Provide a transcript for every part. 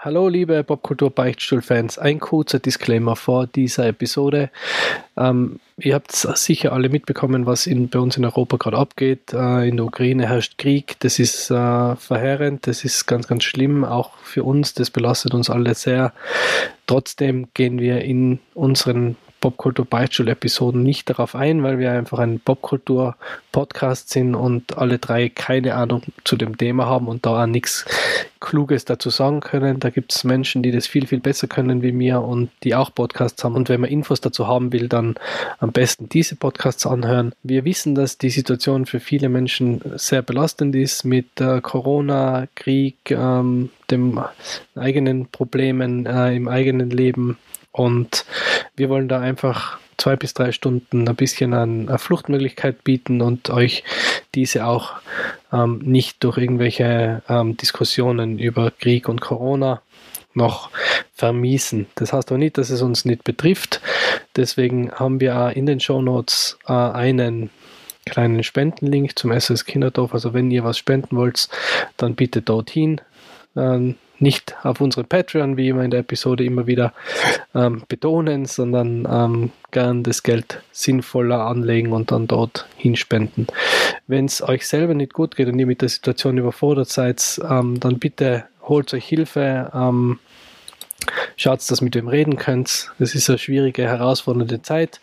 Hallo liebe Popkultur-Beichtstuhl-Fans, ein kurzer Disclaimer vor dieser Episode. Ähm, ihr habt sicher alle mitbekommen, was in, bei uns in Europa gerade abgeht. Äh, in der Ukraine herrscht Krieg, das ist äh, verheerend, das ist ganz, ganz schlimm, auch für uns, das belastet uns alle sehr. Trotzdem gehen wir in unseren Popkultur-Beichtstuhl-Episoden nicht darauf ein, weil wir einfach ein Popkultur-Podcast sind und alle drei keine Ahnung zu dem Thema haben und da auch nichts Kluges dazu sagen können. Da gibt es Menschen, die das viel, viel besser können wie mir und die auch Podcasts haben. Und wenn man Infos dazu haben will, dann am besten diese Podcasts anhören. Wir wissen, dass die Situation für viele Menschen sehr belastend ist mit äh, Corona, Krieg, ähm, dem eigenen Problemen äh, im eigenen Leben und wir wollen da einfach zwei bis drei Stunden ein bisschen an eine Fluchtmöglichkeit bieten und euch diese auch ähm, nicht durch irgendwelche ähm, Diskussionen über Krieg und Corona noch vermiesen. Das heißt aber nicht, dass es uns nicht betrifft. Deswegen haben wir in den Show Notes äh, einen kleinen Spendenlink zum SS Kinderdorf. Also wenn ihr was spenden wollt, dann bitte dorthin. Ähm, nicht auf unseren Patreon, wie immer in der Episode immer wieder ähm, betonen, sondern ähm, gern das Geld sinnvoller anlegen und dann dort hinspenden. Wenn es euch selber nicht gut geht und ihr mit der Situation überfordert seid, ähm, dann bitte holt euch Hilfe. Ähm, Schaut, dass ihr mit wem reden könnt. Es ist eine schwierige, herausfordernde Zeit.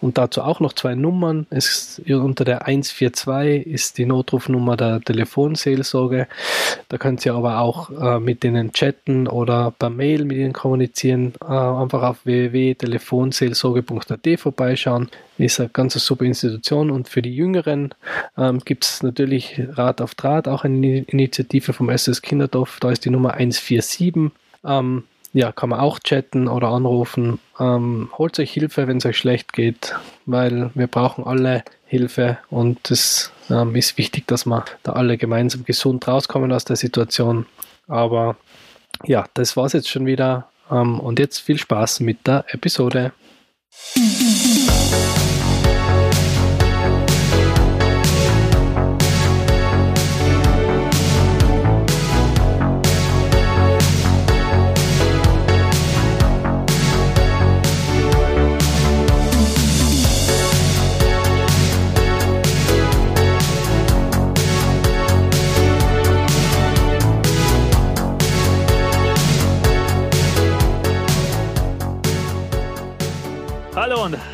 Und dazu auch noch zwei Nummern. Es ist, unter der 142 ist die Notrufnummer der Telefonseelsorge. Da könnt ihr aber auch äh, mit denen chatten oder per Mail mit ihnen kommunizieren. Äh, einfach auf www.telefonseelsorge.at vorbeischauen. Ist eine ganz super Institution. Und für die Jüngeren ähm, gibt es natürlich Rat auf Draht, auch eine Initiative vom SS Kinderdorf. Da ist die Nummer 147. Ähm, ja, kann man auch chatten oder anrufen. Ähm, holt euch Hilfe, wenn es euch schlecht geht, weil wir brauchen alle Hilfe und es ähm, ist wichtig, dass wir da alle gemeinsam gesund rauskommen aus der Situation. Aber ja, das war es jetzt schon wieder ähm, und jetzt viel Spaß mit der Episode.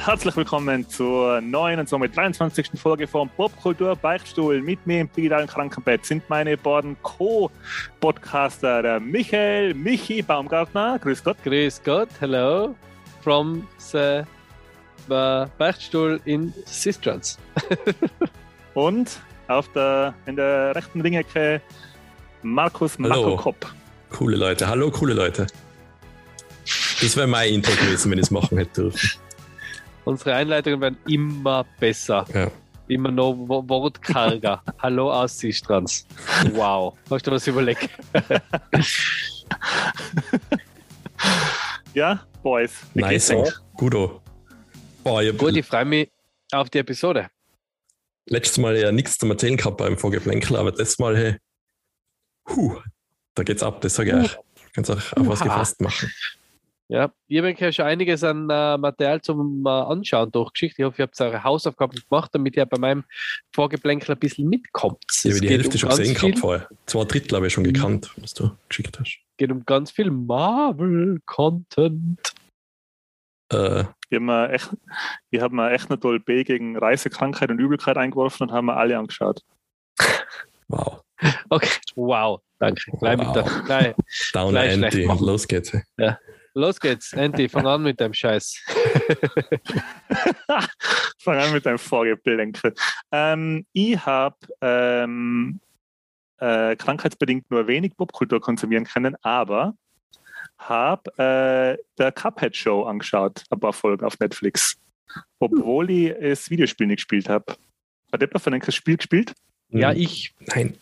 Herzlich willkommen zur neuen und somit 23. Folge vom Popkultur Beichtstuhl. Mit mir im digitalen Krankenbett sind meine beiden Co-Podcaster, der Michael Michi Baumgartner. Grüß Gott. Grüß Gott, hello from the Beichtstuhl in Sistrans. und auf der, in der rechten Ringecke Markus Marco Kopp. Coole Leute, hallo coole Leute. Das wäre mein Intro gewesen, wenn ich es machen hätte dürfen. Unsere Einleitungen werden immer besser. Ja. Immer noch wortkarger. Hallo aus Sistrans. Wow. Hast du was überlegt? ja, Boys. Nice. Gudo. Boah, ich Gut, ich freue mich auf die Episode. Letztes Mal ja nichts zum Erzählen gehabt beim Vorgeplänkel, aber das Mal, hey, huh, da geht's ab, das sage ich euch. Kannst auch auf was gefasst machen. Ja, ich habe ja schon einiges an äh, Material zum äh, Anschauen durchgeschickt. Ich hoffe, ihr habt eure Hausaufgaben gemacht, damit ihr bei meinem Vorgeplänkel ein bisschen mitkommt. Ich habe die Hälfte um schon gesehen gehabt vorher. Zwei Drittel habe ich schon mhm. gekannt, was du geschickt hast. geht um ganz viel Marvel-Content. Äh. Ich habe mir, echt, hab mir echt eine tolle B gegen Reisekrankheit und Übelkeit eingeworfen und haben wir alle angeschaut. Wow. Okay, wow, danke. Gleich wow. mit der, gleich, Down gleich Anti, los geht's. Ja. Los geht's, Andy, fang an mit deinem Scheiß. fang an mit deinem Vorgeplänkel. Ähm, ich habe ähm, äh, krankheitsbedingt nur wenig Popkultur konsumieren können, aber habe äh, der Cuphead Show angeschaut, ein paar Folgen auf Netflix, obwohl ich das Videospiel nicht gespielt habe. Hat jemand von euch das Spiel gespielt? Ja, ich. Nein.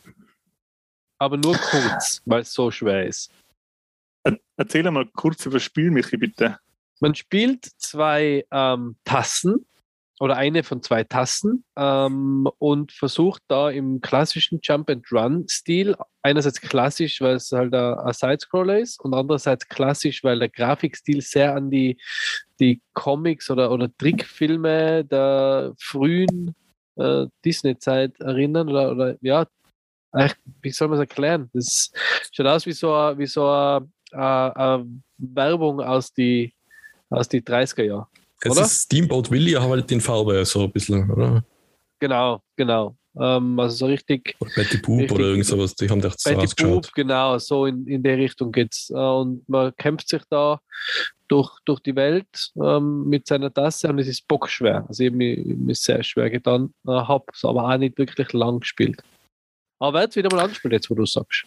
Aber nur kurz, weil es so schwer ist. Erzähl mal kurz über das Spiel, Michi, bitte. Man spielt zwei ähm, Tassen oder eine von zwei Tassen ähm, und versucht da im klassischen Jump-and-Run-Stil, einerseits klassisch, weil es halt ein, ein Sidescroller ist und andererseits klassisch, weil der Grafikstil sehr an die, die Comics oder, oder Trickfilme der frühen äh, Disney-Zeit erinnern oder, oder ja, wie soll man es erklären? Das schaut aus wie so eine, wie so eine, eine, eine Werbung aus die, aus die 30er Jahren. Es Oder? ist Steamboat Willy, aber halt in Farbe, so ein bisschen, oder? Genau, genau. Ähm, also so richtig Oder Betty Boop Richtig. oder irgend sowas, die haben so Betty. Boop, genau, so in, in der Richtung geht's. Äh, und man kämpft sich da durch, durch die Welt ähm, mit seiner Tasse und es ist bockschwer. Also ich mir sehr schwer getan, äh, habe es aber auch nicht wirklich lang gespielt. Aber jetzt wieder mal angespielt, jetzt wo du sagst.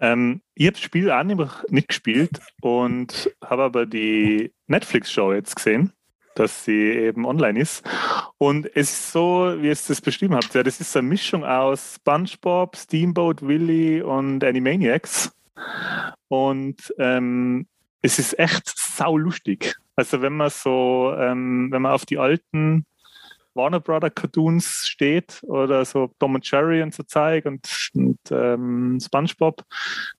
Ähm, ich habe das Spiel auch nicht, gespielt und habe aber die Netflix-Show jetzt gesehen, dass sie eben online ist. Und es ist so, wie es das beschrieben habt, ja, das ist eine Mischung aus SpongeBob, Steamboat Willie und Animaniacs. Und ähm, es ist echt saulustig. Also wenn man so, ähm, wenn man auf die alten Warner Brother Cartoons steht oder so Tom und Jerry und so Zeug und, und ähm, SpongeBob,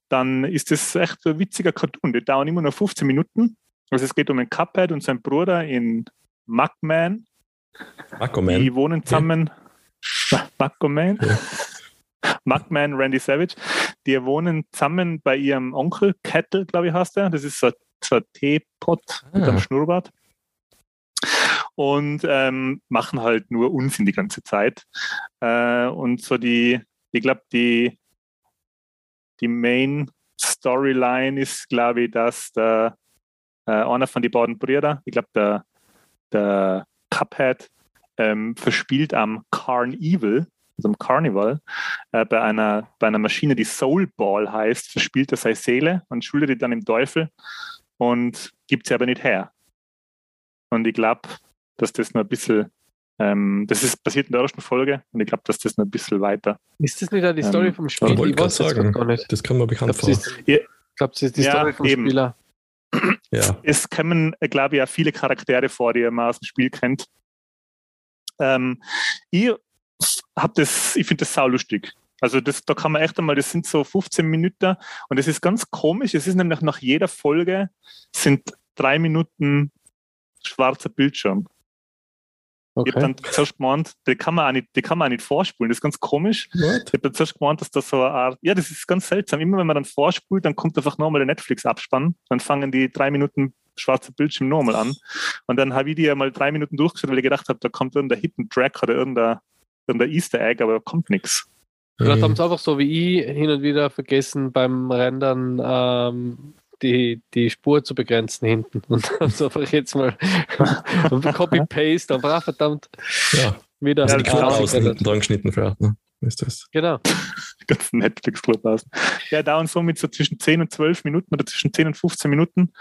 dann ist das echt ein witziger Cartoon. Die dauern immer nur 15 Minuten. Also es geht um einen Cuphead und seinen Bruder in Mugman. Aquaman. Die wohnen zusammen. Mugman? Ja. Mugman, Randy Savage. Die wohnen zusammen bei ihrem Onkel, Kettle, glaube ich, heißt er. Das ist so, so ein Teepot mit Ah. einem Schnurrbart. Und ähm, machen halt nur Unsinn die ganze Zeit. Äh, und so die, ich glaube, die, die Main Storyline ist, glaube ich, dass der, äh, einer von den beiden Brüdern, ich glaube, der, der Cuphead, ähm, verspielt am Carnival, also am Carnival, äh, bei, einer, bei einer Maschine, die Soul Ball heißt, verspielt er seine Seele und schuldet die dann im Teufel und gibt sie aber nicht her. Und ich glaube, dass das noch ein bisschen, ähm, das ist passiert in der ersten Folge und ich glaube, dass das noch ein bisschen weiter. Ist das nicht auch die Ähm, Story vom Ich Spiel? wollte Ich jetzt sagen, gar nicht. das kommt mir Ich bekannt glaube, vor. das ich glaub, das ist die Ja, Story vom eben. Spieler. Ja, Es kommen, glaube ich, auch viele Charaktere vor, die man aus dem Spiel kennt. Ähm, ich hab das, ich finde das saulustig. Also das, da kann man echt einmal, das sind so 15 Minuten und es ist ganz komisch. Es ist nämlich nach jeder Folge sind drei Minuten schwarzer Bildschirm. Ich Okay. habe dann zuerst gemeint, die kann man auch nicht, die kann man auch nicht vorspulen. Das ist ganz komisch. What? Ich habe dann zuerst gemeint, dass das so eine Art, ja, das ist ganz seltsam. Immer wenn man dann vorspult, dann kommt einfach nochmal der Netflix-Abspann. Dann fangen die drei Minuten schwarzer Bildschirm nochmal an. Und dann habe ich die ja mal drei Minuten durchgeschaut, weil ich gedacht habe, da kommt irgendein Hidden Track oder irgendein, irgendein Easter Egg, aber da kommt nichts. Vielleicht haben sie einfach so wie ich hin und wieder vergessen beim Rendern ähm, die, die Spur zu begrenzen hinten. Und haben sie einfach jetzt mal Copy-Paste, einfach ah, verdammt Ja, wieder. also die Ja, Knochen genau. außen hinten dran geschnitten vielleicht, ne? Ist das? Genau. Die ganzen Netflix-Club aus. Ja, dauern so mit so zwischen 10 und 12 Minuten oder zwischen 10 und 15 Minuten.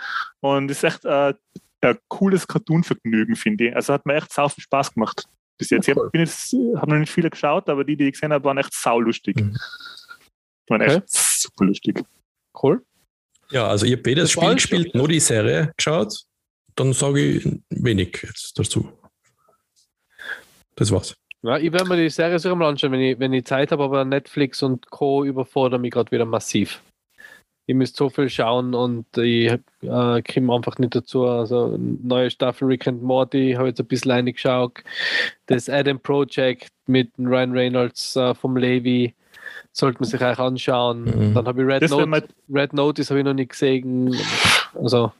Und ist echt äh, ein cooles Cartoon-Vergnügen, finde ich. Also hat mir echt sau viel Spaß gemacht. Bis jetzt. Ja, Ich cool. jetzt, habe noch nicht viele geschaut, aber die, die ich gesehen habe, waren echt saulustig. Mhm. Waren Okay. echt super lustig. Cool. Ja, also ich habe weder das Spiel gespielt, noch die Serie geschaut. Dann sage ich wenig jetzt dazu. Das war's. Ja, ich werde mir die Serie sicher mal anschauen, wenn ich, wenn ich Zeit habe, aber Netflix und Co. überfordern mich gerade wieder massiv. Ich müsste so viel schauen und ich äh, komme einfach nicht dazu. Also neue Staffel Rick and Morty habe jetzt ein bisschen reingeschaut. Das Adam Project mit Ryan Reynolds äh, vom Levi sollte man sich eigentlich anschauen. Mhm. Dann habe ich Red Das wäre Note, mein, Red Notice habe ich noch nicht gesehen. Also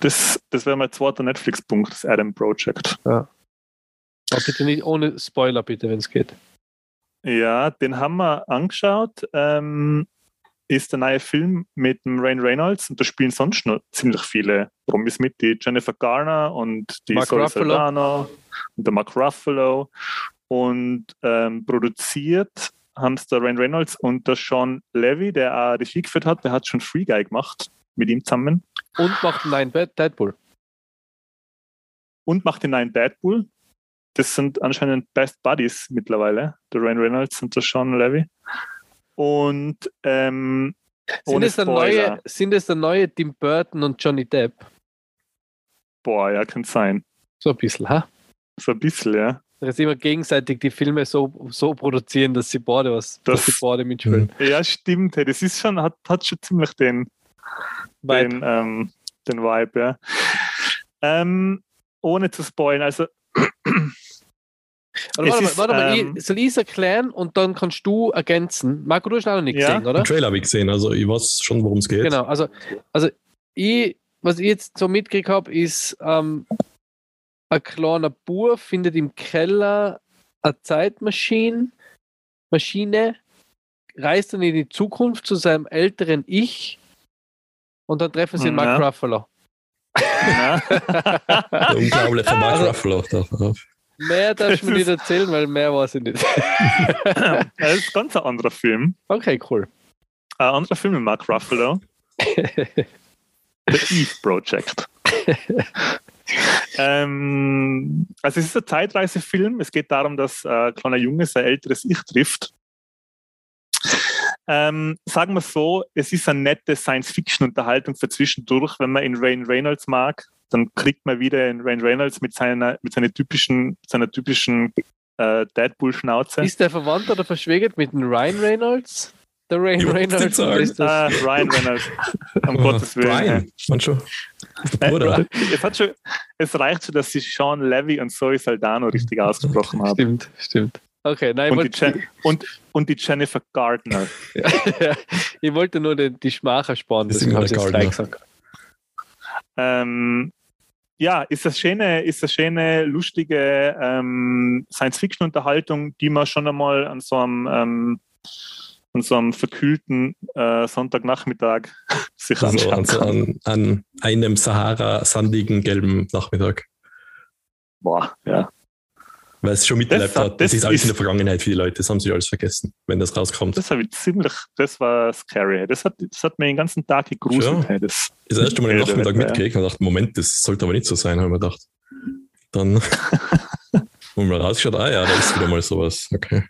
das, das wär mein zweiter Netflix-Punkt, das Adam Project. aber bitte nicht ohne Spoiler, bitte, wenn es geht. Ja, den haben wir angeschaut. Ähm, ist der neue Film mit dem Ryan Reynolds und da spielen sonst noch ziemlich viele Promis mit, die Jennifer Garner und die Mark Zoe Ruffalo. Saldana und der Mark Ruffalo und ähm, produziert haben es der Ryan Reynolds und der Sean Levy, der auch Regie geführt hat, der hat schon Free Guy gemacht mit ihm zusammen Und macht Nein Deadpool. und macht den neuen Deadpool. Das sind anscheinend Best Buddies mittlerweile, der Ryan Reynolds und der Sean Levy. Und ähm, Sind es, neue, sind es der neue Tim Burton und Johnny Depp? Boah, ja, kann sein. So ein bisschen, ha? So ein bisschen, ja. Dass immer gegenseitig die Filme so, so produzieren, dass sie beide was, Das- dass sie beide mitspielen. Ja, stimmt. Hey, das ist schon, hat, hat schon ziemlich den, Vibe. den, ähm, den Vibe, ja. Ähm, ohne zu spoilen, also Warte, warte, ist, mal, warte mal, ähm, ich, soll ich es erklären und dann kannst du ergänzen? Marco, du hast auch noch nicht Ja. gesehen, oder? Den Trailer habe ich gesehen, also ich weiß schon, worum es geht. Genau, also, also ich, was ich jetzt so mitgekriegt habe, ist, ähm, ein kleiner Bub findet im Keller eine Zeitmaschine, Maschine, reist dann in die Zukunft zu seinem älteren Ich und dann treffen sie Ja. Mark Ruffalo. ja. Der unglaubliche Mark Also- Ruffalo. Mehr darfst du mir nicht erzählen, weil mehr weiß ich nicht. das ist ganz ein anderer Film. Okay, cool. Ein anderer Film mit Mark Ruffalo. The Eve Project. ähm, also es ist ein Zeitreisefilm. Es geht darum, dass äh, ein kleiner Junge sein älteres Ich trifft. Ähm, sagen wir so, es ist eine nette Science-Fiction-Unterhaltung für zwischendurch. Wenn man in Rain Reynolds mag, dann kriegt man wieder in Rain Reynolds mit seiner, mit seiner typischen, seiner typischen äh, Deadpool-Schnauze. Ist der verwandt oder verschwägert mit dem Ryan Reynolds? Der Ryan Reynolds? oder? Ah, Ryan Reynolds. Um Oh, Gottes Willen. Brian, man schon. Der Bruder. Äh, es, hat schon, es reicht schon, dass sie Sean Levy und Zoe Saldana richtig ausgesprochen haben. Stimmt, stimmt. Okay, nein, ich Und die, wollte, Jen und, und die Jennifer Gardner. ich wollte nur den, die Schmach ersparen, Das ist deswegen habe ich drei Gardner. gesagt. Ähm, ja, ist das schöne, ist das schöne, lustige ähm, Science-Fiction-Unterhaltung, die man schon einmal an so einem, ähm, an so einem verkühlten äh, Sonntagnachmittag sich Also anschauen an, kann. an, an einem Sahara-sandigen gelben Nachmittag. Boah, ja. Weil es schon miterlebt Das- hat. Das das ist alles in ist- der Vergangenheit für die Leute. Das haben sie alles vergessen, wenn das rauskommt. Das habe ich ziemlich, das war scary. Das hat, das hat mir den ganzen Tag gegruselt. Ja. Hey, das, Das erste Mal am Nachmittag mitgekriegt und dachte, Moment, das sollte aber nicht so sein, habe ich mir gedacht. Dann haben wir rausgeschaut, ah ja, da ist wieder mal sowas. Okay.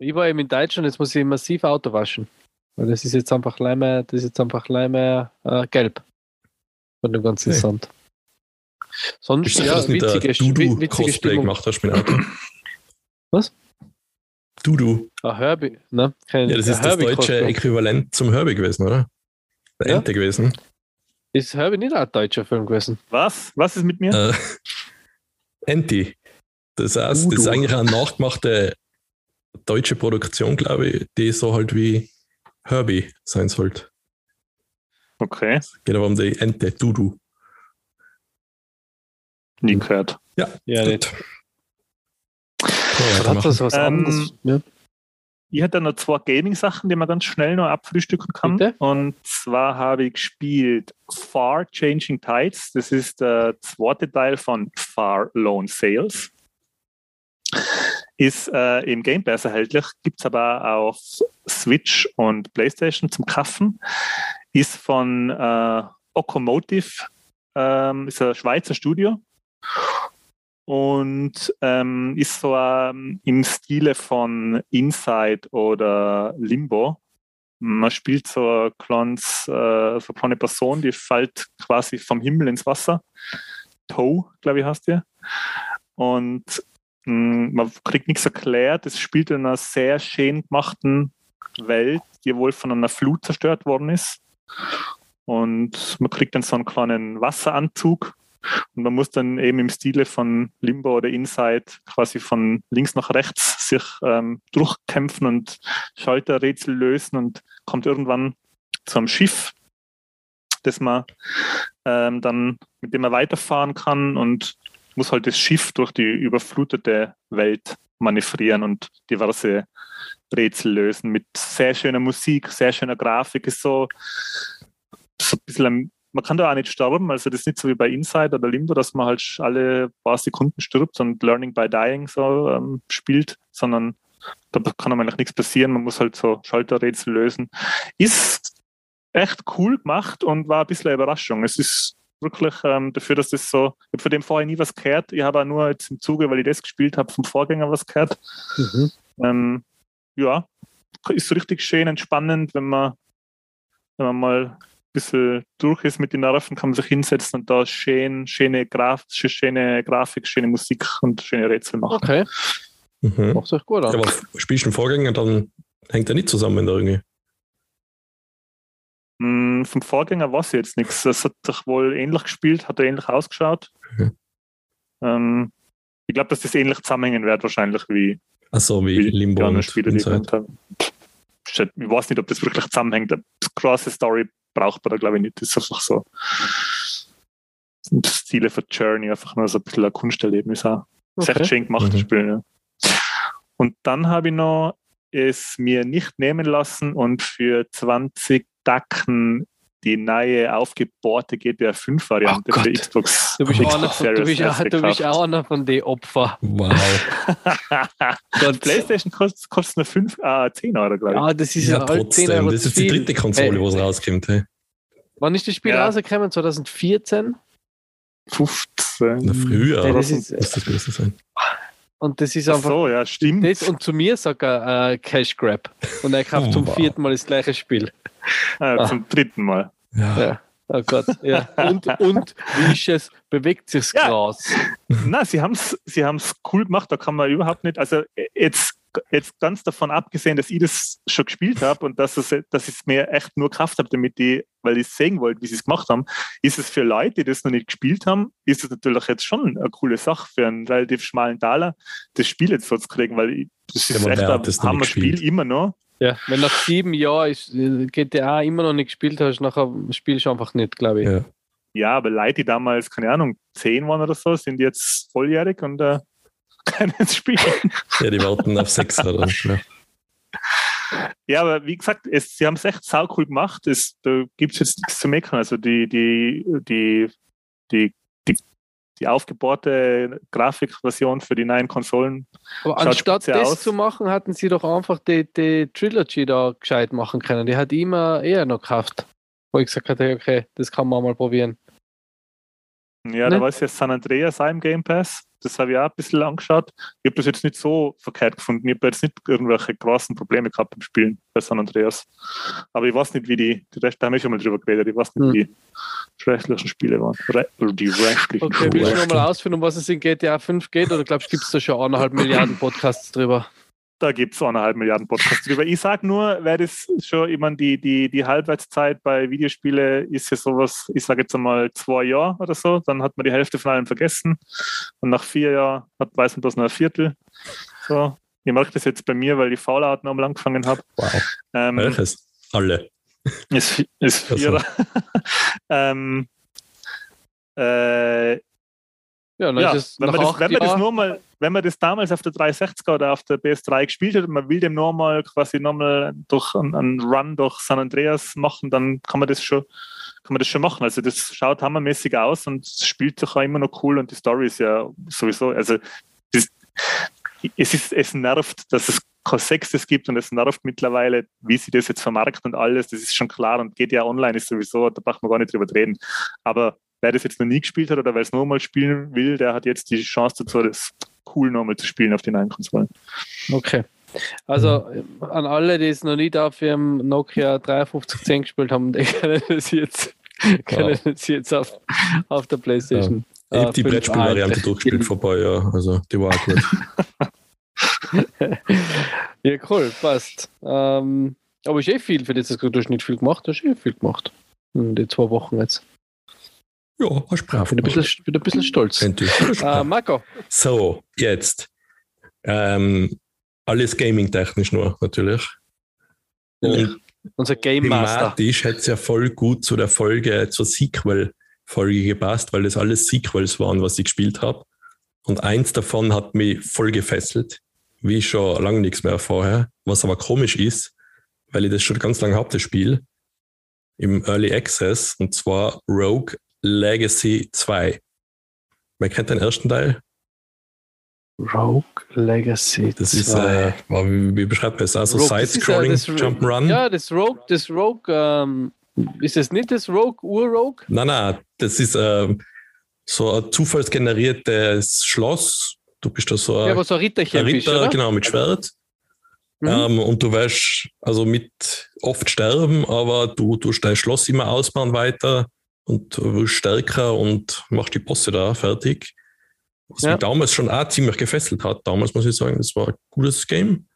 Ich war eben in Deutschland, jetzt muss ich massiv Auto waschen. Weil das ist jetzt einfach leider, das ist jetzt einfach leider äh, gelb. Von dem ganzen Okay. Sand. Sonst, ja, dass du nicht der witzige, wi- witzige Dudu-Cosplay Stimmung. gemacht hast mit Auto? Was? Dudu. Ah, Herbie, ne? Kein, Ja, das ist das deutsche Cosplay. Äquivalent zum Herbie gewesen, oder? Der Ja. Ente gewesen. Ist Herbie nicht ein deutscher Film gewesen? was? Was ist mit mir? Äh, Enti. Das heißt, das ist Udo. eigentlich eine nachgemachte deutsche Produktion, glaube ich, die so halt wie Herbie sein sollte. Okay, Geht aber um die Ente, Dudu. nie gehört. Ja, Ja, nicht. Man Hat das was Ähm, anderes? Ja. Ich hätte noch zwei Gaming-Sachen, die man ganz schnell noch abfrühstücken kann. Bitte? Und zwar habe ich gespielt Far Changing Tides. Das ist der zweite Teil von Far Lone Sales. Ist äh, im Game Pass erhältlich, gibt es aber auf Switch und PlayStation zum Kaufen. Ist von äh, Okomotive, ähm, ist ein Schweizer Studio und ähm, ist so ähm, im Stile von Inside oder Limbo. Man spielt so, kleines, äh, so eine Person, die fällt quasi vom Himmel ins Wasser. Toe, glaube ich, heißt der. Und man kriegt nichts erklärt. Es spielt in einer sehr schön gemachten Welt, die wohl von einer Flut zerstört worden ist. Und man kriegt dann so einen kleinen Wasseranzug und man muss dann eben im Stile von Limbo oder Inside quasi von links nach rechts sich ähm, durchkämpfen und Schalterrätsel lösen und kommt irgendwann zu einem Schiff, das man ähm, dann, mit dem man weiterfahren kann und muss halt das Schiff durch die überflutete Welt manövrieren und diverse Rätsel lösen mit sehr schöner Musik, sehr schöner Grafik. Ist so, so ein bisschen man kann da auch nicht sterben, also das ist nicht so wie bei Inside oder Limbo, dass man halt alle paar Sekunden stirbt und Learning by Dying so ähm, spielt, sondern da kann einem eigentlich nichts passieren, man muss halt so Schalterrätsel lösen. Ist echt cool gemacht und war ein bisschen eine Überraschung. Es ist wirklich ähm, dafür, dass das so, ich habe von dem vorher nie was gehört, ich habe auch nur jetzt im Zuge, weil ich das gespielt habe, vom Vorgänger was gehört. Mhm. Ähm, ja, ist so richtig schön entspannend, wenn man, wenn man mal bisschen durch ist mit den Nerven, kann man sich hinsetzen und da schön, schöne, Graf, schöne Grafik, schöne Musik und schöne Rätsel machen. Okay, Mhm. macht euch gut Ja, an. aber spielst du einen Vorgänger, dann hängt er nicht zusammen da irgendwie. Mm, vom Vorgänger weiß ich jetzt nichts. Das hat doch wohl ähnlich gespielt, hat er ähnlich ausgeschaut. Mhm. Ähm, ich glaube, dass das ähnlich zusammenhängen wird, wahrscheinlich wie Achso, wie wie Limbo und Spiele, die ich weiß nicht, ob das wirklich zusammenhängt. Eine krasse Story braucht man da, glaube ich, nicht. Das ist einfach so. Das sind Stile für Journey, einfach nur so ein bisschen ein Kunsterlebnis auch. Das ist echt Okay. schön gemacht, das Mhm. Spiel, ja. Und dann habe ich noch es mir nicht nehmen lassen und für 20 Dacken die neue aufgebohrte GTA 5 Variante Oh für Gott. Xbox. Du bist, Xbox einer von, du, bist, S du bist auch einer von den Opfern. Wow. Die PlayStation kostet, kostet nur 5, äh, 10 Euro, glaube ich. Ja, das ist Ja, ja, halt 10 trotzdem. Euro Das ist die dritte Konsole, Hey. wo es rauskommt. Hey. Wann ist das Spiel Ja. rausgekommen? 2014? 15. Na, früher Ja, das ist, muss das gewesen sein. Und das ist Ach einfach. so, ja, stimmt. Das, und zu mir sagt er äh, Cash Grab. Und er kauft Oh, zum wow. vierten Mal das gleiche Spiel. Ah, zum dritten Mal. Ja. Ja. Oh Gott. Ja. Und, und wie ist es? Bewegt sich's Ja. Gras? Na, sie haben es sie haben's cool gemacht, da kann man überhaupt nicht, also äh, jetzt, jetzt ganz davon abgesehen, dass ich das schon gespielt habe und dass, es, dass ich es mir echt nur gekauft habe, damit ich, weil ich sehen wollte, wie sie es gemacht haben, ist es für Leute, die das noch nicht gespielt haben, ist es natürlich jetzt schon eine coole Sache für einen relativ schmalen Taler, das Spiel jetzt so zu kriegen, weil ich, das Ja, ist aber echt ein Hammer-Spiel gespielt? immer noch. Ja, wenn nach sieben Jahren ist, äh, GTA immer noch nicht gespielt hast, nachher spielst du einfach nicht, glaube ich. Ja. Ja, aber Leute, die damals, keine Ahnung, zehn waren oder so, sind jetzt volljährig und äh, können jetzt spielen. ja, die warten auf 6 dann. Ja. Ja, aber wie gesagt, es, sie haben es echt sau cool gemacht. Es, da gibt es jetzt nichts zu meckern. Also die, die, die, die, die, die aufgebohrte Grafikversion für die neuen Konsolen. Aber anstatt das aus. zu machen, hatten sie doch einfach die, die Trilogy da gescheit machen können. Die hat immer eher noch gekauft. Wo ich gesagt hatte, okay, das kann man mal probieren. Ja, Ne? da war es ja San Andreas im Game Pass. Das habe ich auch ein bisschen angeschaut. Ich habe das jetzt nicht so verkehrt gefunden. Ich habe jetzt nicht irgendwelche großen Probleme gehabt beim Spielen bei San Andreas. Aber ich weiß nicht, wie die, die Rest, da haben wir schon mal drüber geredet, ich weiß nicht, Hm. wie die restlichen Spiele waren. Re oder die restlichen Okay, willst du nochmal ausführen, um was es in GTA 5 geht? Oder glaubst du, gibt es da schon eineinhalb Milliarden Podcasts drüber? Da gibt es eineinhalb Milliarden Podcasts drüber. Ich sage nur, wer das schon, ich meine, die, die, die Halbwertszeit bei Videospielen ist ja sowas, ich sage jetzt einmal zwei Jahre oder so, dann hat man die Hälfte von allem vergessen und nach vier Jahren hat, weiß man das noch ein Viertel. So. Ich merke das jetzt bei mir, weil ich Fallout noch mal angefangen habe. Wow. Ähm, Welches? Alle. ist, ist. Vierer. ähm, äh, Ja, ja, wenn man, das, wenn, man das nur mal, wenn man das damals auf der 360 oder auf der PS3 gespielt hat man will dem nur mal quasi nochmal durch einen, Run durch San Andreas machen, dann kann man das schon, kann man das schon machen. Also das schaut hammermäßig aus und spielt sich auch immer noch cool und die Story ist ja sowieso, also das, es, ist, es nervt, dass es kein Sechstes gibt und es nervt mittlerweile, wie sie das jetzt vermarkten und alles, das ist schon klar und geht ja online ist sowieso, da braucht man gar nicht drüber reden. Aber wer das jetzt noch nie gespielt hat oder wer es nochmal spielen will, der hat jetzt die Chance dazu, das cool nochmal zu spielen auf den neuen Konsolen. Okay. Also an alle, die es noch nicht auf ihrem Nokia 5310 gespielt haben, die können das jetzt, können das jetzt auf, auf der Playstation. Ich habe die fünf Brettspielvariante durchgespielt vorbei, ja. Also die war auch gut. Ja, cool, passt. Ähm, aber ist eh viel für das, du hast nicht viel gemacht hast, eh viel gemacht. In die zwei Wochen jetzt. Ja, hast du brav Bin ein bisschen, bin ein bisschen stolz. Äh, Marco, So, jetzt. Ähm, alles gaming-technisch nur, natürlich. Und unser Game Master. thematisch hätte es ja voll gut zu der Folge, zur Sequel-Folge gepasst, weil das alles Sequels waren, was ich gespielt habe. Und eins davon hat mich voll gefesselt, wie schon lange nichts mehr vorher. Was aber komisch ist, weil ich das schon ganz lange habe, das Spiel, im Early Access, und zwar Rogue Legacy 2. Wer kennt den ersten Teil? Rogue Legacy. Das ist, 2. äh, wow, wie, wie beschreibt man es? Also das ist ja Side-Scrolling das- Jump'n'Run? Ja, das Rogue, das Rogue, ähm, ist das nicht das Rogue, Ur-Rogue? Nein, nein, das ist ähm, so ein zufallsgeneriertes Schloss. Du bist da so Ja, ein, aber so ein Ritterchen ein bist, Ritter, oder? genau, mit Schwert. Mhm. Ähm, und du wirst also mit oft sterben, aber du tust dein Schloss immer ausbauen weiter und wirst stärker und machst die Bosse da fertig. Was ja. mich damals schon auch ziemlich gefesselt hat. Damals muss ich sagen, das war ein gutes Game.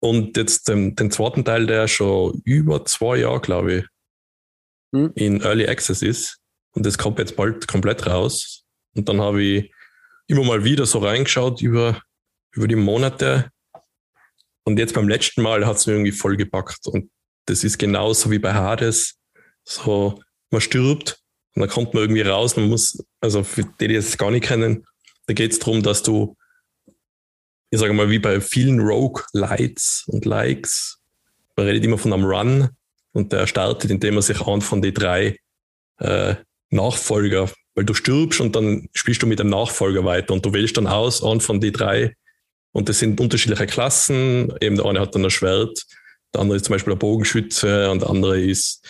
Und jetzt den, den zweiten Teil, der schon über zwei Jahre, glaube ich, mhm. in Early Access ist. Und das kommt jetzt bald komplett raus. Und dann habe ich immer mal wieder so reingeschaut über, über die Monate. Und jetzt beim letzten Mal hat es mir irgendwie voll gepackt. Und das ist genauso wie bei Hades. So, man stirbt und dann kommt man irgendwie raus. Man muss, also für die, die es gar nicht kennen, da geht es darum, dass du, ich sage mal, wie bei vielen Rogue-Lights und Likes, man redet immer von einem Run und der startet, indem man sich an von den drei äh, Nachfolger, weil du stirbst und dann spielst du mit dem Nachfolger weiter und du wählst dann aus an von den drei und das sind unterschiedliche Klassen. Eben der eine hat dann ein Schwert, der andere ist zum Beispiel ein Bogenschütze und der andere ist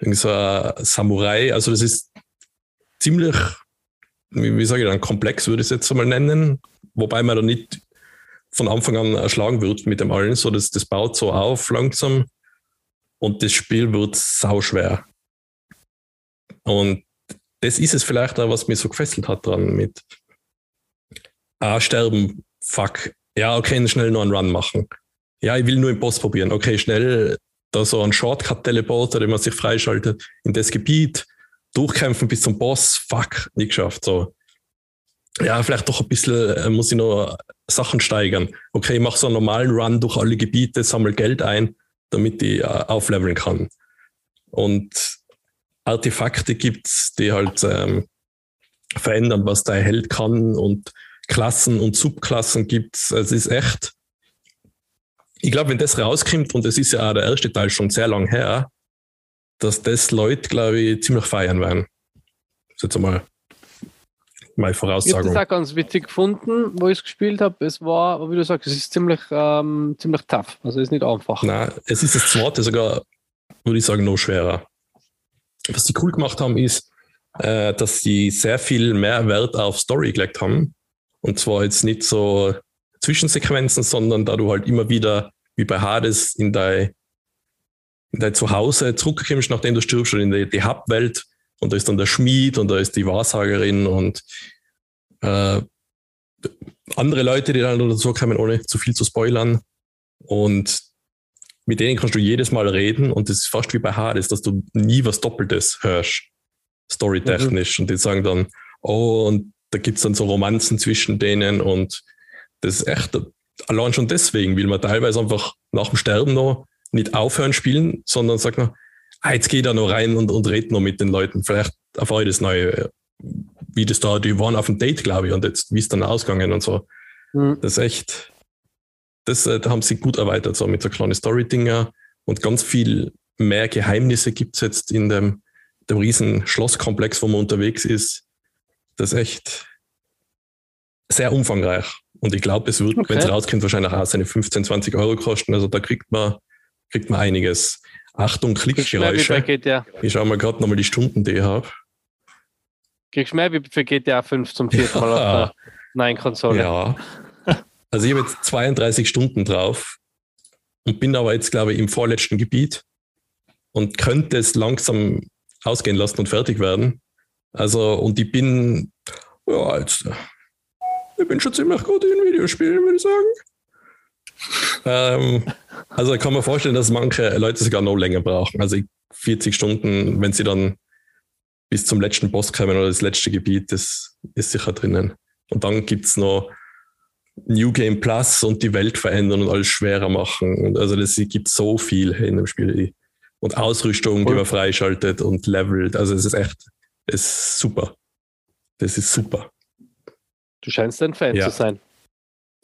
so ein Samurai. Also das ist ziemlich, wie, wie sage ich dann, komplex würde ich es jetzt einmal nennen, wobei man da nicht von Anfang an erschlagen wird mit dem allen. So, das, das baut so auf langsam und das Spiel wird sau schwer. Und das ist es vielleicht auch, was mich so gefesselt hat dran mit ah, sterben, fuck, ja, okay, schnell noch einen Run machen. Ja, ich will nur im Boss probieren. Okay, schnell da so einen Shortcut-Teleporter, den man sich freischaltet, in das Gebiet, durchkämpfen bis zum Boss, fuck, nicht geschafft. So. Ja, vielleicht doch ein bisschen, äh, muss ich noch Sachen steigern. Okay, ich mache so einen normalen Run durch alle Gebiete, sammle Geld ein, damit ich äh, aufleveln kann. Und Artefakte gibt's, die halt ähm, verändern, was der Held kann und Klassen und Subklassen gibt's. Es ist echt ich glaube, wenn das rauskommt, und es ist ja auch der erste Teil schon sehr lang her, dass das Leute, glaube ich, ziemlich feiern werden. Das ist jetzt einmal meine Voraussagung. Ich habe das auch ganz witzig gefunden, wo ich es gespielt habe. Es war, wie du sagst, es ist ziemlich, ähm, ziemlich tough. Also es ist nicht einfach. Nein, es ist das zweite sogar, würde ich sagen, noch schwerer. Was die cool gemacht haben, ist, äh, dass sie sehr viel mehr Wert auf Story gelegt haben. Und zwar jetzt nicht so Zwischensequenzen, sondern da du halt immer wieder, wie bei Hades, in dein, in dein Zuhause zurückkommst, nachdem du stirbst, schon in die, die Hub-Welt und da ist dann der Schmied und da ist die Wahrsagerin und äh, andere Leute, die dann dazu kommen, ohne zu viel zu spoilern. Und mit denen kannst du jedes Mal reden und das ist fast wie bei Hades, dass du nie was Doppeltes hörst, storytechnisch. Mhm. Und die sagen dann, oh, und da gibt es dann so Romanzen zwischen denen und das ist echt, allein schon deswegen will man teilweise einfach nach dem Sterben noch nicht aufhören spielen, sondern sagt noch, ah, jetzt geht er noch rein und, und redet noch mit den Leuten. Vielleicht erfahre ich das Neue, wie das da, die waren auf dem Date, glaube ich, und jetzt, wie es dann ausgegangen und so. Mhm. Das ist echt, das, äh, da haben sie gut erweitert, so mit so kleinen Story-Dinger und ganz viel mehr Geheimnisse gibt es jetzt in dem, dem riesen Schlosskomplex, wo man unterwegs ist. Das ist echt sehr umfangreich. Und ich glaube, es wird, okay. wenn es rauskommt, wahrscheinlich auch seine 15, 20 Euro kosten. Also da kriegt man, kriegt man einiges. Achtung, Klickgeräusche. Ich schaue mal gerade nochmal die Stunden, die ich habe. Kriegst du mehr wie für GTA 5 zum vierten Mal auf der neuen Konsole? Ja. Also ich habe jetzt 32 Stunden drauf und bin aber jetzt, glaube ich, im vorletzten Gebiet und könnte es langsam ausgehen lassen und fertig werden. Also, und ich bin, ja, jetzt ich bin schon ziemlich gut in Videospielen, würde ich sagen. ähm, also kann man vorstellen, dass manche Leute sogar noch länger brauchen. Also 40 Stunden, wenn sie dann bis zum letzten Boss kommen oder das letzte Gebiet, das ist sicher drinnen. Und dann gibt es noch New Game Plus und die Welt verändern und alles schwerer machen. Und also das gibt so viel in dem Spiel. Und Ausrüstung, die man freischaltet und levelt. Also es ist echt, es ist super. Das ist super. Du scheinst ein Fan ja. zu sein.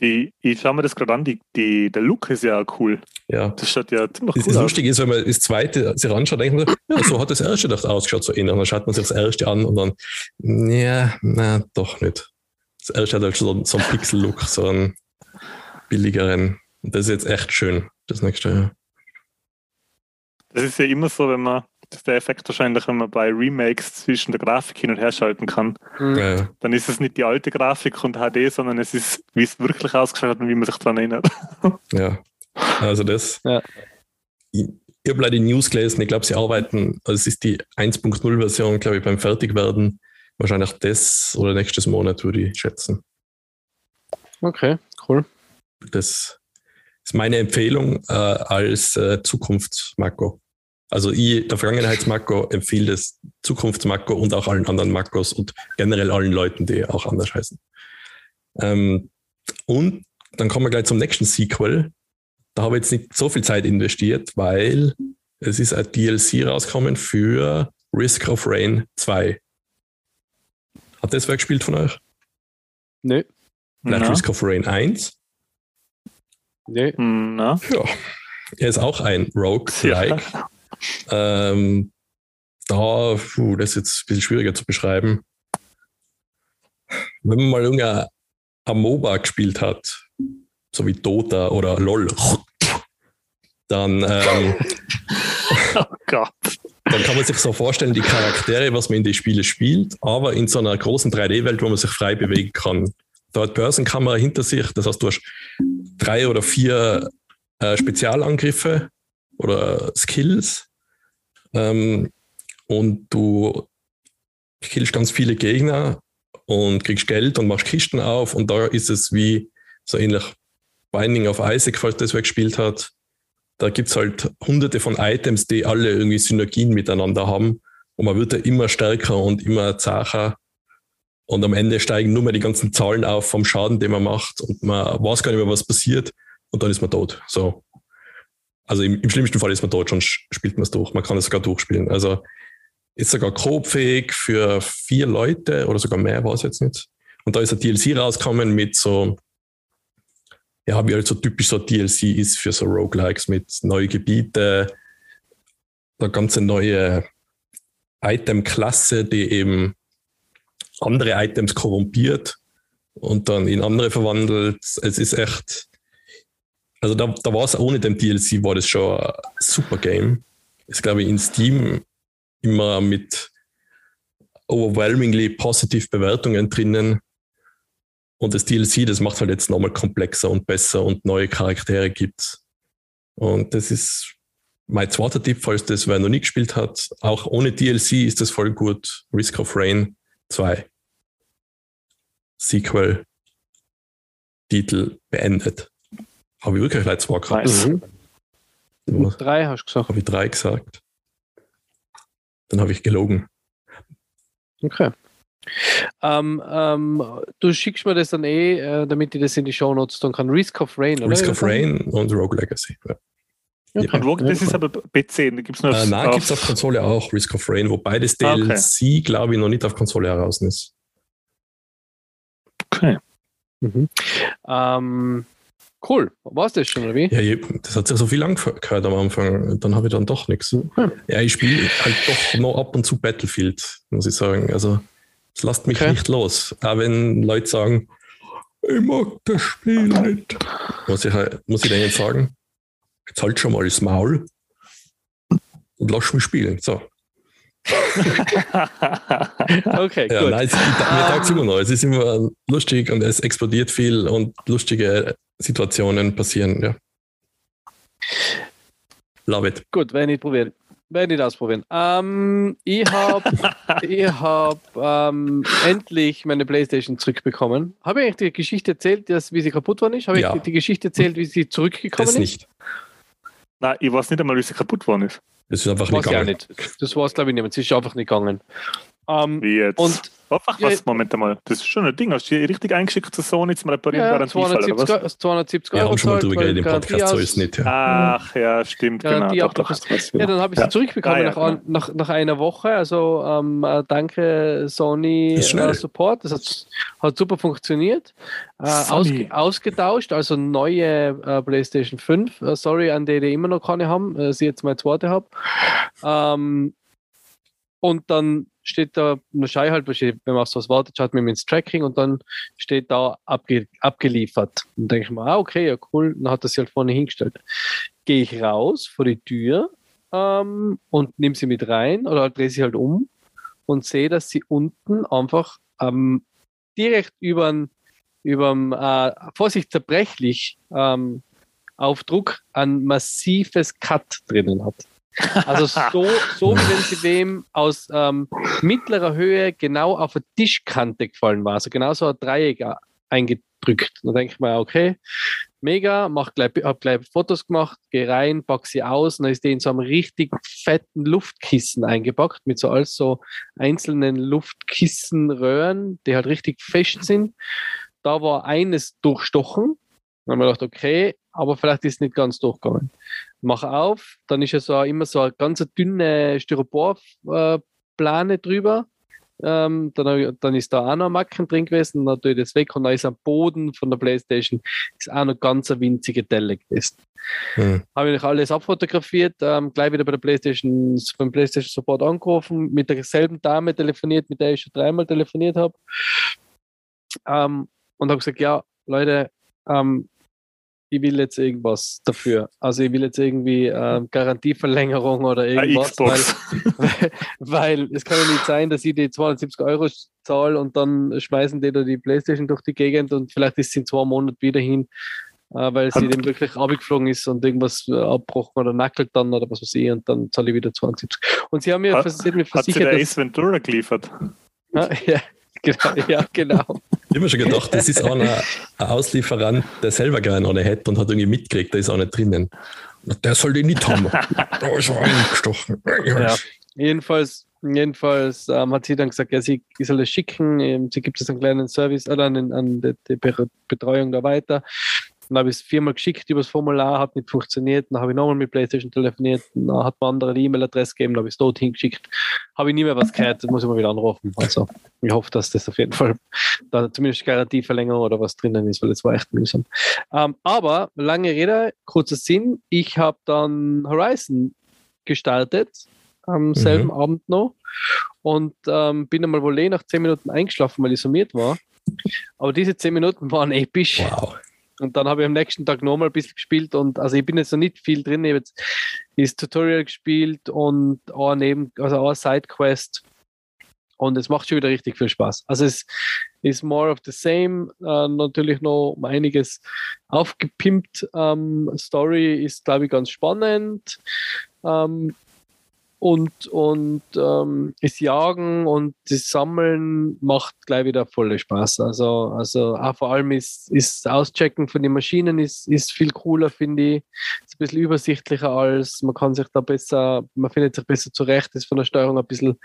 Die, ich schaue mir das gerade an, die, die, der Look ist ja cool. Ja. Das schaut ja ziemlich das cool Das Lustige ist, wenn man das zweite sich anschaut, denkt man, ja, so hat das erste doch ausgeschaut, so ähnlich. Und dann schaut man sich das erste an und dann, ja, na, doch nicht. Das erste hat halt so, so einen Pixel-Look, so einen billigeren. Und das ist jetzt echt schön, das nächste. Ja. Das ist ja immer so, wenn man das ist der Effekt wahrscheinlich, wenn man bei Remakes zwischen der Grafik hin und her schalten kann. Mhm. Ja. Dann ist es nicht die alte Grafik und HD, sondern es ist, wie es wirklich ausgeschaut hat und wie man sich daran erinnert. Ja, Also das. Ja. Ich, ich habe leider die News gelesen, ich glaube, sie arbeiten, also es ist die 1.0-Version, glaube ich, beim Fertigwerden. Wahrscheinlich das oder nächstes Monat, würde ich schätzen. Okay, cool. Das ist meine Empfehlung äh, als äh, Zukunftsmakro. Also ich, der Vergangenheitsmakro, empfehle das Zukunftsmakro und auch allen anderen Makros und generell allen Leuten, die auch anders heißen. Ähm, und dann kommen wir gleich zum nächsten Sequel. Da habe ich jetzt nicht so viel Zeit investiert, weil es ist ein DLC rausgekommen für Risk of Rain 2. Hat das wer gespielt von euch? Nö. Vielleicht Na? Risk of Rain 1? Nö. Na? Ja. Er ist auch ein Rogue-like. Ähm, da, puh, das ist jetzt ein bisschen schwieriger zu beschreiben. Wenn man mal irgendein MOBA gespielt hat, so wie Dota oder LOL, dann, ähm, Oh dann kann man sich so vorstellen, die Charaktere, was man in die Spiele spielt, aber in so einer großen 3D-Welt, wo man sich frei bewegen kann. Da hat Börsenkamera hinter sich, das heißt, du hast drei oder vier äh, Spezialangriffe oder Skills ähm, und du killst ganz viele Gegner und kriegst Geld und machst Kisten auf und da ist es wie so ähnlich Binding of Isaac, falls das wer gespielt hat. Da gibt es halt hunderte von Items, die alle irgendwie Synergien miteinander haben und man wird ja immer stärker und immer zacher und am Ende steigen nur mehr die ganzen Zahlen auf vom Schaden, den man macht und man weiß gar nicht mehr, was passiert und dann ist man tot. So. Also im, im schlimmsten Fall ist man tot, schon spielt man es durch. Man kann es sogar durchspielen. Also ist sogar grobfähig für vier Leute oder sogar mehr, weiß ich jetzt nicht. Und da ist ein DLC rausgekommen mit so, ja, wie halt so typisch so DLC ist für so Roguelikes mit neue Gebiete, eine ganze neue Item-Klasse, die eben andere Items korrumpiert und dann in andere verwandelt. Es ist echt, also da, da war es ohne den DLC, war das schon ein super Game. Ist, glaube ich, in Steam immer mit overwhelmingly positive Bewertungen drinnen. Und das DLC, das macht halt jetzt nochmal komplexer und besser und neue Charaktere gibt. Und das ist mein zweiter Tipp, falls das wer noch nie gespielt hat. Auch ohne DLC ist das voll gut. Risk of Rain 2. Sequel. Titel beendet. Habe ich wirklich gleich zwei gehabt? Mhm. Drei hast du gesagt. Habe ich drei gesagt? Dann habe ich gelogen. Okay. Ähm, ähm, du schickst mir das dann eh, äh, damit ich das in die Show Notes tun kann. Risk of Rain, oder? Risk of Rain und Rogue Legacy. Ja. Okay. Und Rogue, das ist aber PC, da gibt es nur Äh, nein, auf- gibt es auf Konsole auch, Risk of Rain, wobei das Ah, okay. DLC, glaube ich, noch nicht auf Konsole heraus ist. Okay. Mhm. Ähm, cool. War es das schon, oder wie? Ja, das hat sich so viel angehört am Anfang, dann habe ich dann doch nichts. Ja, ich spiele halt doch noch ab und zu Battlefield, muss ich sagen. Also, es lasst mich Okay. nicht los. Auch wenn Leute sagen, ich mag das Spiel nicht. Muss ich, halt- muss ich denen jetzt sagen, jetzt halt schon mal das Maul und lass mich spielen. So. Okay, Ja, gut. nein, es, mir taugt immer noch. Es ist immer lustig und es explodiert viel und lustige Situationen passieren. Ja. Love it. Gut, werde ich probieren. Werde ich ausprobieren. Ähm, ich habe ich hab, ähm, endlich meine Playstation zurückbekommen. Habe ich eigentlich die Geschichte erzählt, dass, wie sie kaputt worden ist? Habe Ja. ich die Geschichte erzählt, wie sie zurückgekommen Das ist? nicht. Nein, ich weiß nicht einmal, wie sie kaputt worden ist. Das ist einfach nicht gegangen. nicht. Das war es, glaube ich, nicht. Es ist einfach nicht gegangen. Ähm, Wie jetzt? und Einfach Ja, was, Moment einmal. Das ist schon ein Ding. Hast du die richtig eingeschickt zu Sony zum Reparieren ja, Garantiefall, oder 270, was? Euro- 270 Wir Euro. haben schon mal drüber geredet im Podcast, so ist es nicht. Ja. Ach ja, stimmt, genau. Doch, doch, Ja, dann habe ich sie Ja. zurückbekommen Ah, ja, nach, an- nach, nach einer Woche. Also ähm, äh, danke Sony Das äh, Support. Das hat, hat super funktioniert. Äh, ausge, ausgetauscht, also neue äh, PlayStation 5. Äh, sorry an die, die immer noch keine haben, äh, sie jetzt meine zweite habe. Ähm, und dann steht da, eine Schei halt, wenn man auf sowas wartet, schaut man ins Tracking und dann steht da abge, abgeliefert. Und denke ich mir, ah, okay, ja cool, dann hat das sie halt vorne hingestellt. Gehe ich raus vor die Tür ähm, und nehme sie mit rein oder drehe sie halt um und sehe, dass sie unten einfach ähm, direkt über überm, äh, Vorsicht zerbrechlich ähm, auf Druck ein massives Cut drinnen hat. Also so, so wie wenn sie wem aus ähm, mittlerer Höhe genau auf eine Tischkante gefallen war. Also genau so ein Dreieck eingedrückt. Dann denke ich mir, okay, mega, mach gleich, hab gleich Fotos gemacht, geh rein, pack sie aus und dann ist die in so einem richtig fetten Luftkissen eingepackt mit so alles so einzelnen Luftkissenröhren, die halt richtig fest sind. Da war eines durchstochen. Dann haben wir gedacht, okay, aber vielleicht ist es nicht ganz durchgegangen. Mach auf, dann ist ja so immer so eine ganz dünne Styroporplane drüber. Ähm, dann, dann ist da auch noch ein Macken drin gewesen, dann tue ich das weg und dann ist am Boden von der Playstation ist auch noch ganz eine winzige Delle gewesen. Hm. Habe ich alles abfotografiert, ähm, gleich wieder bei der Playstation, beim Playstation Support angerufen, mit derselben Dame telefoniert, mit der ich schon dreimal telefoniert habe. Ähm, und habe gesagt, ja, Leute, ähm, ich will jetzt irgendwas dafür. Also ich will jetzt irgendwie äh, Garantieverlängerung oder irgendwas, weil, weil, es kann ja nicht sein, dass ich die 270 Euro zahle und dann schmeißen die da die Playstation durch die Gegend und vielleicht ist sie in zwei Monaten wieder hin, äh, weil sie dem wirklich abgeflogen ist und irgendwas äh, abbrochen oder nackelt dann oder was weiß ich und dann zahle ich wieder 270. Und sie haben mir, hat, sie mir versichert, hat sie der Ace Ventura geliefert. Ja, ja, genau, ja, genau. Ich habe mir schon gedacht, das ist einer, ein Auslieferant, der selber gerne eine hätte und hat irgendwie mitgekriegt, da ist auch nicht drinnen. Der soll den nicht haben. da ist er eingestochen. Ja. Jedenfalls, jedenfalls ähm, hat sie dann gesagt, ja, sie soll es schicken, ähm, sie gibt es einen kleinen Service oder an, an die, die Betreuung da weiter. Dann habe ich es viermal geschickt über das Formular, hat nicht funktioniert. Dann habe ich nochmal mit PlayStation telefoniert. Dann hat man andere die E-Mail-Adresse gegeben, dann habe ich es dort hingeschickt. Habe ich nie mehr was gehört, das muss ich mal wieder anrufen. Also ich hoffe, dass das auf jeden Fall da zumindest Garantieverlängerung oder was drinnen ist, weil es war echt mühsam. Ähm, aber lange Rede, kurzer Sinn. Ich habe dann Horizon gestartet am mhm. selben Abend noch und ähm, bin einmal wohl eh nach zehn Minuten eingeschlafen, weil ich summiert war. Aber diese zehn Minuten waren episch. Wow. Und dann habe ich am nächsten Tag nochmal ein bisschen gespielt und also ich bin jetzt noch nicht viel drin. Ich habe jetzt das Tutorial gespielt und auch neben, also auch Sidequest. Und es macht schon wieder richtig viel Spaß. Also es ist more of the same. Äh, natürlich noch um einiges aufgepimpt. Ähm, Story ist, glaube ich, ganz spannend. Ähm, und, und ähm, das Jagen und das Sammeln macht gleich wieder volle Spaß. Also, also auch vor allem ist, ist Auschecken von den Maschinen ist, ist viel cooler, finde ich. Ist ein bisschen übersichtlicher als, man kann sich da besser, man findet sich besser zurecht, ist von der Steuerung ein bisschen,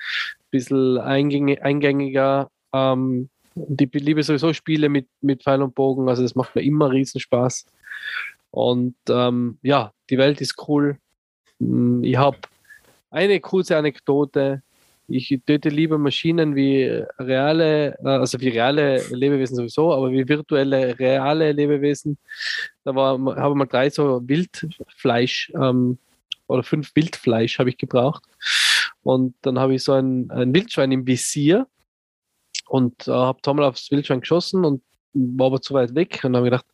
bisschen eingängig, eingängiger. Ähm, und ich liebe sowieso Spiele mit, mit Pfeil und Bogen, also das macht mir immer riesen Spaß. Und ähm, ja, die Welt ist cool. Hm, ich habe eine kurze Anekdote. Ich töte lieber Maschinen wie reale, äh, also wie reale Lebewesen sowieso, aber wie virtuelle, reale Lebewesen. Da war, habe ich mal drei so Wildfleisch ähm, oder fünf Wildfleisch habe ich gebraucht. Und dann habe ich so ein, ein Wildschwein im Visier und äh, habe einmal aufs Wildschwein geschossen und war aber zu weit weg und habe gedacht,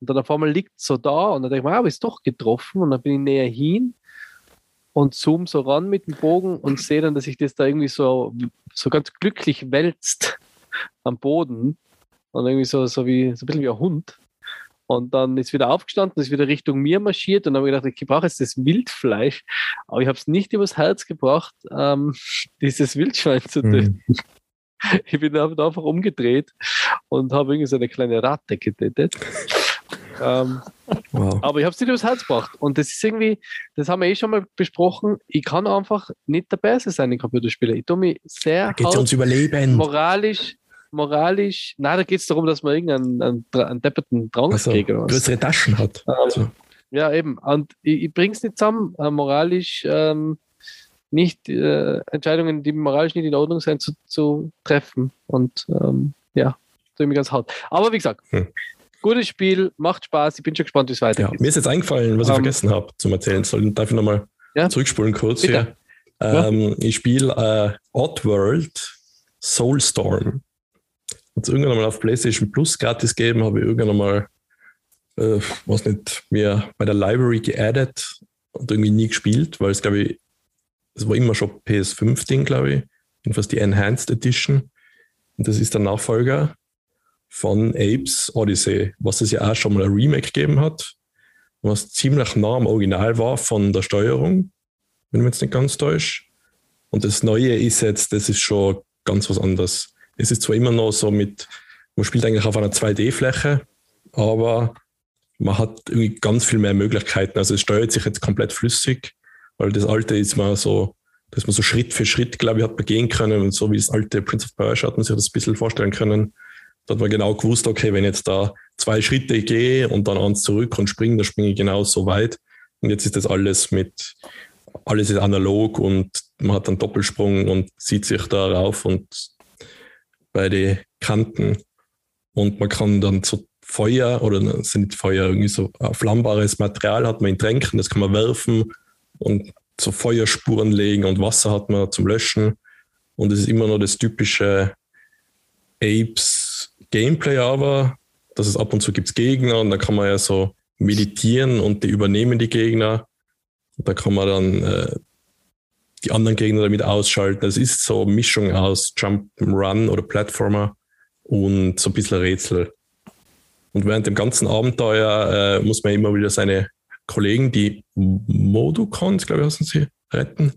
und dann auf einmal liegt so da und dann denke ich mir, ah, ist doch getroffen und dann bin ich näher hin und zoom so ran mit dem Bogen und sehe dann, dass sich das da irgendwie so, so ganz glücklich wälzt am Boden und irgendwie so, so wie so ein bisschen wie ein Hund. Und dann ist wieder aufgestanden, ist wieder Richtung mir marschiert und habe gedacht, ich brauche jetzt das Wildfleisch, aber ich habe es nicht übers Herz gebracht, ähm, dieses Wildschwein zu töten. Mhm. Ich bin einfach umgedreht und habe irgendwie so eine kleine Ratte getötet. Ähm, wow. Aber ich habe es nicht übers Herz gebracht. Und das ist irgendwie, das haben wir eh schon mal besprochen. Ich kann einfach nicht der Beste sein in Computerspielen. Ich tue mich sehr. Da geht es ums Überleben. Moralisch, moralisch. Nein, da geht es darum, dass man irgendeinen einen, einen depperten Drang also, kriegt. Oder was. Größere Taschen hat. Ähm, also. Ja, eben. Und ich, ich bringe es nicht zusammen, äh, moralisch. Ähm, nicht äh, Entscheidungen, die moralisch nicht in Ordnung sind, zu, zu treffen. Und ähm, ja, tue ich mich ganz hart. Aber wie gesagt, hm. Gutes Spiel, macht Spaß. Ich bin schon gespannt, wie es weitergeht. Ja, mir ist jetzt eingefallen, was ich um, ähm, vergessen habe zum Erzählen. Soll, darf ich nochmal ja? zurückspulen kurz Bitte. hier? Ähm, ja. Ich spiele äh, Oddworld Soulstorm. Hat es irgendwann mal auf PlayStation Plus gratis gegeben, habe ich irgendwann mal, äh, was nicht, mir bei der Library geaddet und irgendwie nie gespielt, weil es, glaube ich, es war immer schon PS5-Ding, glaube ich. Jedenfalls die Enhanced Edition. Und das ist der Nachfolger von Apes Odyssey, was es ja auch schon mal ein Remake gegeben hat. was ziemlich nah am Original war von der Steuerung, wenn man jetzt nicht ganz täuscht. Und das Neue ist jetzt, das ist schon ganz was anderes. Es ist zwar immer noch so mit, man spielt eigentlich auf einer 2D-Fläche, aber man hat irgendwie ganz viel mehr Möglichkeiten. Also es steuert sich jetzt komplett flüssig, weil das alte ist mal so, dass man so Schritt für Schritt, glaube ich, hat man gehen können und so wie das alte Prince of Persia hat man sich das ein bisschen vorstellen können. Da hat man genau gewusst, okay, wenn ich jetzt da zwei Schritte gehe und dann eins zurück und springe, dann springe ich genau so weit. Und jetzt ist das alles mit, alles ist analog und man hat einen Doppelsprung und zieht sich da rauf und bei den Kanten. Und man kann dann so Feuer oder sind Feuer, irgendwie so flammbares Material hat man in Tränken, das kann man werfen und so Feuerspuren legen und Wasser hat man zum Löschen. Und es ist immer noch das typische Apes Gameplay, aber dass es ab und zu gibt Gegner und da kann man ja so meditieren und die übernehmen die Gegner. Da kann man dann äh, die anderen Gegner damit ausschalten. Es ist so eine Mischung aus Jump-Run oder Platformer und so ein bisschen Rätsel. Und während dem ganzen Abenteuer äh, muss man immer wieder seine Kollegen, die Modukons, glaube ich, heißen sie, retten.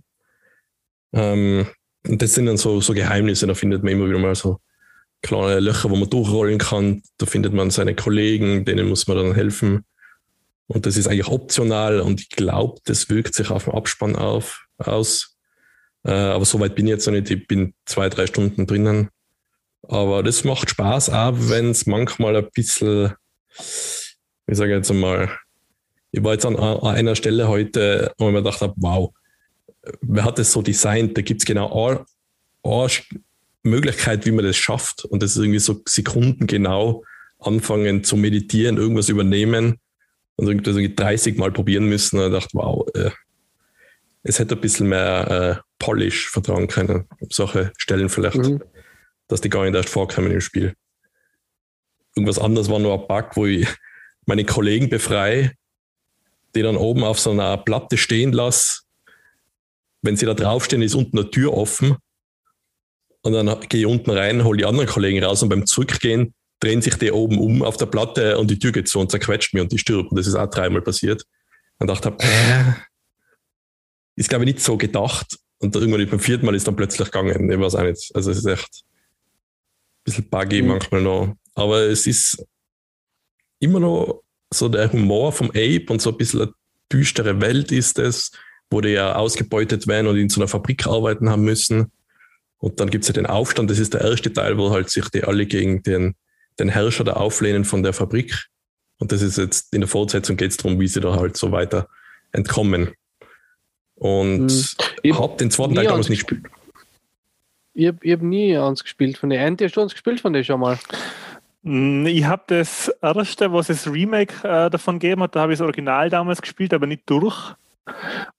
Ähm, und das sind dann so, so Geheimnisse, da findet man immer wieder mal so kleine Löcher, wo man durchrollen kann. Da findet man seine Kollegen, denen muss man dann helfen. Und das ist eigentlich optional und ich glaube, das wirkt sich auf dem Abspann auf, aus. Äh, aber so weit bin ich jetzt noch nicht. Ich bin zwei, drei Stunden drinnen. Aber das macht Spaß, auch wenn es manchmal ein bisschen, ich sage jetzt einmal, ich war jetzt an, einer Stelle heute, wo ich mir gedacht habe, wow, wer hat das so designt? Da gibt es genau eine, eine Möglichkeit, wie man das schafft. Und das ist irgendwie so Sekunden genau anfangen zu meditieren, irgendwas übernehmen und irgendwie 30 Mal probieren müssen. Und ich dachte, wow, äh, es hätte ein bisschen mehr äh, Polish vertrauen können. Solche Stellen vielleicht. Mhm dass die gar nicht erst vorkommen im Spiel. Irgendwas anderes war nur ein Bug, wo ich meine Kollegen befreie, die dann oben auf so einer Platte stehen lasse. Wenn sie da draufstehen, ist unten eine Tür offen. Und dann gehe ich unten rein, hole die anderen Kollegen raus und beim Zurückgehen drehen sich die oben um auf der Platte und die Tür geht zu und zerquetscht mich und die stirbt. Und das ist auch dreimal passiert. Und dachte, äh, ist glaube ich nicht so gedacht. Und irgendwann beim vierten Mal ist dann plötzlich gegangen. Ich weiß auch nicht. Also es ist echt bisschen buggy mhm. manchmal noch. Aber es ist immer noch so der Humor vom Ape und so ein bisschen eine düstere Welt ist es, wo die ja ausgebeutet werden und in so einer Fabrik arbeiten haben müssen. Und dann gibt es ja den Aufstand, das ist der erste Teil, wo halt sich die alle gegen den, den Herrscher da auflehnen von der Fabrik. Und das ist jetzt in der Fortsetzung geht es darum, wie sie da halt so weiter entkommen. Und mhm. habe den zweiten Teil damals nicht gespielt. Ich habe hab nie eins gespielt von der Andy. Hast du uns gespielt von der schon mal? Mm, ich habe das erste, was es Remake äh, davon gegeben hat, da habe ich das Original damals gespielt, aber nicht durch.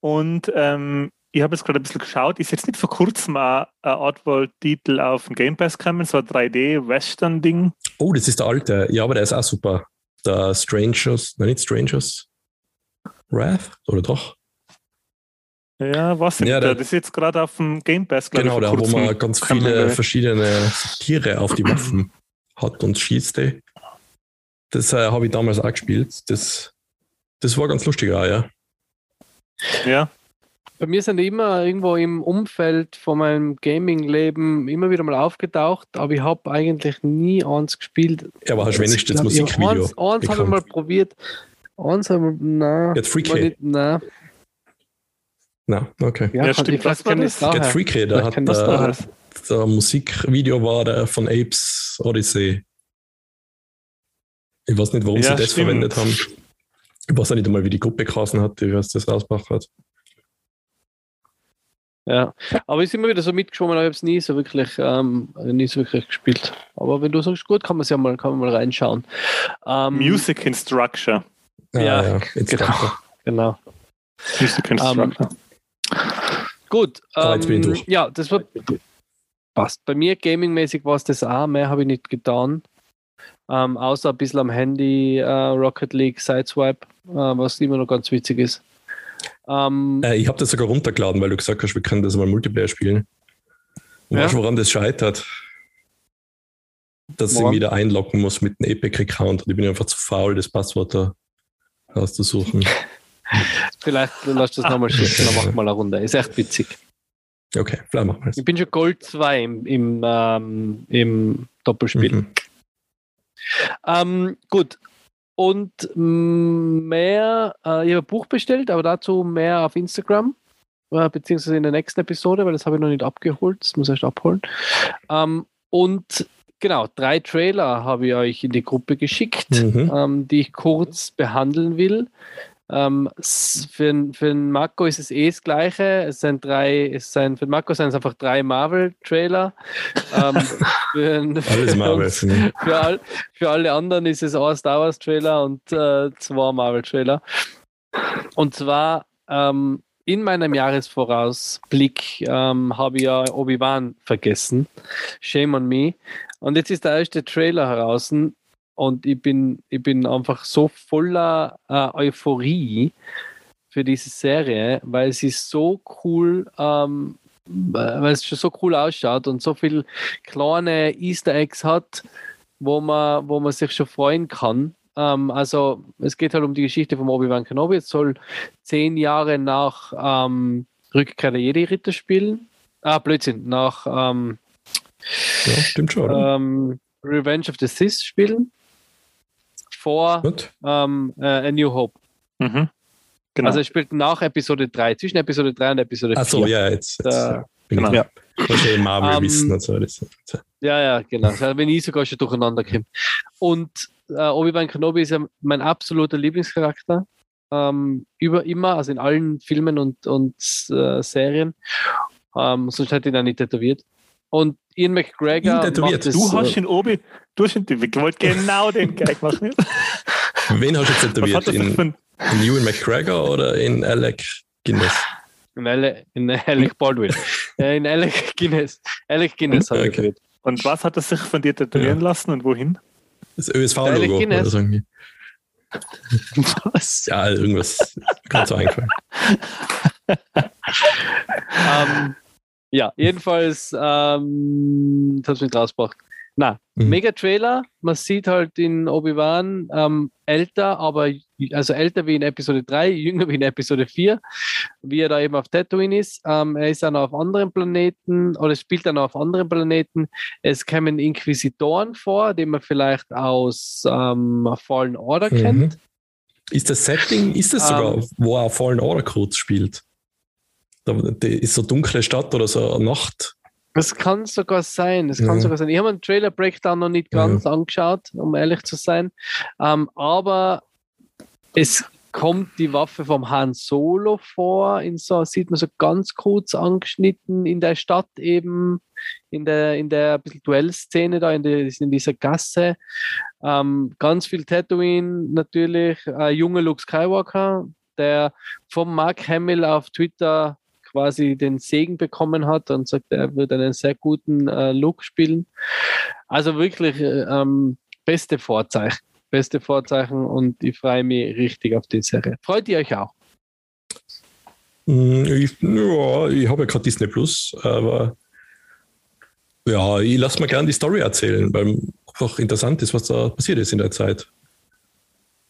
Und ähm, ich habe jetzt gerade ein bisschen geschaut, ist jetzt nicht vor kurzem ein, ein Oddworld-Titel auf dem Game Pass gekommen, so ein 3D-Western-Ding. Oh, das ist der alte. Ja, aber der ist auch super. Der Strangers, nein, nicht Strangers. Wrath, oder doch? Ja, was ja, der, das ist jetzt gerade auf dem Game Pass, Genau, da wo man ganz viele verschiedene Tiere auf die Waffen hat und schießt. Ey. Das äh, habe ich damals auch gespielt. Das, das war ganz lustig auch, ja. Ja. Bei mir sind immer irgendwo im Umfeld von meinem Gaming-Leben immer wieder mal aufgetaucht, aber ich habe eigentlich nie eins gespielt. Ja, aber hast wenigstens das Musikvideo. Eins, eins habe ich mal probiert. Eins habe ich, nein. Jetzt Freaky. Nein. Na, okay. Ja, ja stimmt. Was war das? Get Freaky, da hat da, da Musikvideo war der von Apes Odyssey. Ich weiß nicht, warum ja, sie das stimmt. verwendet haben. Ich weiß auch nicht einmal, wie die Gruppe geheißen hat, die das rausgebracht hat. Ja, aber ich ist immer wieder so mitgeschwommen, aber ich habe es nie so wirklich, ähm, nie so wirklich gespielt. Aber wenn du sagst, gut, kann man es ja mal, kann man mal reinschauen. Ähm, Music Instructor. Ah, ja, ja, genau. genau. Music Instructor. Um, ähm, Gut. Ähm, ja, das war, passt. Bei mir gamingmäßig war es das auch. Mehr habe ich nicht getan. Ähm, außer ein bisschen am Handy äh, Rocket League Sideswipe, äh, was immer noch ganz witzig ist. Ähm, äh, ich habe das sogar runtergeladen, weil du gesagt hast, wir können das mal Multiplayer spielen. Und ja. weißt du, woran das scheitert? Dass woran? ich wieder einloggen muss mit einem Epic-Account und ich bin einfach zu faul, das Passwort da auszusuchen. Vielleicht lass das nochmal schicken, dann machen wir mal eine Runde. Ist echt witzig. Okay, vielleicht machen wir es. Ich bin schon Gold 2 im, im, ähm, im Doppelspiel. Mhm. Ähm, gut. Und mm, mehr, äh, ich habe ein Buch bestellt, aber dazu mehr auf Instagram, äh, beziehungsweise in der nächsten Episode, weil das habe ich noch nicht abgeholt, das muss ich erst abholen. Ähm, und genau, drei Trailer habe ich euch in die Gruppe geschickt, Mhm. ähm, die ich kurz behandeln will. Ähm, für, den- für Marco ist es eh das Gleiche. Es sind drei, es sind, für den Marco sind es einfach drei Marvel-Trailer. ähm, für, den- Alles für Marvel. uns- ich. für, all, für alle anderen ist es ein Star Wars Trailer und äh, zwei Marvel Trailer. Und zwar ähm, in meinem Jahresvorausblick ähm, habe ich ja Obi-Wan vergessen. Shame on me. Und jetzt ist der erste Trailer heraus und ich bin, ich bin einfach so voller äh, Euphorie für diese Serie, weil sie so cool, ähm, weil es schon so cool ausschaut und so viel kleine Easter Eggs hat, wo man, wo man sich schon freuen kann. Ähm, also es geht halt um die Geschichte von Obi-Wan Kenobi. Es soll zehn Jahre nach ähm, Rückkehr der Jedi-Ritter spielen. Ah, Blödsinn, nach ähm, Ja, stimmt schon, ähm, Revenge of the Sith spielen. Vor ähm, äh, A New Hope. Mhm. Genau. Also es spielt nach Episode 3, zwischen Episode 3 und Episode 4. Achso, ja, jetzt. jetzt bin genau. ich Ja. wahrscheinlich Marvel Ähm, wissen und so. Das, Ja, ja, genau. Hat, wenn ich sogar schon durcheinander komme. Und äh, Obi-Wan Kenobi ist ja mein absoluter Lieblingscharakter. Ähm, über immer, also in allen Filmen und, und äh, Serien. Ähm, sonst hätte ich ihn auch nicht tätowiert. Und Ian McGregor. Ihn tätowiert? macht es, du hast äh, ihn Obi, du hast ihn, ich wollte genau den Gag machen. Wen hast du jetzt tätowiert? das In, in Ewan McGregor oder in Alec Guinness? in, Ale, in Alec Baldwin. äh, in Alec Guinness. Alec Guinness hat er Okay. tätowiert. und was hat er sich von dir tätowieren lassen und wohin? Das Alec ÖSV-Logo Guinness. oder so irgendwie. Was? Ja, irgendwas. Ganz so eingefallen. ähm, ja, jedenfalls, ähm, das hat mich rausgebracht. Na, Mhm. mega Trailer. Man sieht halt in Obi-Wan ähm, älter, aber also älter wie in Episode 3, jünger wie in Episode 4, wie er da eben auf Tatooine ist. Ähm, er ist dann auf anderen Planeten oder spielt dann auf anderen Planeten. Es kommen Inquisitoren vor, die man vielleicht aus ähm, Fallen Order Mhm. kennt. Ist das Setting, ist das sogar, Ähm. wo er Fallen Order kurz spielt? Da, da ist so dunkle Stadt oder so Nacht. Das kann sogar sein. Das kann Ja. sogar sein. Ich habe einen Trailer Breakdown noch nicht ganz angeschaut, um ehrlich zu sein. Ähm, aber es kommt die Waffe vom Han Solo vor. In so sieht man so ganz kurz angeschnitten in der Stadt eben, in der in der Duellszene da in, der, in dieser Gasse. Ähm, ganz viel Tatooine natürlich. Äh, junge Luke Skywalker, der vom Mark Hamill auf Twitter quasi den Segen bekommen hat und sagt, er wird einen sehr guten äh, Look spielen. Also wirklich äh, ähm, beste Vorzeichen. Beste Vorzeichen und ich freue mich richtig auf die Serie. Freut ihr euch auch? Hm, Ich, ja, ich habe ja gerade Disney Plus, aber ja, ich lasse mir gerne die Story erzählen, weil einfach interessant ist, was da passiert ist in der Zeit.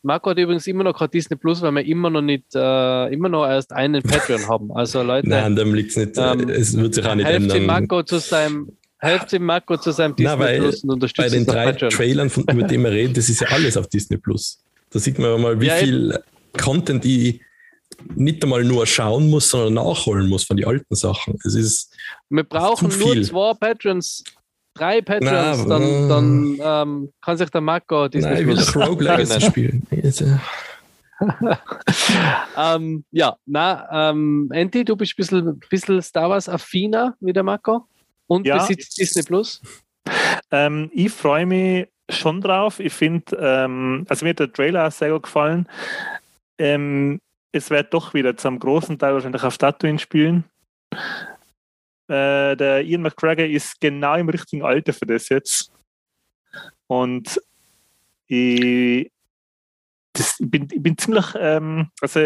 Marco hat übrigens immer noch gerade Disney Plus, weil wir immer noch nicht, äh, immer noch erst einen Patreon haben. Also Leute, Nein, dem liegt es nicht. ähm, es wird sich auch nicht helft ändern. Marco zu seinem, helft dem Marco zu seinem Disney Nein, Plus und Bei unterstützt den uns auf drei Patreon. Trailern, von, über die wir reden, das ist ja alles auf Disney Plus. Da sieht man mal, wie Ja, viel Content ich nicht einmal nur schauen muss, sondern nachholen muss von den alten Sachen. Es ist Wir brauchen nur zwei Patrons, drei Patrons, Na, dann, äh, dann ähm, kann sich der Marco Disney Nein, ich will Plus doch Rogue spielen. Ähm, ja, na, ähm, Andy, du bist ein bisschen, bisschen Star Wars-affiner wie der Marco und Ja. besitzt Disney Plus. Ähm, ich freue mich schon drauf. Ich finde, ähm, also mir hat der Trailer auch sehr gut gefallen. Ähm, es wird doch wieder zum großen Teil wahrscheinlich auf Tatooine spielen. Äh, der Ian McGregor ist genau im richtigen Alter für das jetzt. Und ich, das, ich, bin, ich bin ziemlich, ähm, also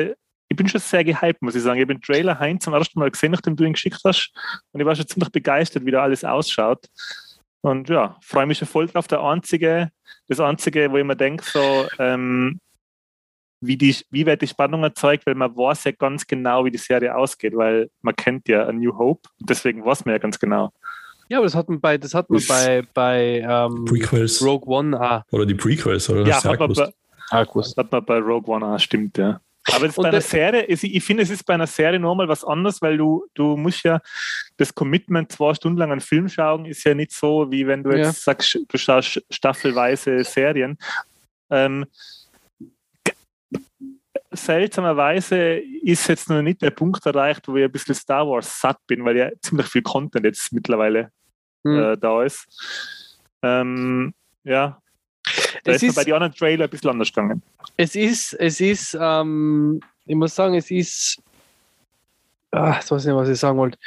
ich bin schon sehr gehypt, muss ich sagen. Ich habe den Trailer Heinz zum ersten Mal gesehen, nachdem du ihn geschickt hast. Und ich war schon ziemlich begeistert, wie da alles ausschaut. Und ja, freue mich schon voll drauf. Der einzige, das einzige, wo ich mir denke, so, ähm, wie, die, wie wird die Spannung erzeugt, weil man weiß ja ganz genau, wie die Serie ausgeht, weil man kennt ja A New Hope, deswegen weiß man ja ganz genau. Ja, aber das hat man bei, das hat man bei, bei ähm, Prequels. Rogue One auch. Oder die Prequels, oder? Ja, hat man, bei, hat man bei Rogue One auch, stimmt, ja. Aber das bei einer Serie, ich, ich finde, es ist bei einer Serie nochmal was anderes, weil du, du musst ja das Commitment, zwei Stunden lang einen Film schauen, ist ja nicht so, wie wenn du jetzt Ja. sagst, du schaust staffelweise Serien. Ähm, seltsamerweise ist jetzt noch nicht der Punkt erreicht, wo ich ein bisschen Star Wars satt bin, weil ja ziemlich viel Content jetzt mittlerweile Hm. äh, da ist. Ähm, ja, da Es ist, ist- bei den anderen Trailer ein bisschen anders gegangen. Es ist, es ist, ähm, ich muss sagen, es ist, ah, jetzt weiß ich nicht, was ich sagen wollte.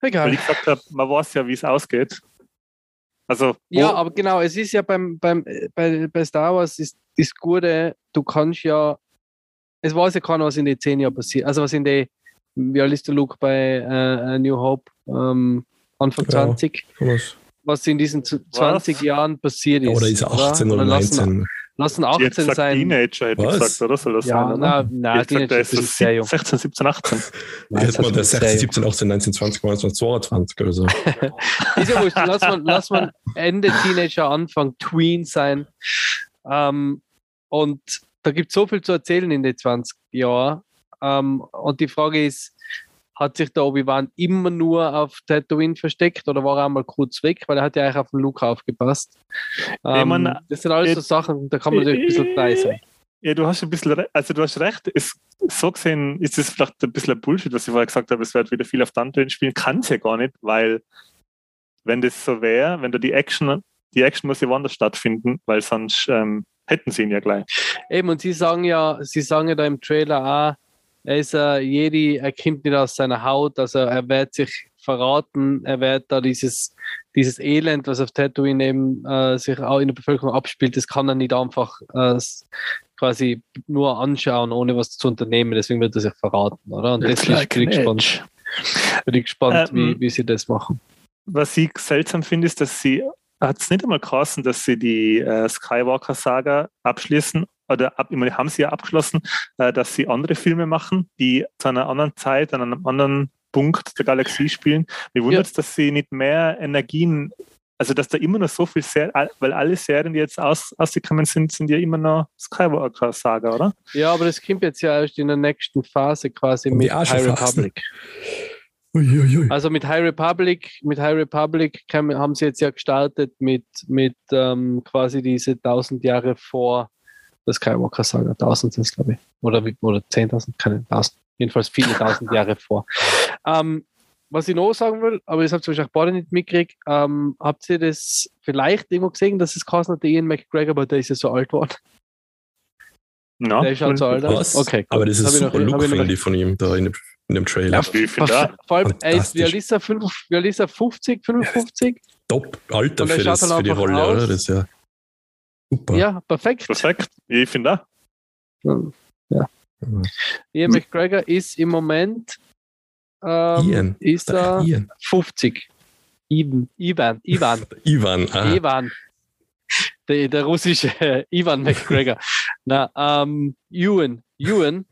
Weil Egal. ich gesagt habe, man weiß ja, wie es ausgeht. Also, Ja, aber genau, es ist ja beim, beim, äh, bei, bei Star Wars ist das Gute, du kannst ja, es weiß ja keiner, was in den zehn Jahren passiert. Also was in den, wie alt ist der Luke bei äh, A New Hope, ähm, Anfang Ja. 20, Was? was in diesen z- 20 Jahren passiert ist. Oder ist er 18 oder, lassen, 19? Lassen hätte 18 gesagt sein. Teenager, hätte ich Was? gesagt, oder? Soll das Ja, sein? Hätte gesagt, Teenager der ist ist sehr jung. 16, 17, 18. Nein, Jetzt mal der ist sehr 16, jung. 17, 18, 19, 20, 21, 22 oder so. Ist ja wurscht, lass man, lass man Ende Teenager, Anfang Tween sein. Ähm, und da gibt es so viel zu erzählen in den 20 Jahren. Ähm, und die Frage ist, hat sich der Obi-Wan immer nur auf Tatooine versteckt oder war er einmal kurz weg? Weil er hat ja eigentlich auf den Luke aufgepasst. Ähm, meine, das sind alles so Sachen, da kann man natürlich ein bisschen frei sein. Ja, du hast ein bisschen, also du hast recht, es, so gesehen ist es vielleicht ein bisschen Bullshit, was ich vorher gesagt habe, es wird wieder viel auf Dante spielen, kann es ja gar nicht, weil wenn das so wäre, wenn du die Action, die Action muss ja woanders stattfinden, weil sonst ähm, hätten sie ihn ja gleich. Eben, und sie sagen ja, sie sagen ja da im Trailer auch, er ist ein Jedi, er kommt nicht aus seiner Haut, also er wird sich verraten, er wird da dieses, dieses Elend, was auf Tatooine eben äh, sich auch in der Bevölkerung abspielt, das kann er nicht einfach äh, quasi nur anschauen, ohne was zu unternehmen, deswegen wird er sich verraten, oder? Und das ist, bin ich gespannt, bin ich gespannt Ähm, wie, wie sie das machen. Was ich seltsam finde, ist, dass sie, hat es nicht einmal geheißen, dass sie die äh, Skywalker-Saga abschließen, oder ab, meine, haben sie ja abgeschlossen, äh, dass sie andere Filme machen, die zu einer anderen Zeit, an einem anderen Punkt der Galaxie spielen. Mir wundert es, dass sie nicht mehr Energien, also dass da immer noch so viel, Ser weil alle Serien, die jetzt aus, ausgekommen sind, sind ja immer noch Skywalker-Saga, oder? Ja, aber das kommt jetzt ja erst in der nächsten Phase quasi mit High. Republic. Uiuiui. Also mit High Republic, mit High Republic haben sie jetzt ja gestartet mit, mit ähm, quasi diese 1000 Jahre vor der Skywalker Saga. 1000 sind es, glaube ich. Oder, oder 10.000, keine 1000. Jedenfalls viele tausend Jahre vor. Ähm, was ich noch sagen will, aber das habt ihr wahrscheinlich beide nicht mitgekriegt, ähm, habt ihr das vielleicht irgendwo gesehen, dass es geheißen hat, der Ian McGregor, aber der ist ja so alt geworden. Ja, Der ist halt so alt. Okay, gut. Aber das ist ich noch- super hab Look, ich noch- finde ich, von ihm da in dem, in dem Trailer. Ja, wie viel da? Vor allem, ist er? Fünf- wie alt ist er? 50, 55? Top Alter er für, das, dann für die Rolle, aus. oder? Das ist ja super. Ja, perfekt. Perfekt. Ich finde da. Ja. Ian McGregor ist im Moment ähm, Ian. ist er Ian. 50. Ivan, Ivan, Ivan, Ivan. Ah, Ivan. Der, der russische Ivan McGregor. Na, ähm, Ewan, Ewan.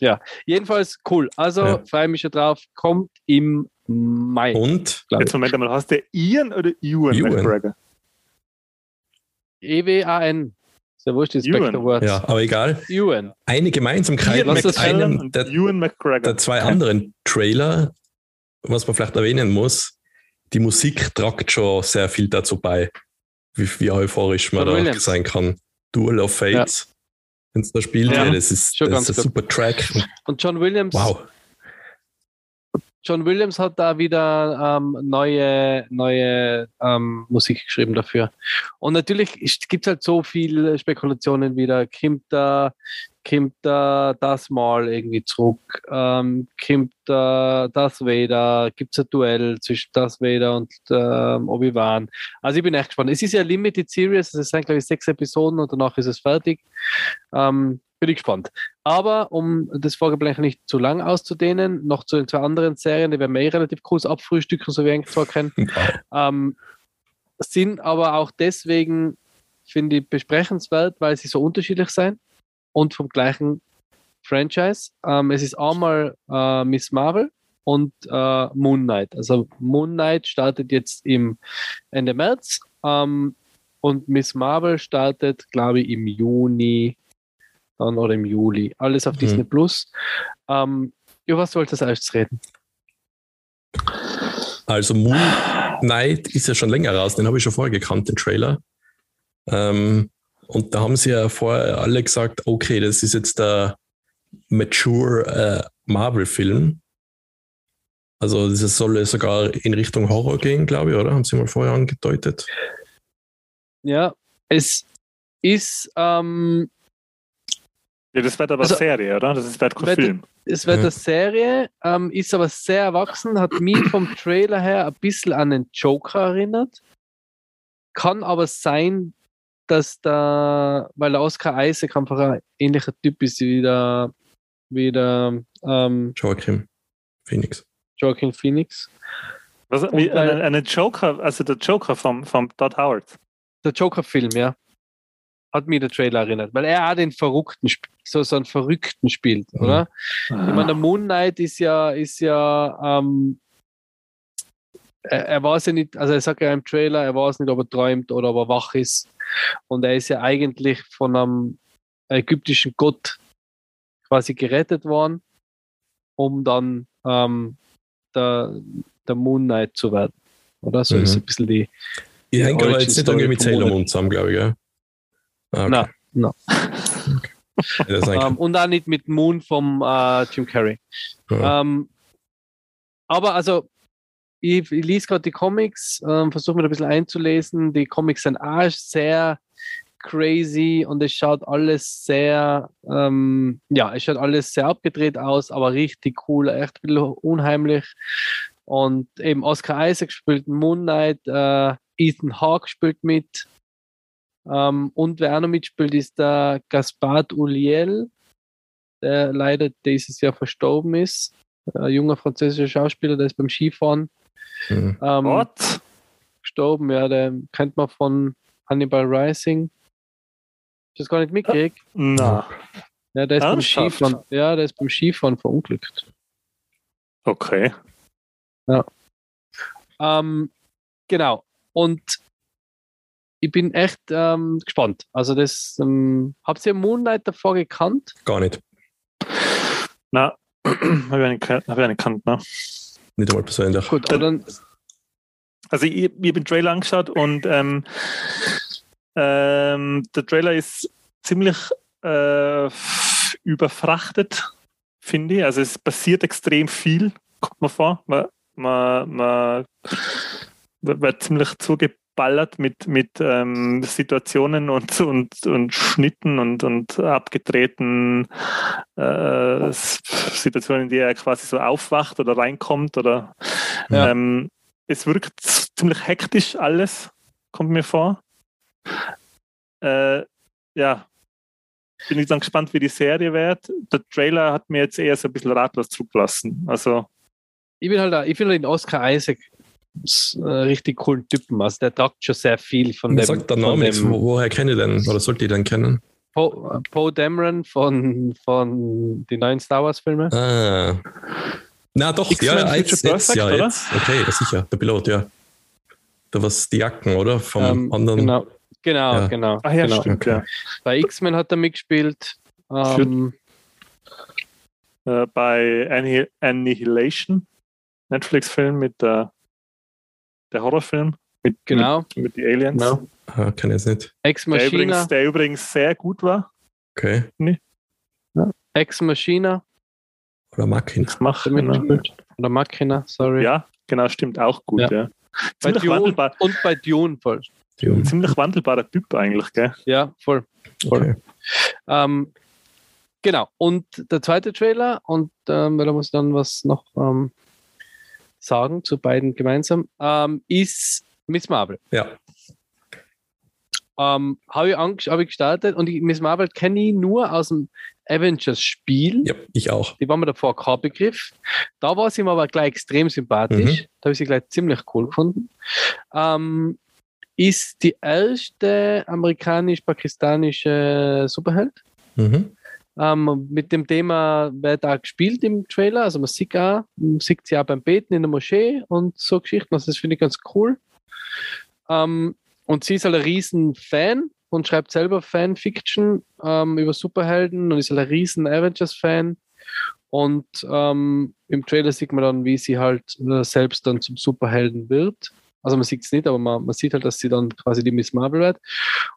Ja, jedenfalls cool. Also Ja. freue mich schon drauf. Kommt im Mai. Und Jetzt. Moment einmal, hast du Ian oder Ewan, Ewan. McGregor? E-W-A-N. Ist ja wurscht, ist Back Ewan. ja, aber egal. Ewan. Eine Gemeinsamkeit Ian mit einem der, Ewan der zwei anderen Trailer, was man vielleicht erwähnen muss, die Musik tragt schon sehr viel dazu bei, wie, wie euphorisch man da Williams. sein kann. Duel of Fates, wenn es da spielt, Ja. ja, das ist, Schon das ist ein ganz super Track. Und Und John Williams wow, John Williams hat da wieder ähm, neue, neue ähm, Musik geschrieben dafür. Und natürlich gibt es halt so viele Spekulationen wieder. Kommt da, kommt da das mal irgendwie zurück? Ähm, kommt da das Vader? Gibt es ein Duell zwischen das Vader und ähm, Obi-Wan? Also ich bin echt gespannt. Es ist ja Limited Series, es sind glaube ich sechs Episoden und danach ist es fertig. Ähm, bin ich gespannt. Aber um das Vorgeblänkel nicht zu lang auszudehnen, noch zu den zwei anderen Serien, die werden wir eh relativ kurz abfrühstücken, so wie eigentlich zwar kennen, ähm, sind aber auch deswegen finde ich besprechenswert, weil sie so unterschiedlich sind und vom gleichen Franchise. Ähm, es ist einmal äh, Miss Marvel und äh, Moon Knight. Also Moon Knight startet jetzt im Ende März ähm, und Miss Marvel startet, glaube ich, im Juni dann oder im Juli. Alles auf Mhm. Disney Plus. Ähm, über was sollst du als erstes reden? Also Moon Knight ist ja schon länger raus, den habe ich schon vorher gekannt, den Trailer. Ähm, und da haben sie ja vorher alle gesagt, okay, das ist jetzt der mature äh, Marvel-Film. Also das soll sogar in Richtung Horror gehen, glaube ich, oder? Haben sie mal vorher angedeutet. Ja, es ist, ähm, Ja, das wird aber Also- Serie, oder? Das ist wird kein Wird- Film. es wird eine Serie, ähm, ist aber sehr erwachsen, hat mich vom Trailer her ein bisschen an den Joker erinnert. Kann aber sein, dass da, weil der Oscar Isaac einfach ein ähnlicher Typ ist wie der, wie der ähm, Joachim Phoenix. Joaquin Phoenix. Was, wie, weil- eine, eine Joker, also der Joker vom, vom Todd Howard. Der Joker-Film, ja. Hat mich der Trailer erinnert, weil er auch den Verrückten, so, so einen Verrückten spielt, Mhm. oder? Ich meine, der Moon Knight ist ja, ist ja, ähm, er, er weiß ja nicht, also er sagt ja im Trailer, er weiß nicht, ob er träumt oder ob er wach ist. Und er ist ja eigentlich von einem ägyptischen Gott quasi gerettet worden, um dann ähm, der, der Moon Knight zu werden. Oder so Mhm. ist ein bisschen die. Ich hänge aber jetzt nicht irgendwie mit Sailor. Moon zusammen, glaube ich, gell? Ah, okay. Ja, das ist eigentlich- Ähm, und auch nicht mit Moon vom äh, Jim Carrey. ja. Ähm, aber also, ich, ich lese gerade die Comics, ähm, versuche mir da ein bisschen einzulesen. Die Comics sind auch sehr crazy und es schaut alles sehr, ähm, ja, es schaut alles sehr abgedreht aus, aber richtig cool, echt ein bisschen unheimlich. Und eben Oscar Isaac spielt Moon Knight, äh, Ethan Hawke spielt mit. Ähm, und wer auch noch mitspielt, ist der Gaspard Uliel, der leider dieses Jahr verstorben ist. Ein junger französischer Schauspieler, der ist beim Skifahren Mhm. ähm, What? gestorben. Ja, der kennt man von Hannibal Rising. Hast du das gar nicht mitgekriegt? Na, Ja, der ist beim? Skifahren. Ja, der ist beim Skifahren verunglückt. okay. Ähm, genau. Und ich bin echt ähm, gespannt. Also das, ähm, habt ihr Moonlight davor gekannt? Gar nicht. Na, habe ich, nicht- hab ich nicht gekannt, ne? Nicht einmal persönlich. Gut, aber dann, Also ich, ich habe den Trailer angeschaut und ähm, ähm, der Trailer ist ziemlich äh, überfrachtet, finde ich. Also es passiert extrem viel, kommt mir vor. Man, man, man wird ziemlich zugeballert mit, mit ähm, Situationen und, und, und Schnitten und, und abgedrehten äh, Situationen, in die er quasi so aufwacht oder reinkommt oder Ja. ähm, es wirkt ziemlich hektisch alles, kommt mir vor. Äh, ja, bin ich dann gespannt, wie die Serie wird. Der Trailer hat mir jetzt eher so ein bisschen ratlos zurückgelassen. Also, ich bin halt, da- ich finde den Oscar Isaac richtig coolen Typen. Also der tragt schon sehr viel von dem. sagt der Name nichts. Wo- Woher kenne ich den? Oder sollte ich den kennen? Poe Poe Dameron von, von den neuen Star Wars Filmen. Ah. Na doch, ja, Future jetzt, jetzt, Perfect, ja, oder? jetzt. Okay, ja, sicher, der Pilot, ja. Da was die Jacken, oder? Vom Ähm, anderen. Genau, genau, Ja. genau. ach ja, genau. stimmt, Okay. Bei X-Men hat er mitgespielt. Ähm, ja. Äh, bei Anni- Annihilation, Netflix-Film mit der, der Horrorfilm mit, genau, mit, mit den Aliens. genau. Ah, kann ich jetzt nicht. Ex Der, Machina, übrigens, der übrigens sehr gut war. Okay. Ex Machina, Oder Machina. Er mitgespielt. Oder Machina, sorry. Ja, genau, stimmt auch gut. Ja. Ja. bei Ziemlich, Dune wandelbar, und bei Dune voll. Die- ziemlich wandelbarer Typ eigentlich, gell? Ja, voll. voll. Okay. Ähm, genau. Und der zweite Trailer, und ähm, weil da muss ich dann was noch ähm, sagen zu beiden gemeinsam, ähm, ist Miss Marvel. Ja. Ähm, Habe ich, hab ich gestartet und die Miss Marvel kenne ich nur aus dem Avengers-Spiel. ja, ich auch. Die war mir davor kein Begriff. Da war sie mir aber gleich extrem sympathisch. Mhm. Da habe ich sie gleich ziemlich cool gefunden. Ähm, ist die erste amerikanisch-pakistanische Superheld. Mhm. Ähm, mit dem Thema wird auch gespielt im Trailer. Also man sieht auch, man sieht sie auch beim Beten in der Moschee und so Geschichten. Also das finde ich ganz cool. Ähm, und sie ist halt ein riesen Fan und schreibt selber Fanfiction ähm, über Superhelden und ist halt ein riesen Avengers-Fan. Und ähm, im Trailer sieht man dann, wie sie halt äh, selbst dann zum Superhelden wird. Also man sieht es nicht, aber man, man, sieht halt, dass sie dann quasi die Miss Marvel wird.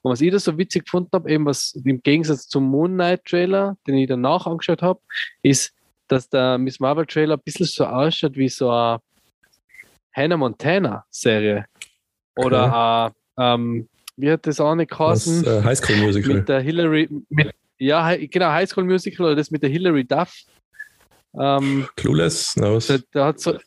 Und was ich da so witzig gefunden habe, eben was im Gegensatz zum Moon Knight Trailer, den ich danach angeschaut habe, ist, dass der Miss Marvel Trailer ein bisschen so ausschaut wie so eine Hannah Montana Serie. Oder okay. a, ähm, wie hat das auch nicht geheißen? Das, äh, High School Musical. Mit der Hillary, mit, ja, genau, High School Musical oder das mit der Hillary Duff. Ähm, Clueless? No, da, da hat so,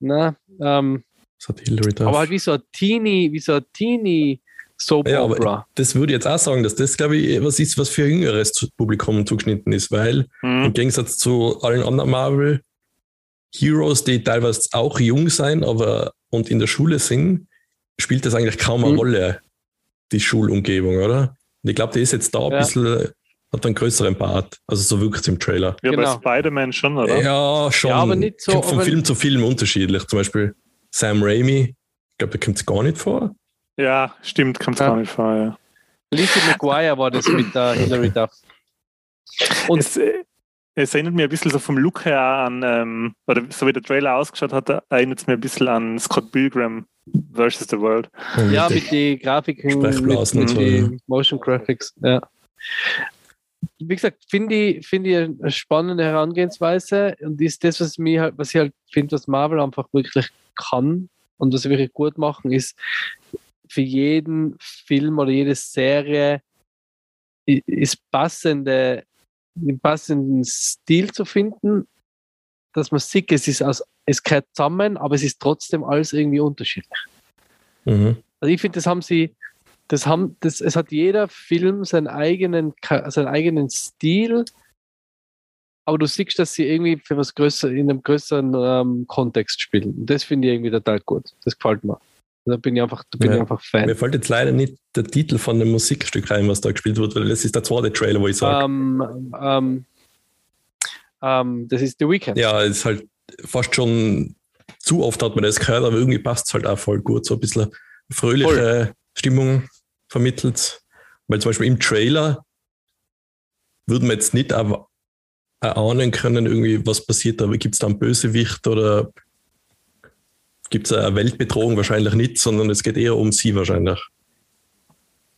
na, ähm, das hat Hillary Duff. Aber halt wie so ein Teenie, wie so ein Teenie Soap ja, Opera. das würde ich jetzt auch sagen, dass das, glaube ich, was ist, was für ein jüngeres Publikum zugeschnitten ist, weil mhm. im Gegensatz zu allen anderen Marvel Heroes, die teilweise auch jung sein, aber und in der Schule sind, spielt das eigentlich kaum eine mhm. Rolle, die Schulumgebung, oder? Und ich glaube, die ist jetzt da ein ja. bisschen, hat einen größeren Part. Also so wirkt es im Trailer. Ja, genau. bei Spider-Man schon, oder? Ja, schon. Ja, aber nicht so. Von Film zu Film unterschiedlich. Zum Beispiel Sam Raimi, ich glaube, da kommt es gar nicht vor. Ja, stimmt, kommt ja. gar nicht vor, ja. Lizzie McGuire war das mit der Hilary Duff. Und es, äh, es, erinnert mich ein bisschen so vom Look her an, ähm, oder so wie der Trailer ausgeschaut hat, erinnert es mir ein bisschen an Scott Pilgrim versus the World. Ja, mit den Grafiken, mit und so, den Motion Graphics, ja. Wie gesagt, finde ich, find ich eine spannende Herangehensweise und ist das, was, mir halt, was ich halt finde, was Marvel einfach wirklich kann und was sie wirklich gut machen, ist für jeden Film oder jede Serie ist passende, den passenden Stil zu finden, dass man sieht, es ist aus, es gehört zusammen, aber es ist trotzdem alles irgendwie unterschiedlich. Mhm. Also ich finde, das haben sie, das haben, das, es hat jeder Film seinen eigenen, seinen eigenen Stil, aber du siehst, dass sie irgendwie für was größer, in einem größeren ähm, Kontext spielen. Und das finde ich irgendwie total gut. Das gefällt mir. Da bin ich einfach, da bin ja. ich einfach Fan. Mir fällt jetzt leider nicht der Titel von dem Musikstück rein, was da gespielt wird, weil das ist der zweite Trailer, wo ich sage. Um, um, um, das ist The Weekend. Ja, es ist halt fast schon zu oft hat man das gehört, aber irgendwie passt es halt auch voll gut. So ein bisschen fröhliche voll. Stimmung vermittelt. Weil zum Beispiel im Trailer würden wir jetzt nicht erahnen können, irgendwie, was passiert da? Gibt es da einen Bösewicht oder gibt es eine Weltbedrohung? Wahrscheinlich nicht, sondern es geht eher um sie wahrscheinlich.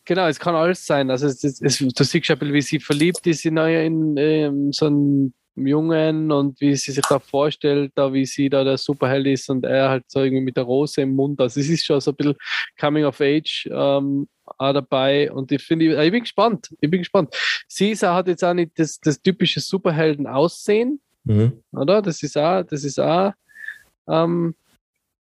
Genau, es kann alles sein. Also es, es, es, du siehst ja, wie sie verliebt ist in, in, in ähm, so einen Jungen und wie sie sich da vorstellt, da wie sie da der Superheld ist und er halt so irgendwie mit der Rose im Mund. Also es ist schon so ein bisschen Coming of Age ähm, auch dabei und ich finde, ich, ich bin gespannt. Ich bin gespannt. Caesar hat jetzt auch nicht das, das typische Superhelden-Aussehen, mhm. oder? Das ist auch, das ist auch, ähm,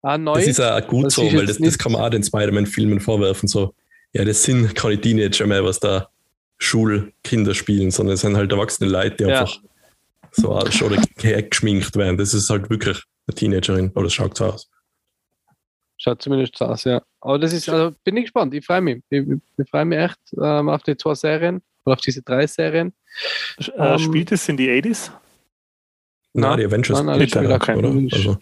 auch neu. Das ist auch gut das so, weil das, das kann man auch den Spider-Man-Filmen vorwerfen. So, ja, das sind keine Teenager mehr, was da Schulkinder spielen, sondern es sind halt erwachsene Leute, die ja. einfach so schon geschminkt werden. Das ist halt wirklich eine Teenagerin, oder es schaut so aus. Schaut zumindest so aus, ja. Aber das ist, also bin ich gespannt. Ich freue mich. Ich, ich freue mich echt ähm, auf die zwei Serien oder auf diese drei Serien. Äh, um, spielt es in die 80s? Nein, Na, die Avengers nein, nein, spielt auch, oder? Also.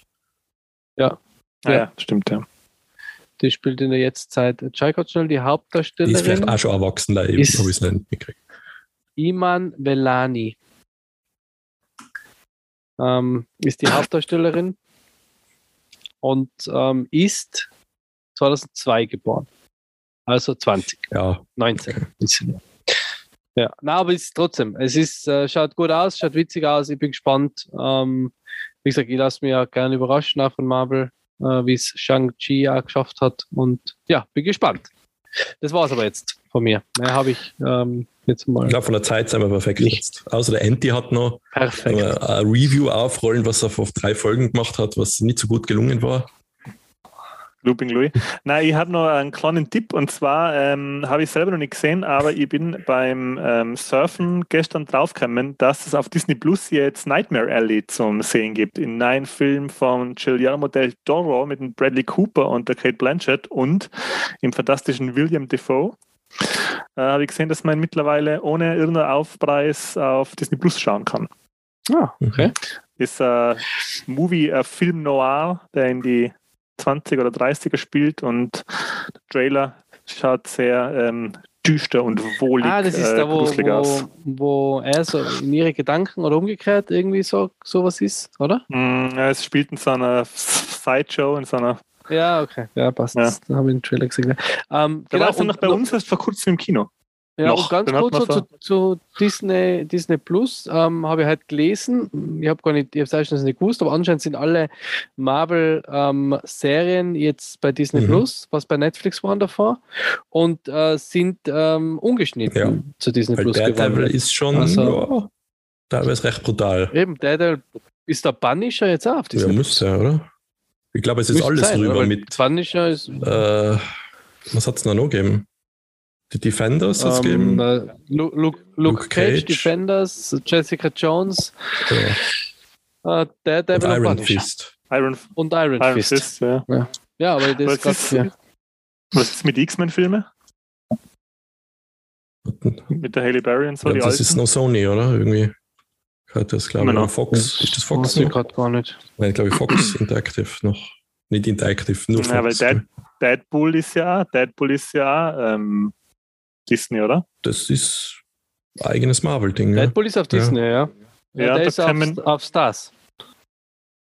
Ja. Ah, ja. stimmt, ja. Die spielt in der Jetztzeit. Check out schnell die Hauptdarstellerin. Die ist vielleicht auch schon erwachsen, da habe ich es nicht mitgekriegt. Iman Velani ähm, ist die Hauptdarstellerin und ähm, ist 2002 geboren. Also 20. Ja. 19. Ja, na, aber ist trotzdem, es ist, äh, schaut gut aus, schaut witzig aus, ich bin gespannt. Ähm, wie gesagt, ich lasse mich ja gerne überraschen auch von Marvel, äh, wie es Shang-Chi auch geschafft hat. Und ja, bin gespannt. Das war es aber jetzt von mir. Mehr habe ich ähm, jetzt mal. Ich glaube, von der Zeit sind wir perfekt jetzt. Außer der Anti hat noch perfekt. ein Review aufrollen, was er vor drei Folgen gemacht hat, was nicht so gut gelungen war. Looping Louis. Nein, ich habe noch einen kleinen Tipp und zwar ähm, habe ich selber noch nicht gesehen, aber ich bin beim ähm, Surfen gestern draufgekommen, dass es auf Disney Plus jetzt Nightmare Alley zum Sehen gibt. In neuen Film von Guillermo del Toro mit dem Bradley Cooper und der Kate Blanchett und im fantastischen William Defoe. Äh, habe ich gesehen, dass man mittlerweile ohne irgendeinen Aufpreis auf Disney Plus schauen kann. Ah, okay. Ist ein Movie, ein Film noir, der in die 20er oder 30er spielt und der Trailer schaut sehr ähm, düster und wohlig Ah, das ist äh, da, wo, wo, wo er so in ihre Gedanken oder umgekehrt irgendwie so sowas ist, oder? Mm, ja, es spielt in so einer Sideshow, in so einer. Ja, okay. Ja, passt. Ja. Da habe ich den Trailer gesehen. Ähm, Da genau, war es dann und noch bei uns erst vor kurzem im Kino. Ja, noch. und ganz kurz so zu, zu Disney, Disney Plus ähm, habe ich halt gelesen. Ich habe gar nicht, ich habe es nicht gewusst, aber anscheinend sind alle Marvel-Serien jetzt bei Disney Mhm. Plus, was bei Netflix waren davor, und äh, sind ähm, ungeschnitten Ja. zu Disney Weil Plus Daredevil geworden. ist schon Also- ja, teilweise recht brutal. Eben, Daredevil ist der Punisher jetzt auch auf Ja, Disney muss ja, oder? Ich glaube, es ist Müsste alles sein, drüber mit. Punisher ist Äh, was hat es da noch gegeben? Die Defenders hat es ähm, gegeben. äh, Luke, Luke, Luke Cage, Cage. Defenders, Jessica Jones, Ja. äh, Daredevil Und und Iron Punisher. Fist. Iron, Und Iron, Iron Fist. Fist. ja. Ja, aber das Was ist, grad, ist, ja. was ist mit X-Men-Filmen? Mit der Haley Berry und so, Ja, die das ist alten? noch Sony, oder? Irgendwie. Gehört das, glaube ich, noch. noch. Fox. Ist das Fox? Weiß ich gerade gar nicht. Nein, glaube ich, Fox Interactive noch. Nicht Interactive, nur Ja, weil Fox. Dead, Deadpool ist ja Deadpool ist ja ähm, Disney, oder? das ist eigenes Marvel-Ding. Ja. Deadpool ist auf Ja. Disney, ja. Ja, Ja, der da ist auf, man- auf Stars.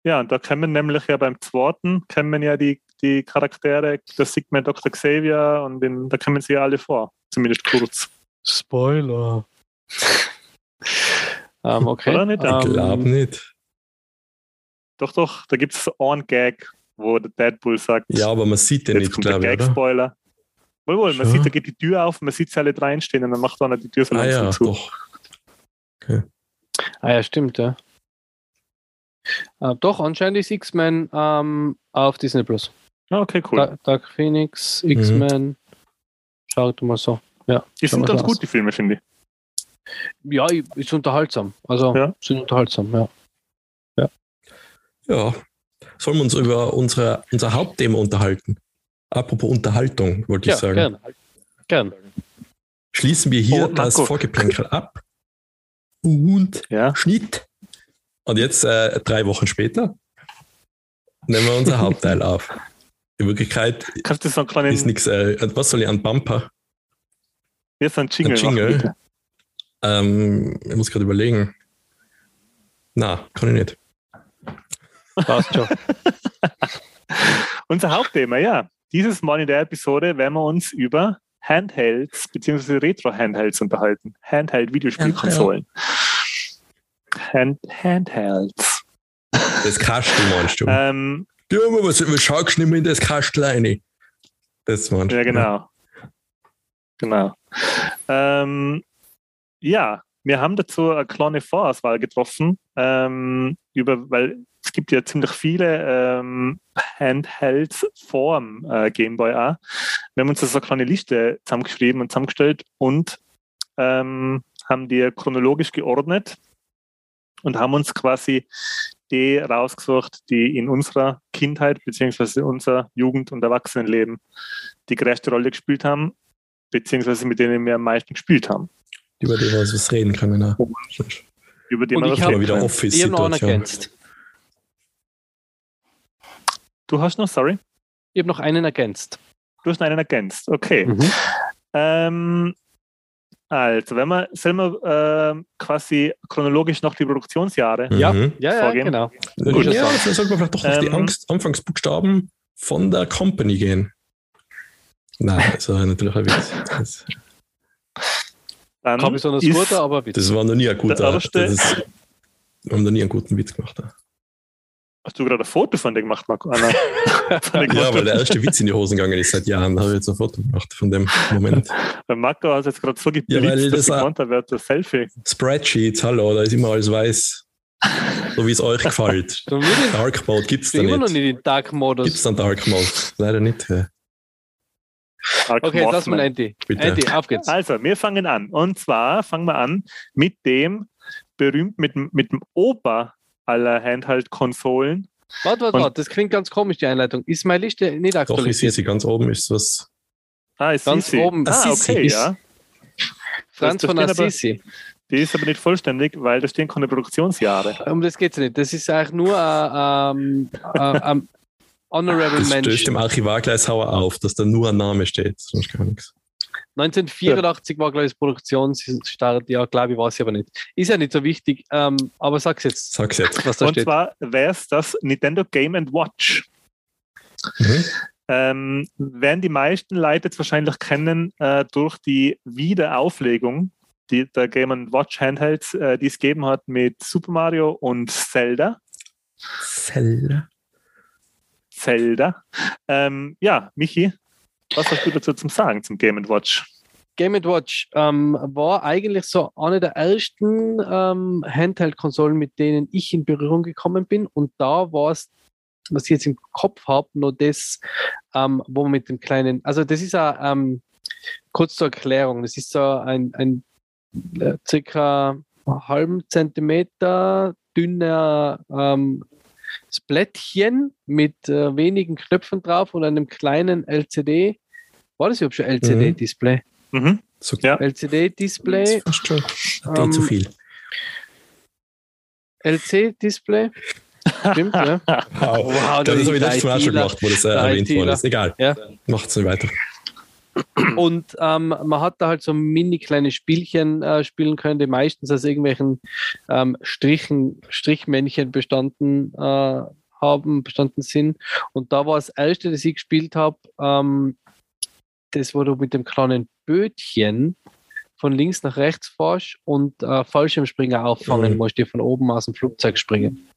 Ja, und da kennen nämlich ja beim zweiten, kennen ja die, die Charaktere, da sieht man Dr. Xavier und in, da kommen sie ja alle vor, zumindest kurz. Spoiler. ähm, okay. Oder nicht? Ich Ähm, glaube nicht. Doch, doch, da gibt es einen Gag, wo der Deadpool sagt, Ja, aber man sieht den jetzt nicht, kommt der glaube ich, oder? Gag-Spoiler. Wohl, wohl, man Schon? sieht, da geht die Tür auf, man sieht sie alle drei stehen und dann macht einer die Tür so Ah langsam ja, zu. doch. Ah ja, stimmt, ja. Äh, doch, anscheinend ist X-Men ähm, auf Disney Plus. Ah, okay, cool. Da Dark Phoenix, Mhm. X-Men. Schaut mal so. Ja, die sind ganz so gut, aus. die Filme, finde ich. Ja, ist unterhaltsam. Also Ja. sind unterhaltsam, ja. Ja. Sollen wir uns über unsere, unser Hauptthema unterhalten? Apropos Unterhaltung, wollte ich Ja, sagen. gern. Gern. Schließen wir hier Oh, das. Vorgeplänkel ab. Und Ja. Schnitt. Und jetzt, äh, drei Wochen später, nehmen wir unser Hauptteil auf. In Wirklichkeit so ist nichts, äh, was soll ich an Bumper? so einen Jingle, Ein Jingle? Ähm, ich muss gerade überlegen. Na, kann ich nicht. Passt schon. Unser Hauptthema, ja. Dieses Mal in der Episode werden wir uns über Handhelds bzw. Retro-Handhelds unterhalten. Handheld-Videospielkonsolen. Hand Handhelds. Das Kastel meinst du? Ähm, ja, aber was, was schaust du nicht mehr in das Kastel rein? Das meinst du? ja, genau. Genau. Ähm, ja, wir haben dazu eine kleine Vorauswahl getroffen, ähm, über, weil es gibt ja ziemlich viele ähm, Handhelds vor dem äh, Gameboy auch. Wir haben uns das so eine kleine Liste zusammengeschrieben und zusammengestellt und ähm, haben die chronologisch geordnet und haben uns quasi die rausgesucht, die in unserer Kindheit bzw. unser Jugend- und Erwachsenenleben die größte Rolle gespielt haben, beziehungsweise mit denen wir am meisten gespielt haben. Über die wir was reden können. Ja. Über die wir ich was reden wieder können. Ich habe noch ergänzt. Du hast noch, sorry, Ich habe noch einen ergänzt. du hast noch einen ergänzt. Okay. Mhm. Ähm, also, wenn wir, sollen wir ähm, quasi chronologisch noch die Produktionsjahre Ja. Mhm. Ja, ja, Vorgehen. genau. Gut. ich Ja, dann sollten wir vielleicht doch auf die Ähm, Angst, Anfangsbuchstaben von der Company gehen. Nein, das war natürlich ein Witz. Das, Dann Kein besonders ist, guter, aber bitte. das war noch nie ein guter. Der erste- Das ist, haben noch nie einen guten Witz gemacht. Hast du gerade ein Foto von dir gemacht, Marco? Ah, nein. Von dir Ja, weil der erste Witz in die Hosen gegangen ist seit Jahren. Da habe ich jetzt ein Foto gemacht von dem Moment. Weil Marco hat jetzt gerade so Ja, geblitzt, weil dass das ich habe, er hat ein Selfie. Spreadsheets, hallo, da ist immer alles weiß. So wie es euch gefällt. Ich Dark Mode gibt es ich da immer noch nicht. nicht in Dark Gibt es dann Dark Mode? Leider nicht. Ja. Dark Okay, jetzt lass mal Andy. Bitte. Andy, auf geht's. Also, wir fangen an. Und zwar fangen wir an mit dem berühmt, mit, mit dem Opa aller Handheld-Konsolen. Warte, warte, Und- warte, das klingt ganz komisch, die Einleitung. Ist meine Liste nicht Doch, ich sehe sie ganz oben, ist was. Ah, ist Ganz Sisi. oben. Ah, Sisi okay, ist- ja. Franz Das- von das aber- Assisi. Die ist aber nicht vollständig, weil da stehen keine Produktionsjahre. Um das geht es nicht. Das ist eigentlich nur ein ähm, äh, ähm, Honorable Das stößt Mention. dem Archivar gleich sauer auf, dass da nur ein Name steht. Sonst gar nichts. 1984 war, glaube ich, das Produktionsstart. Ja, glaube ich, war es aber nicht. Ist ja nicht so wichtig. Ähm, aber sag's jetzt, Sag's jetzt. was da Und steht. zwar wäre es das Nintendo Game Watch. Mhm. Ähm, werden die meisten Leute jetzt wahrscheinlich kennen äh, durch die Wiederauflegung die, der Game Watch Handhelds, äh, die es gegeben hat mit Super Mario und Zelda. Zelda. Zelda. Ähm, ja, Michi, was hast du dazu zum Sagen zum Game Watch? Game Watch ähm, war eigentlich so eine der ersten ähm, Handheld-Konsolen, mit denen ich in Berührung gekommen bin. Und da war es, was ich jetzt im Kopf habe, nur das, ähm, wo man mit dem kleinen, also das ist ja ähm, kurz zur Erklärung, das ist so ein, ein äh, circa halben Zentimeter dünner ähm, Splättchen mit äh, wenigen Knöpfen drauf und einem kleinen LCD. War das überhaupt schon LCD-Display? Mhm. So Ja. LCD-Display, Fast schon. Hat Ähm, zu viel. LC-Display. Stimmt, ja. Wow. Wow, das habe ich letztes Mal auch schon gemacht, wo das äh, erwähnt worden ist. Egal. Ja. Macht's nicht weiter. Und ähm, man hat da halt so mini kleine Spielchen äh, spielen können, die meistens aus irgendwelchen ähm, Strichen, Strichmännchen bestanden äh, haben, bestanden sind. Und da war das erste, das ich gespielt habe, ähm, das, wo du mit dem kleinen Bötchen von links nach rechts fährst und äh, Fallschirmspringer auffangen Mhm. musst, die von oben aus dem Flugzeug springen.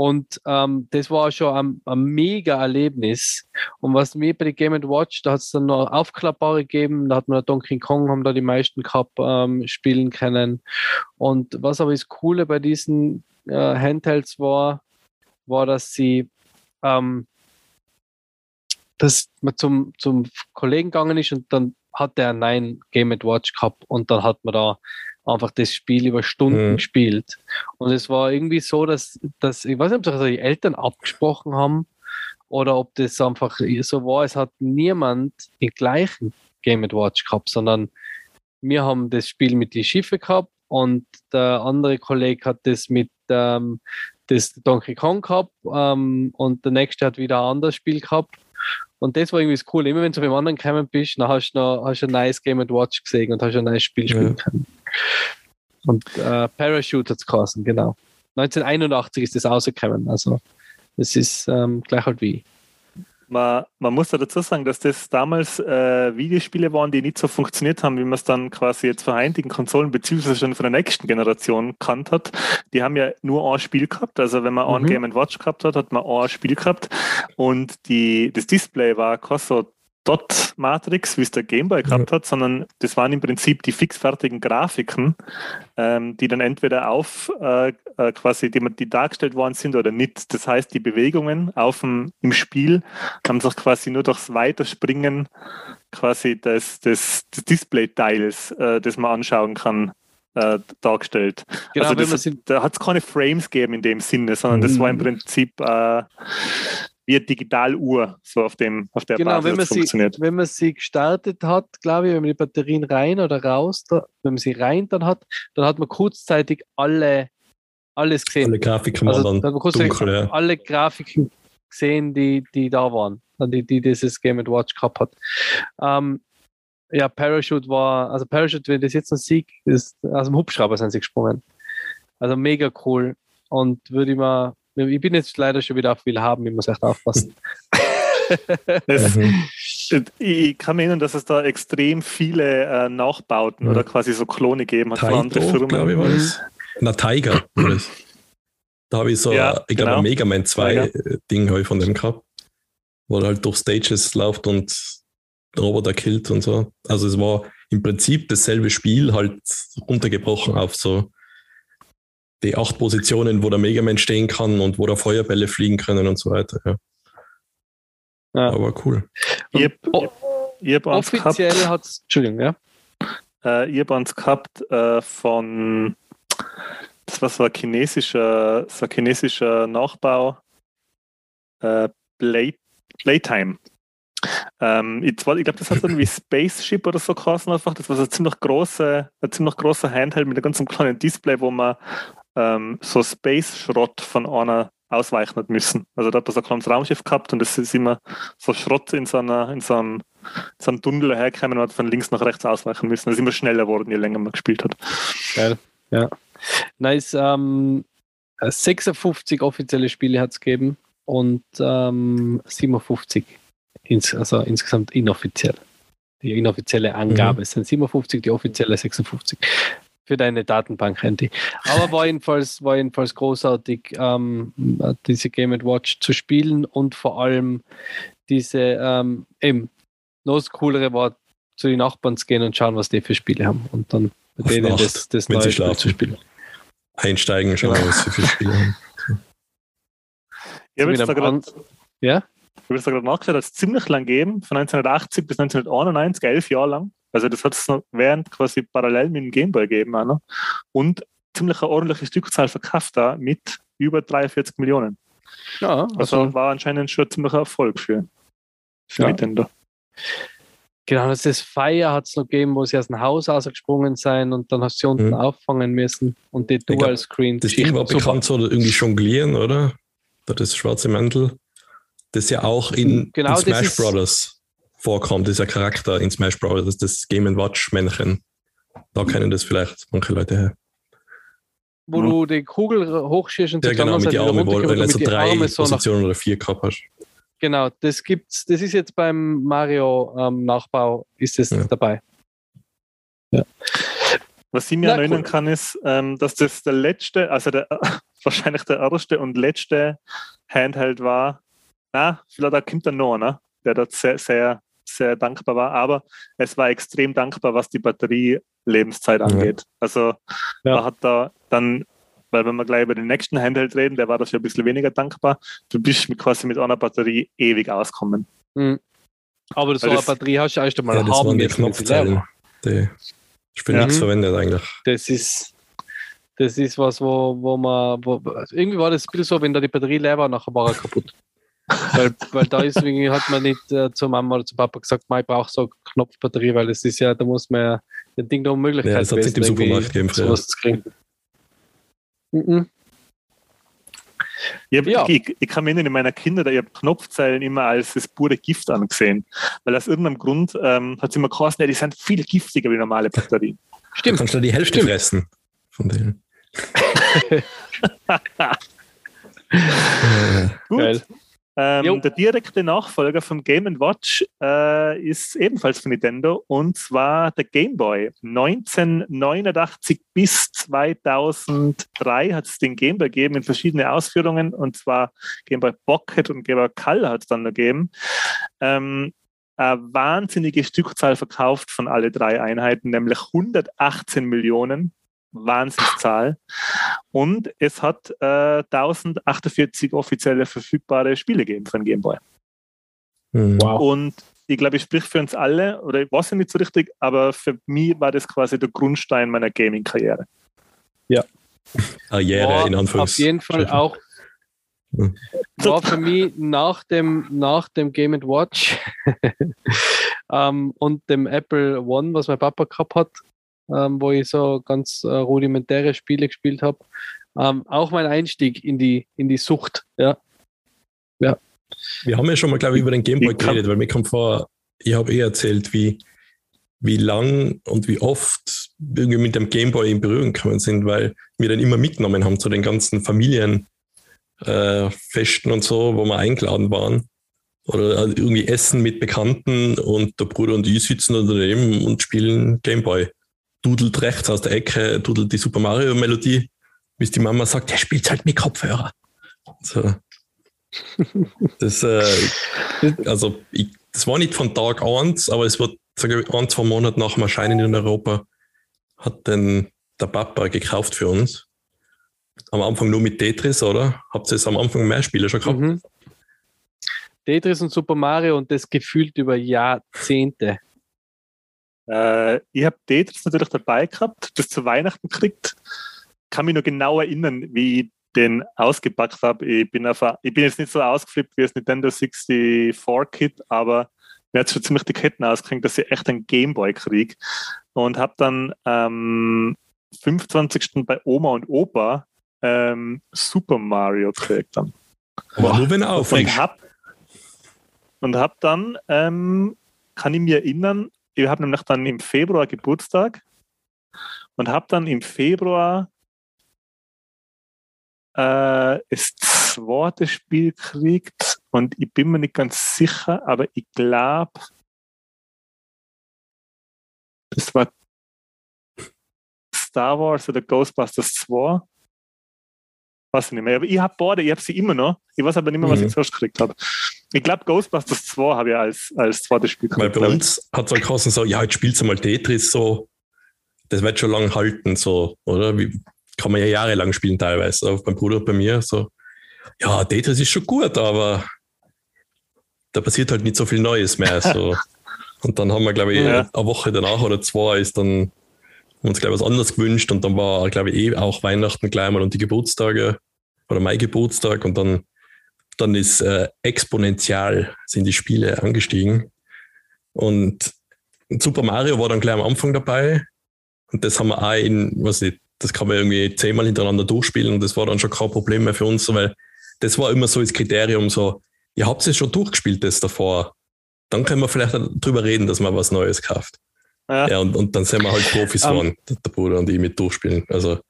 Und ähm, das war schon ein, ein mega Erlebnis. Und was mir bei der Game Watch, da hat es dann noch aufklappbare gegeben, da hat man Donkey Kong, haben da die meisten gehabt, ähm, spielen können. Und was aber das Coole bei diesen äh, Handhelds war, war, dass sie ähm, dass man zum, zum Kollegen gegangen ist und dann hat der Nein Game Watch gehabt und dann hat man da einfach das Spiel über Stunden Mhm. gespielt. Und es war irgendwie so, dass, dass ich weiß nicht, ob die Eltern abgesprochen haben oder ob das einfach so war, es hat niemand den gleichen Game Watch gehabt, sondern wir haben das Spiel mit die Schiffe gehabt und der andere Kollege hat das mit ähm, das Donkey Kong gehabt ähm, und der nächste hat wieder ein anderes Spiel gehabt. Und das war irgendwie das Coole. Immer wenn du beim anderen gekommen bist, dann hast du noch, hast du ein neues Game Watch gesehen und hast ein neues Spiel spielen können. Und äh, Parachute hat es geheißen, genau. 1981 ist das rausgekommen. Also, das ist ähm, gleich halt wie. Man, man muss da dazu sagen, dass das damals äh, Videospiele waren, die nicht so funktioniert haben, wie man es dann quasi jetzt von heutigen Konsolen beziehungsweise schon von der nächsten Generation kannt hat. Die haben ja nur ein Spiel gehabt. Also wenn man Mhm. ein Game Watch gehabt hat, hat man ein Spiel gehabt. Und die, das Display war so Dot-Matrix, wie es der Gameboy gehabt hat, sondern das waren im Prinzip die fixfertigen Grafiken, ähm, die dann entweder auf äh, äh, quasi, die, die dargestellt worden sind oder nicht. Das heißt, die Bewegungen auf dem, im Spiel haben sich quasi nur durchs Weiterspringen quasi des, des, des Display-Teils, äh, das man anschauen kann, äh, dargestellt. Genau, also das, da hat es keine Frames gegeben in dem Sinne, sondern das Mhm. war im Prinzip äh, wie eine Digitaluhr, so auf, dem, auf der genau, Basis wenn man, sie, funktioniert. wenn man sie gestartet hat, glaube ich, wenn man die Batterien rein oder raus, da, wenn man sie rein dann hat, dann hat man kurzzeitig alle, alles gesehen. Alle Grafiken Also, waren da hat man kurzzeitig dunkel, ja. alle Grafiken gesehen, die, die da waren, die, die dieses Game Watch gehabt hat. Ähm, ja, Parachute war, also Parachute, wenn das jetzt noch sieht, ist aus dem Hubschrauber sind sie gesprungen. Also mega cool. Und würde ich mal, ich bin jetzt leider schon wieder auf will haben, ich muss echt aufpassen. Das, Mhm. ich kann mir erinnern, dass es da extrem viele äh, Nachbauten Ja. oder quasi so Klone gegeben hat von anderen Taito, glaube ich, war Firmen. das. Na, Tiger war das. Da habe ich so, Ja, ich glaube, genau. ein Mega Man 2 Tiger. äh, Ding habe ich von dem gehabt, wo er halt durch Stages läuft und Roboter killt und so. Also es war im Prinzip dasselbe Spiel, halt runtergebrochen auf so die acht Positionen, wo der Mega Man stehen kann und wo da Feuerbälle fliegen können und so weiter. Ja. Ja. Aber cool. Ich hab, O- ich hab Offiziell hat es, Entschuldigung, ja. äh, ich hab eins gehabt äh, von, das war so ein chinesischer, so ein chinesischer Nachbau, äh, Play, Playtime. Ähm, ich ich glaube, das hat irgendwie Spaceship oder so geheißen einfach. Das war so ein ziemlich großer, ein ziemlich großer Handheld mit einem ganz kleinen Display, wo man ähm, so Space-Schrott von einer ausweichen hat müssen. Also da hat er so ein kleines Raumschiff gehabt und es ist immer so Schrott in so, einer, in so einem, so einem Tunnel hergekommen und hat von links nach rechts ausweichen müssen. Das ist immer schneller geworden, je länger man gespielt hat. Geil. Ja. Nice. Ähm, 56 offizielle Spiele hat es gegeben und ähm, 57 ins, also insgesamt inoffiziell. Die inoffizielle Angabe es sind 57, die offizielle 56. Für deine Datenbank, Randy. Aber war jedenfalls, war jedenfalls großartig, ähm, diese Game Watch zu spielen und vor allem diese, ähm, eben, noch das Coolere war, zu den Nachbarn zu gehen und schauen, was die für Spiele haben. Und dann mit Auf denen Nacht, das, das neue Spiel zu spielen. Einsteigen, schauen, Ja. was sie für Spiele haben. Ich habe jetzt da gerade ja? Ich habe jetzt da gerade nachgeschaut, hat es ziemlich lang gegeben, von 1980 bis 1991, elf Jahre lang. Also das hat es noch während quasi parallel mit dem Gameboy gegeben. Auch noch. Und ziemlich eine ordentliche Stückzahl verkauft da mit über 43 Millionen. Ja, Also also, war anscheinend schon ein ziemlicher Erfolg für, für Ja. Nintendo. genau, das ist Fire hat es noch gegeben, wo sie aus dem Haus rausgesprungen sein und dann hast du sie unten Mhm. auffangen müssen und die glaub, Dual Screen. Das Ding war bekannt so irgendwie jonglieren, oder? Da das schwarze Mantel. Das ja auch in, Genau, in Smash ist- Brothers vorkommt, dieser Charakter in Smash Brothers, das, das Game Watch Männchen. Da kennen das vielleicht manche Leute her. wo du die Kugel hochschießt und Ja, genau, mit den Armen, wo du also drei Arme so Positionen oder vier gehabt hast. Genau, das gibt's, das ist jetzt beim Mario ähm, Nachbau ist es Ja. dabei. Was ich mir Na, erinnern cool. kann, ist, ähm, dass das der letzte, also der, wahrscheinlich der erste und letzte Handheld war. Na, vielleicht da kommt der noch, ne? der dort sehr, sehr, sehr dankbar war, aber es war extrem dankbar, was die Batterielebenszeit Ja. angeht. Also Ja. da hat da dann, weil wenn wir gleich über den nächsten Handheld reden, der war dafür ein bisschen weniger dankbar, du bist mit, quasi mit einer Batterie ewig auskommen. Mhm. Aber so Weil eine das- Batterie hast du erst einmal Ja, das haben waren die Knopfzellen. Die für Ja. nichts verwendet eigentlich. Das ist, das ist was, wo, wo man, wo, irgendwie war das ein bisschen so, wenn da die Batterie leer war, nachher war er kaputt. Weil, weil da ist, irgendwie hat man nicht äh, zur Mama oder zu Papa gesagt, "Ma, ich brauche so eine Knopfbatterie, weil es ist ja, da muss man ja ein Ding der Unmöglichkeit Ja, das hat's nicht im Supermarkt gegeben sowas zu kriegen. Mhm. Ich, hab, Ja. ich, ich kann mir in meiner Kinder, ich habe Knopfzellen immer als das pure Gift angesehen. Weil aus irgendeinem Grund ähm, hat es immer geheißen, ja, die sind viel giftiger wie normale Batterien. Du Stimmt. kannst du die Hälfte Stimmt. fressen von denen. Gut. Geil. Ähm, der direkte Nachfolger vom Game Watch äh, ist ebenfalls von Nintendo und zwar der Game Boy. 1989 bis 2003 hat es den Game Boy gegeben in verschiedene Ausführungen und zwar Game Boy Pocket und Game Boy Color hat es dann noch gegeben. Ähm, eine wahnsinnige Stückzahl verkauft von alle drei Einheiten, nämlich 118 Millionen. Wahnsinnszahl. Und es hat äh, 1048 offizielle verfügbare Spiele gegeben für den Game Boy. hm. Wow. Und ich glaube, ich spreche für uns alle, oder ich weiß ja nicht so richtig, aber für mich war das quasi der Grundstein meiner Gaming-Karriere. Karriere war in auf Anführungszeichen. jeden Fall auch war für mich nach dem, nach dem Game Watch ähm, und dem Apple One, was mein Papa gehabt hat, ähm, wo ich so ganz äh, rudimentäre Spiele gespielt habe, ähm, auch mein Einstieg in die, in die Sucht. Ja. Wir haben ja schon mal, glaube ich, über den Gameboy geredet, weil mir kommt vor, ich habe eh erzählt, wie, wie lang und wie oft irgendwie mit dem Gameboy in Berührung gekommen sind, weil wir den immer mitgenommen haben zu den ganzen Familienfesten äh, und so, wo wir eingeladen waren. Oder äh, irgendwie Essen mit Bekannten und der Bruder und ich sitzen da daneben und spielen Gameboy. Dudelt rechts aus der Ecke, dudelt die Super Mario Melodie, bis die Mama sagt, der spielt halt mit Kopfhörer. So. Das, äh, also, ich, das war nicht von Tag 1, aber es wird sage ich, ein, zwei Monate nach dem Erscheinen in Europa, hat dann der Papa gekauft für uns. am Anfang nur mit Tetris, oder? Habt ihr es am Anfang mehr Spiele schon gehabt? Mhm. Tetris und Super Mario und das gefühlt über Jahrzehnte. Äh, ich habe Tetris natürlich dabei gehabt, das zu Weihnachten gekriegt. Kann mich noch genau erinnern, wie ich den ausgepackt habe. Ich bin, auf, ich bin jetzt nicht so ausgeflippt wie das Nintendo 64-Kit, aber mir hat schon ziemlich die Ketten ausgehängt, dass ich echt einen Gameboy kriege. Und habe dann am ähm, 25. bei Oma und Opa ähm, Super Mario gekriegt. Dann. Aber nur wenn er aufregst. Und hab, und hab dann, ähm, kann ich mir erinnern, ich habe nämlich dann im Februar Geburtstag und habe dann im Februar äh, das zweite Spiel gekriegt und ich bin mir nicht ganz sicher, aber ich glaube, das war Star Wars oder Ghostbusters 2. Weiß ich nicht mehr. Aber ich habe beide, ich habe sie immer noch. Ich weiß aber nicht mehr, was mhm. ich zuerst gekriegt habe. Ich glaube, Ghostbusters 2 habe ich als, als zweites Spiel gekriegt. Weil bei uns hat es halt geheißen, so, ja, jetzt spielst du mal Tetris, so, das wird schon lange halten, so, oder? Wie, kann man ja jahrelang spielen teilweise. Auch beim Bruder bei mir so, ja, Tetris ist schon gut, aber da passiert halt nicht so viel Neues mehr. So. Und dann haben wir, glaube ich, ja. eine Woche danach oder zwei ist dann uns, glaube ich, was anderes gewünscht und dann war, glaube ich, eh auch Weihnachten gleich mal und die Geburtstage oder mein Geburtstag und dann, dann ist äh, exponentiell sind die Spiele angestiegen. Und Super Mario war dann gleich am Anfang dabei und das haben wir auch in, was ich, das kann man irgendwie zehnmal hintereinander durchspielen und das war dann schon kein Problem mehr für uns, weil das war immer so das Kriterium, so, ihr habt es schon durchgespielt, das davor. Dann können wir vielleicht drüber reden, dass man was Neues kauft. Ja, ja und, und dann sind wir halt Profis um, geworden, der Bruder und ich mit durchspielen. Also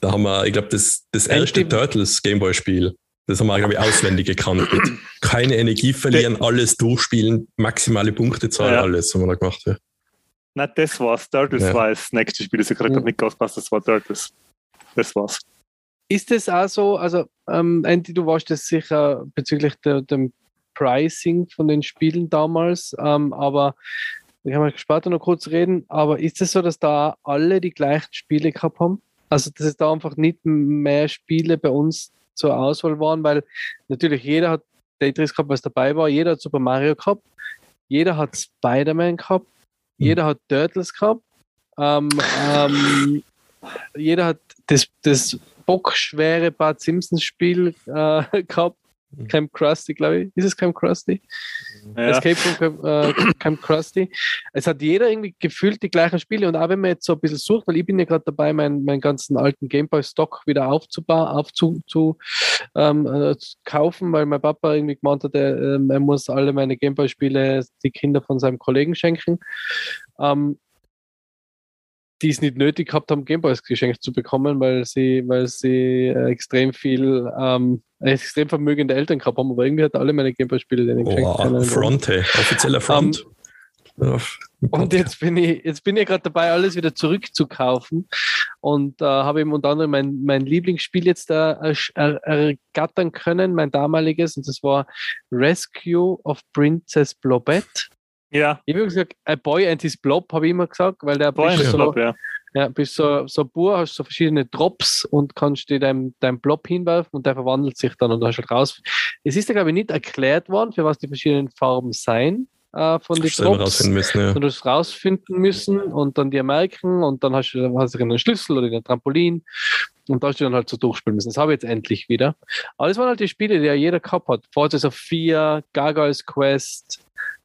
da haben wir, ich glaube, das, das erste Turtles Gameboy-Spiel, das haben wir, glaube ich, auswendig gekannt. Mit keine Energie verlieren, alles durchspielen, maximale Punktezahl, ja. alles, was wir da gemacht haben. Nein, das war's. Turtles ja. war das nächste Spiel, das ich gerade mhm. nicht Ghostbusters, das war Turtles. Das war's. Ist das auch so, also ähm, Andy, du warst das sicher bezüglich der, dem Pricing von den Spielen damals, ähm, aber da kann man später noch kurz reden, aber ist es das so, dass da alle die gleichen Spiele gehabt haben? Also, dass es da einfach nicht mehr Spiele bei uns zur Auswahl waren, weil natürlich jeder hat Tetris gehabt, was dabei war, jeder hat Super Mario gehabt, jeder hat Spider-Man gehabt, mhm. jeder hat Turtles gehabt, ähm, ähm, jeder hat das, das bockschwere Bad Simpsons Spiel äh, gehabt. Mhm. Camp Krusty, glaube ich. Ist es Camp Krusty? Ja. Escape from Camp, äh, Camp Krusty. Es hat jeder irgendwie gefühlt die gleichen Spiele und auch wenn man jetzt so ein bisschen sucht, weil ich bin ja gerade dabei, meinen, meinen ganzen alten Gameboy-Stock wieder aufzubauen, aufzu, zu, ähm, äh, zu kaufen, weil mein Papa irgendwie gemeint hat, er, äh, er muss alle meine Gameboy-Spiele die Kinder von seinem Kollegen schenken. Ähm, die es nicht nötig gehabt haben, Gameboys geschenkt zu bekommen, weil sie, weil sie äh, extrem viel, ähm, extrem vermögende Eltern gehabt haben, aber irgendwie hat alle meine Gameboy-Spiele denen geschenkt. Oh, Front, hey. offizieller Front. Um, ähm, und jetzt bin ich, jetzt bin ich gerade dabei, alles wieder zurückzukaufen und äh, habe eben unter anderem mein, mein Lieblingsspiel jetzt äh, ergattern können, mein damaliges, und das war Rescue of Princess Blobette. Ja. Ich habe gesagt, a boy and his blob, habe ich immer gesagt, weil der boy bist so, blob, ja. Ja, bist so, so Bur, hast so verschiedene Drops und kannst dir deinen dein Blob hinwerfen und der verwandelt sich dann und du hast halt raus. Es ist ja, glaube ich, nicht erklärt worden, für was die verschiedenen Farben sein äh, von den Drops. Müssen, ja. Du hast rausfinden müssen und dann dir merken und dann hast du, hast du einen Schlüssel oder einen Trampolin und da hast du dann halt so durchspielen müssen. Das habe ich jetzt endlich wieder. Aber das waren halt die Spiele, die ja jeder gehabt hat. Forza Sophia, Gargoyles Quest,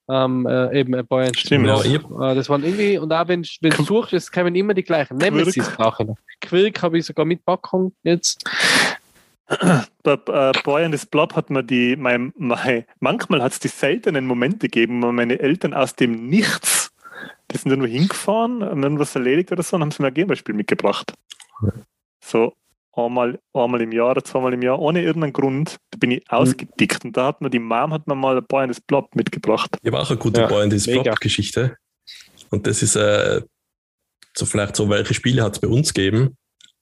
ähm, äh, eben ein paar Stimmt, ja. Äh, das waren irgendwie, und auch wenn, wenn du suchst, es kommen immer die gleichen. Nemesis brauchen. Quirk habe ich sogar mit Packung jetzt. Bei äh, Boy and the Blob hat man die, mein, mein, manchmal hat es die seltenen Momente gegeben, wo meine Eltern aus dem Nichts, die sind dann nur hingefahren, haben irgendwas erledigt oder so, und haben sie mir ein Gameboy-Spiel mitgebracht. So, einmal, einmal im Jahr oder zweimal im Jahr, ohne irgendeinen Grund. Da bin ich ausgedickt. Und da hat mir die Mom hat mir mal ein Boy das Blob mitgebracht. Ich habe auch eine gute ja, Boy das Blob-Geschichte. Und das ist äh, so vielleicht so, welche Spiele hat es bei uns gegeben?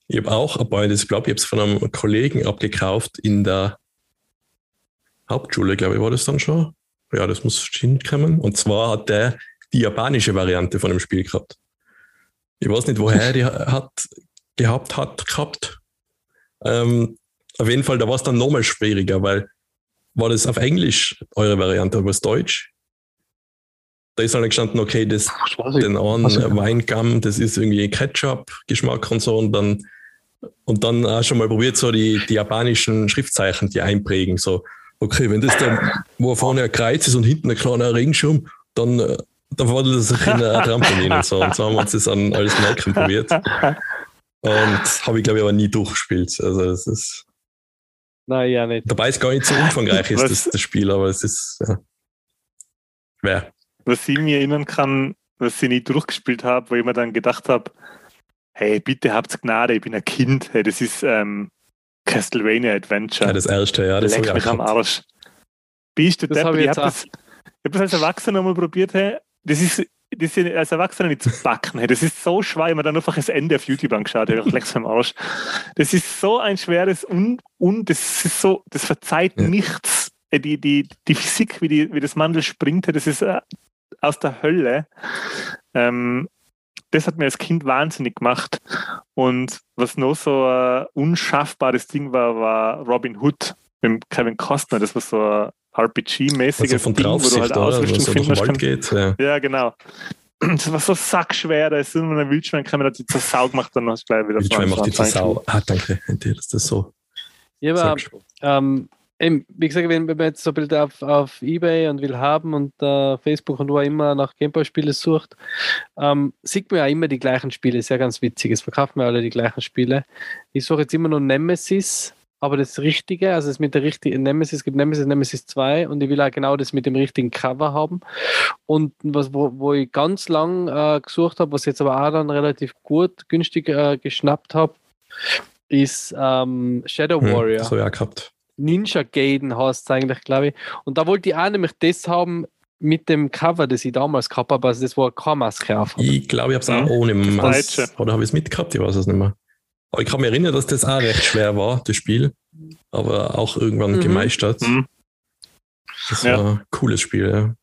Ich habe auch ein Boy das Blob, ich habe es von einem Kollegen abgekauft in der Hauptschule, glaube ich, war das dann schon. Ja, das muss hinkommen. Und zwar hat der die japanische Variante von dem Spiel gehabt. Ich weiß nicht, woher die hat gehabt hat gehabt. Ähm, auf jeden Fall, da war es dann nochmal schwieriger, weil war das auf Englisch eure Variante, aber es Deutsch? Da ist halt gestanden, okay, das, den einen Weingamm, das ist irgendwie Ketchup-Geschmack und so und dann und dann auch schon mal probiert, so die, die japanischen Schriftzeichen, die einprägen. So, okay, wenn das dann, wo vorne ein Kreuz ist und hinten ein kleiner Regenschirm, dann, äh, dann war das in einer Trampolin und so. Und so haben wir uns das an alles merken probiert. Und habe ich, glaube ich, aber nie durchgespielt. Also, es ist. Nein, ja nicht. Dabei ist gar nicht so umfangreich ist das, das Spiel, aber es ist ja, schwer. Was ich mir erinnern kann, was ich nie durchgespielt habe, wo ich mir dann gedacht habe, hey, bitte habt Gnade, ich bin ein Kind. Hey, das ist ähm, Castlevania Adventure. Ja, das erste, ja. Das Leck mich am Arsch. Bist du das Depp? Ich habe das, hab das als Erwachsener mal probiert. Hey. Das ist das als Erwachsener nicht zu backen. Das ist so schwer, wenn man dann einfach das Ende auf YouTube angeschaut hat. Lecks am Arsch. Das ist so ein schweres und, und das ist so, das verzeiht ja. nichts. Äh, die, die, die Physik, wie, die, wie das Mandel springt, das ist äh, aus der Hölle. Ähm, das hat mir als Kind wahnsinnig gemacht. Und was noch so ein unschaffbares Ding war, war Robin Hood mit Kevin Costner. Das war so ein RPG-mäßiges also von Ding, wo du halt Ausrüstung oder, finden kannst. Geht, ja. ja, genau. Das war so sackschwer, da ist immer ein Wildschwein gekommen, hat die zur Sau gemacht, dann hast du gleich wieder Wildschwein macht die zur Sau. Ah, danke, dass das so. Ja, aber ähm, Eben, wie gesagt, wenn, wenn man jetzt so Bilder auf, auf Ebay und will haben und äh, Facebook und wo immer nach Gameboy-Spiele sucht, ähm, sieht man ja immer die gleichen Spiele. Ist ja ganz witzig. Es verkaufen wir alle die gleichen Spiele. Ich suche jetzt immer nur Nemesis, aber das Richtige, also das mit der richtigen Nemesis, es gibt Nemesis, Nemesis 2 und ich will auch genau das mit dem richtigen Cover haben. Und was, wo, wo ich ganz lang äh, gesucht habe, was jetzt aber auch dann relativ gut, günstig äh, geschnappt habe, ist ähm, Shadow hm, Warrior. Hm, ich auch gehabt. Ninja Gaiden heißt es eigentlich, glaube ich. Und da wollte ich auch nämlich das haben mit dem Cover, das ich damals gehabt habe, also das war keine Maske auf. Ich glaube, ich habe es auch ohne Maske. Oder habe ich es mitgehabt? Ich weiß es nicht mehr. Aber ich kann mich erinnern, dass das auch recht schwer war, das Spiel. Aber auch irgendwann mhm. gemeistert. Mhm. Das ja. war ein cooles Spiel, ja.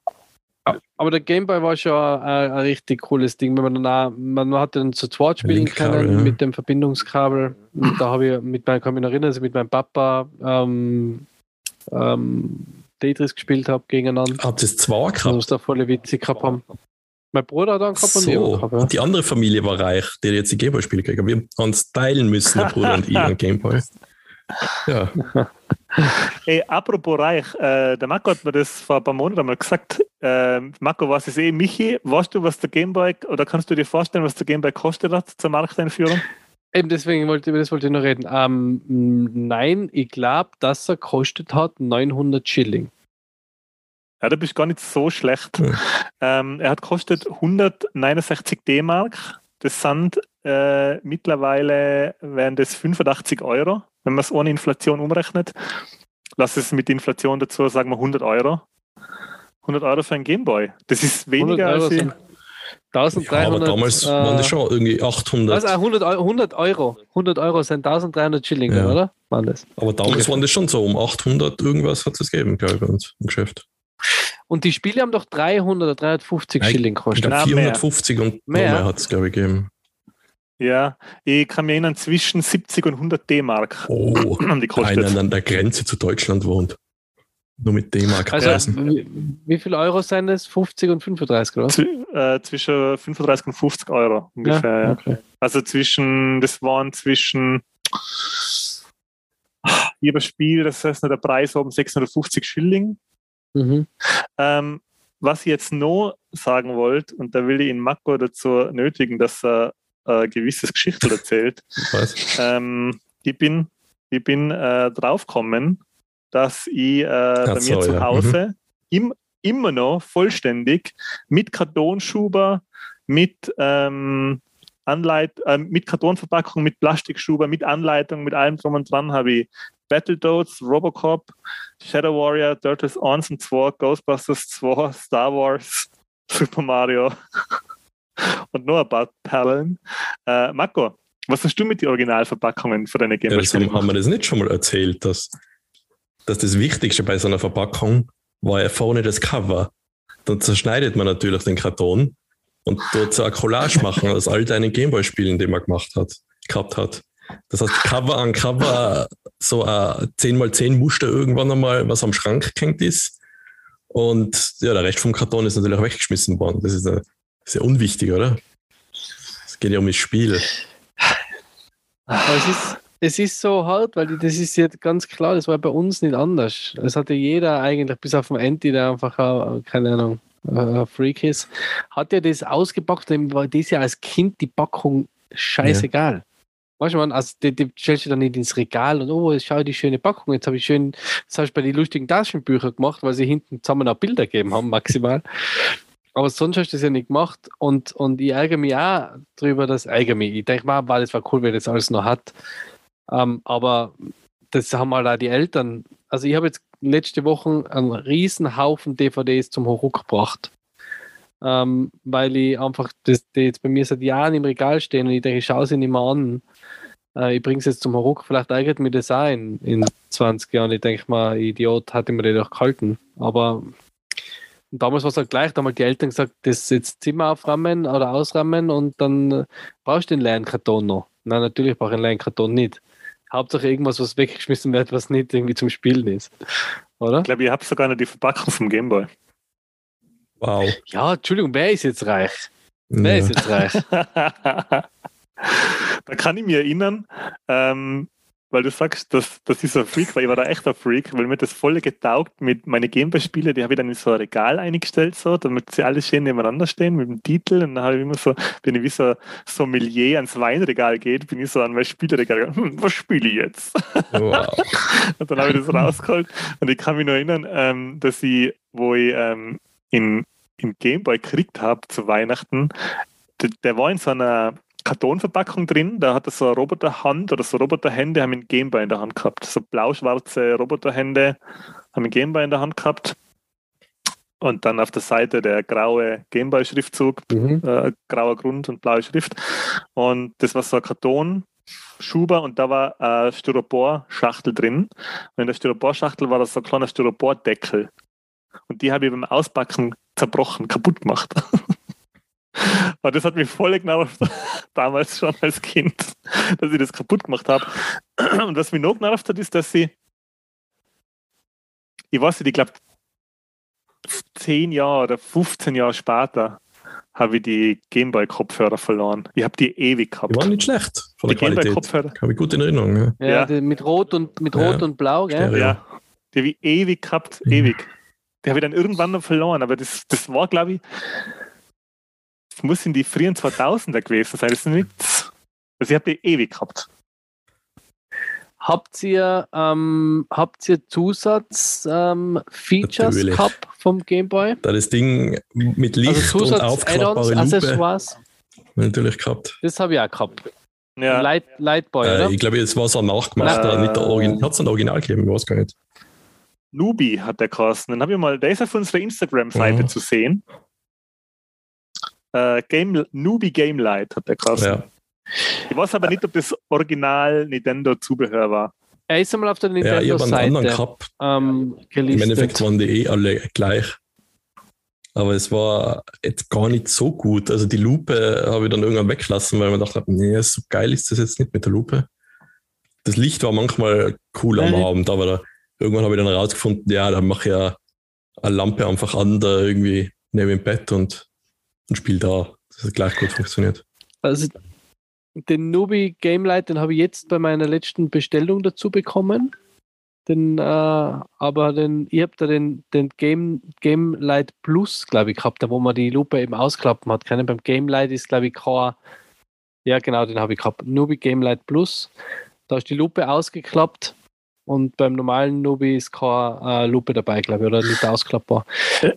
Aber der Gameboy war schon ein, ein, richtig cooles Ding, wenn man dann auch, man hat dann zu zweit spielen können ja. mit dem Verbindungskabel. Und da habe ich mit meinem, kann mich erinnern, also mit meinem Papa ähm, ähm, Tetris gespielt habe gegeneinander. Habt ihr es zwei gehabt? Das da voll witzig gehabt haben. Mein Bruder hat dann gehabt so. und ich gehabt, ja. Die andere Familie war reich, die jetzt die Gameboy-Spiele kriegen. Wir haben uns teilen müssen, der Bruder und ich, an Gameboy. Ja. Ey, apropos reich, äh, der Marco hat mir das vor ein paar Monaten einmal gesagt. Äh, Marco, was ist eh Michi? Weißt du, was der Gameboy, oder kannst du dir vorstellen, was der Gameboy kostet hat zur Markteinführung? Eben deswegen wollte ich, das wollte ich noch reden. Ähm, nein, ich glaube, dass er kostet hat 900 Schilling. Ja, da bist du gar nicht so schlecht. Ja. Ähm, er hat kostet 169 D-Mark. Das sind äh, mittlerweile wären das 85 Euro wenn man es ohne Inflation umrechnet, lass es mit Inflation dazu, sagen wir 100 Euro. 100 Euro für ein Gameboy. Das ist weniger als ich. 1300, ja, aber damals äh, waren das schon irgendwie 800. Also 100 Euro, 100 Euro, 100 Euro sind 1300 Schilling, ja. oder? Waren das? Aber damals okay. waren das schon so, um 800 irgendwas hat es gegeben, glaube ich, bei uns im Geschäft. Und die Spiele haben doch 300 oder 350 Nein, Schilling gekostet. 450 mehr. und mehr, mehr hat es, glaube ich, gegeben. Ja, ich kann mich erinnern, zwischen 70 und 100 D-Mark oh, haben die kostet. Einer an der Grenze zu Deutschland wohnt. Nur mit D-Mark also, wie, wie viel Euro sind das? 50 und 35, oder? Zw äh, zwischen 35 und 50 Euro ungefähr, ja. Okay. Also zwischen, das waren zwischen jedes Spiel, das heißt, der Preis um 650 Schilling. Mhm. Ähm, was ich jetzt noch sagen wollte, und da will ich ihn Mako dazu nötigen, dass er äh, gewisses Geschichte erzählt. Ähm, ich bin, ich bin äh, draufgekommen, dass ich äh, bei so, mir zu Hause mhm. im, immer noch vollständig mit Kartonschuber, mit ähm, Anleit äh, mit Kartonverpackung, mit Plastikschuber, mit Anleitung, mit allem drum und dran habe ich Battletoads, Robocop, Shadow Warrior, Turtles 1 und 2, Ghostbusters 2, Star Wars, Super Mario und noch ein paar Perlen. Äh, Marco, was hast du mit den Originalverpackungen für deine Gameboy? Ja, haben, haben wir das nicht schon mal erzählt, dass, dass das Wichtigste bei so einer Verpackung war ja vorne das Cover. Dann zerschneidet man natürlich den Karton und dort so eine Collage machen aus all deinen Gameboy-Spielen, die man gemacht hat, gehabt hat. Das heißt, Cover an Cover so ein 10x10 Muster irgendwann einmal, was am Schrank hängt ist. Und ja, der Rest vom Karton ist natürlich auch weggeschmissen worden. Das ist, eine, sehr unwichtig, oder? Es geht ja um das Spiel. Aber es ist, es ist so hart, weil das ist ja ganz klar, das war bei uns nicht anders. Es hatte jeder eigentlich, bis auf den Anti, der einfach, auch, keine Ahnung, ein Freak ist, hat ja das ausgepackt, dem war das ja als Kind die Packung scheißegal. Ja. Weißt du, man, also die, die stellst du dann nicht ins Regal und oh, schau die schöne Packung. Jetzt habe ich schön, das habe ich bei den lustigen Taschenbüchern gemacht, weil sie hinten zusammen auch Bilder gegeben haben, maximal. Aber sonst hast du das ja nicht gemacht und, und ich ärgere mich auch darüber, dass ärgere mich. Ich denke mal, es war cool, wenn das alles noch hat. Ähm, aber das haben halt auch die Eltern. Also ich habe jetzt letzte Woche einen riesen Haufen DVDs zum Hochruck gebracht. Ähm, weil ich einfach, das, die jetzt bei mir seit Jahren im Regal stehen und ich denke, ich schaue sie nicht mehr an. Äh, ich bringe es jetzt zum Hochruck, vielleicht eignet mir das auch in, in 20 Jahren. Ich denke mal, Idiot hat mir den doch gehalten. Aber damals war es halt gleich, da haben halt die Eltern gesagt, das jetzt Zimmer auframmen oder ausrammen und dann brauchst du den leeren Karton noch. Nein, natürlich brauche ich einen leeren Karton nicht. Hauptsache irgendwas, was weggeschmissen wird, was nicht irgendwie zum Spielen ist. Oder? Ich glaube, ihr habt sogar noch die Verpackung vom Gameboy. Wow. Ja, Entschuldigung, wer ist jetzt reich? Wer ja. ist jetzt reich? da kann ich mich erinnern, ähm, weil du sagst, dass das ist ein Freak, weil ich war da echt ein Freak, weil mir das voll getaugt mit meinen Gameboy-Spiele, die habe ich dann in so ein Regal eingestellt, so, damit sie alle schön nebeneinander stehen mit dem Titel und dann habe ich immer so, wenn ich wie so Sommelier ans Weinregal geht, bin ich so an mein Spielregal gegangen, hm, was spiele ich jetzt? Wow. und dann habe ich das rausgeholt und ich kann mich nur erinnern, ähm, dass ich, wo ich ähm, in, im Gameboy gekriegt habe zu Weihnachten, der, der war in so einer Kartonverpackung drin. Da hat er so eine Roboterhand oder so Roboterhände, haben einen Gameboy in der Hand gehabt. So blau-schwarze Roboterhände haben einen Gameboy in der Hand gehabt. Und dann auf der Seite der graue Gameboy-Schriftzug, mhm. äh, grauer Grund und blaue Schrift. Und das war so ein Kartonschuber und da war eine Styropor-Schachtel drin. Und in der Styropor-Schachtel war das so ein kleiner Styropor-Deckel. Und die habe ich beim Auspacken zerbrochen, kaputt gemacht. Aber das hat mich voll genervt, damals schon als Kind, dass ich das kaputt gemacht habe. Und was mich noch genervt hat, ist, dass sie, ich weiß nicht, ich glaube, 10 Jahre oder 15 Jahre später habe ich die Gameboy-Kopfhörer verloren. Ich habe die ewig gehabt. Die waren nicht schlecht von der die Gameboy-Kopfhörer. Habe ich gut in Erinnerung. Ja, ja. Die mit Rot und, mit Rot ja. und Blau, gell? Ja, die habe ich ewig gehabt, mhm. ewig. Die habe ich dann irgendwann noch verloren, aber das, das war, glaube ich, das muss in die frühen 2000er gewesen sein. Das ist nichts. Also ich habe die ewig gehabt. Habt ihr, ähm, habt ihr Zusatz-Features ähm, gehabt vom Gameboy? Da das Ding mit Licht also und aufklappbare Lupe. Natürlich gehabt. Das habe ich auch gehabt. Ja. Light, Lightboy, äh, Ich glaube, es war so ein nachgemachter, äh, nicht der Original. Hat es ein Original gegeben? Ich weiß gar nicht. Nubi hat der kosten. Den habe ich mal, der ist auf unserer Instagram-Seite mhm. zu sehen. Äh, Game, Nubi Game Light hat der kosten. Ja. Ich weiß aber nicht, ob das Original Nintendo-Zubehör war. Er ist einmal auf der Nintendo-Seite ja, gehabt. Ähm, Im Endeffekt waren die eh alle gleich. Aber es war jetzt gar nicht so gut. Also die Lupe habe ich dann irgendwann weggelassen, weil man dachte, nee, so geil ist das jetzt nicht mit der Lupe. Das Licht war manchmal cool am Abend, aber da irgendwann habe ich dann herausgefunden, ja, dann mache ich ja eine Lampe einfach an, da irgendwie neben dem Bett und, und spiele da. Das hat gleich gut funktioniert. Also den Nubi Game Light, den habe ich jetzt bei meiner letzten Bestellung dazu bekommen. Den, äh, aber den, ich habe da den, den Game, Game Light Plus, glaube ich, gehabt, da wo man die Lupe eben ausklappen hat. Keine, beim Game Light ist, glaube ich, kein, ja genau, den habe ich gehabt. Nubi Game Light Plus. Da ist die Lupe ausgeklappt und beim normalen Nubi ist keine äh, Lupe dabei, glaube ich, oder nicht ausklappbar.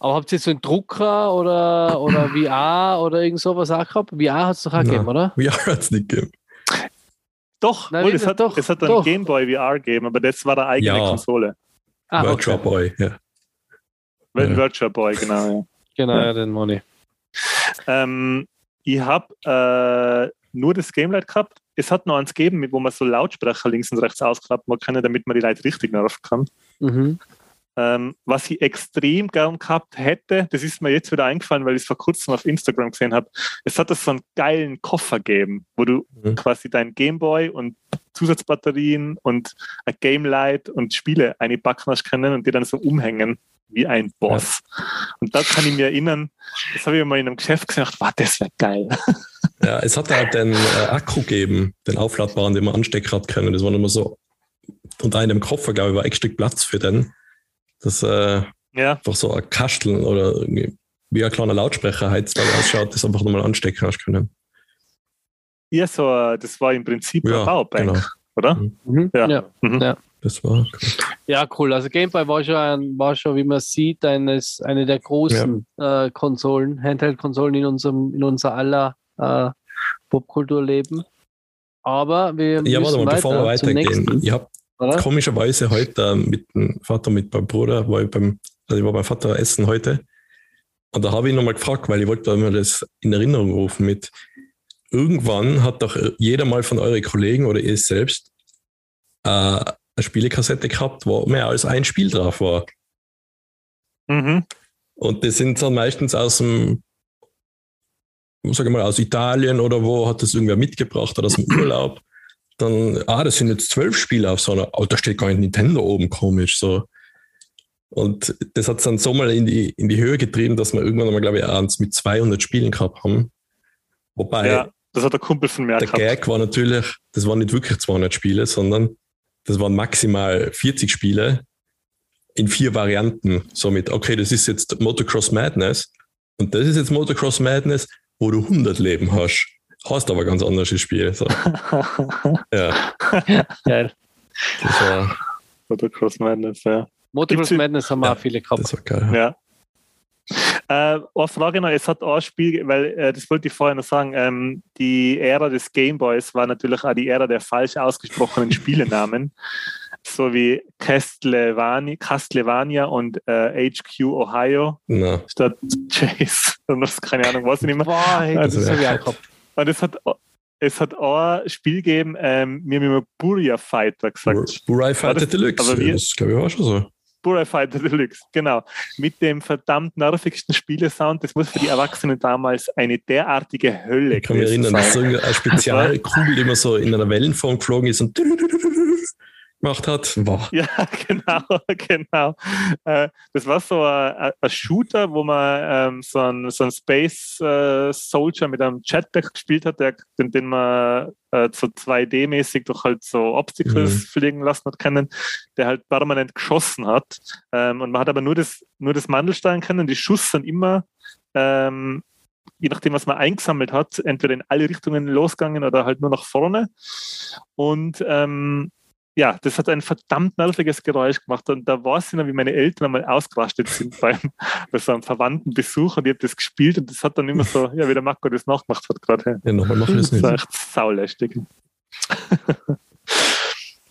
Aber habt ihr jetzt so einen Drucker oder, oder VR oder irgend sowas auch gehabt? VR hat es doch auch Nein, gegeben, oder? VR hat es nicht gegeben. Doch, Nein, wohl, es, hat, doch, es hat einen Gameboy VR gegeben, aber das war der eigene ja. Konsole. Ah, Virtual okay. Boy, ja. ja. Virtual Boy, genau. Ja. Genau, ja, den Money. Ähm, ich habe äh, nur das Gamelight gehabt es hat noch eins gegeben, wo man so Lautsprecher links und rechts ausklappen kann, damit man die Leute richtig nerven kann. Mhm. Ähm, was ich extrem gern gehabt hätte, das ist mir jetzt wieder eingefallen, weil ich es vor kurzem auf Instagram gesehen habe. Es hat das so einen geilen Koffer gegeben, wo du Mhm. quasi dein Gameboy und Zusatzbatterien und ein Game Light und Spiele einpacken hast können und die dann so umhängen wie ein Boss. Und da kann ich mir erinnern, das habe ich mal in einem Geschäft gesagt, wow, das wäre geil. Ja, es hat halt den äh, Akku gegeben, den aufladbaren, den man anstecken hat können. Das war immer so unter einem Koffer, glaube ich, war ein Stück Platz für den. Das äh, Ja, einfach so ein Kasteln oder irgendwie wie ein kleiner Lautsprecher heutzutage ausschaut, das einfach nochmal anstecken hast können. ja so, äh, das war im Prinzip Ja, eine Powerbank, genau. oder? Mhm. Ja. Ja. Mhm. Das war cool. Ja, cool. Also Gameboy war schon, war schon wie man sieht, eines, eine der großen äh, Konsolen, Handheld-Konsolen in unserem, in unser aller äh, Popkulturleben. Aber wir Ja, müssen warte mal, bevor wir weiter weitergehen. Ich habe komischerweise heute äh, mit dem Vater, mit meinem Bruder, war ich beim, also ich war beim Vater essen heute. Und da habe ich ihn nochmal gefragt, weil ich wollte mir das in Erinnerung rufen mit, irgendwann hat doch jeder mal von euren Kollegen oder ihr selbst äh, eine Spielekassette gehabt, wo mehr als ein Spiel drauf war. Mhm. Und das sind dann meistens aus dem, sag ich mal, aus Italien oder wo hat das irgendwer mitgebracht oder aus dem Urlaub. Dann, ah, das sind jetzt zwölf Spiele auf so einer, oh, da steht gar nicht Nintendo oben, komisch, so. Und das hat es dann so mal in die, in die Höhe getrieben, dass wir irgendwann einmal, glaube ich, eins mit 200 Spielen gehabt haben. Wobei, Ja, das hat der Kumpel von mir der gehabt. Gag war natürlich, das waren nicht wirklich 200 Spiele, sondern das waren maximal 40 Spiele in vier Varianten. Somit, okay, das ist jetzt Motocross Madness und das ist jetzt Motocross Madness, wo du 100 Leben hast. Hast aber ganz anderes Spiel. So. Ja, Geil. das war, Oder Cross Madness, ja. Motocross Madness haben wir Ja, auch viele gehabt. das war geil. Ja. Äh, eine Frage noch, es hat auch ein Spiel, weil äh, das wollte ich vorher noch sagen, ähm, die Ära des Gameboys war natürlich auch die Ära der falsch ausgesprochenen Spielenamen, so wie Castlevania, Castlevania und äh, HQ Ohio Na, statt Chase. Und das, keine Ahnung, weiß ich nicht mehr. Boah, hey, das Also, ich ja. auch. Und es hat, es hat auch ein Spiel gegeben, ähm, mir haben immer Buria Fighter gesagt. Burai Fighter das- Deluxe, aber wir- das glaube ich war schon so. Burai Fighter Deluxe, genau. Mit dem verdammt nervigsten Spielesound. Das muss für die Erwachsenen damals eine derartige Hölle Ich kann mich gewesen erinnern, dass so sein. eine Spezialkugel, die immer so in einer Wellenform geflogen ist und gemacht hat. Wow. Ja, genau, genau. Äh, das war so ein, ein Shooter, wo man ähm, so ein, so ein Space äh, Soldier mit einem Jetpack gespielt hat, der, den, den man äh, so 2D-mäßig durch halt so Obstacles Mhm. fliegen lassen hat können, der halt permanent geschossen hat. Ähm, und man hat aber nur das, nur das Mandel steuern können. Die Schuss sind immer ähm, je nachdem, was man eingesammelt hat, entweder in alle Richtungen losgegangen oder halt nur nach vorne. Und ähm, ja, das hat ein verdammt nerviges Geräusch gemacht. Und da war es noch, wie meine Eltern einmal ausgerastet sind beim, bei so einem Verwandtenbesuch und ich habe das gespielt und das hat dann immer so, ja, wie der Marco das nachgemacht hat gerade. Ja, nochmal mache ich das Das war nicht. echt saulästig.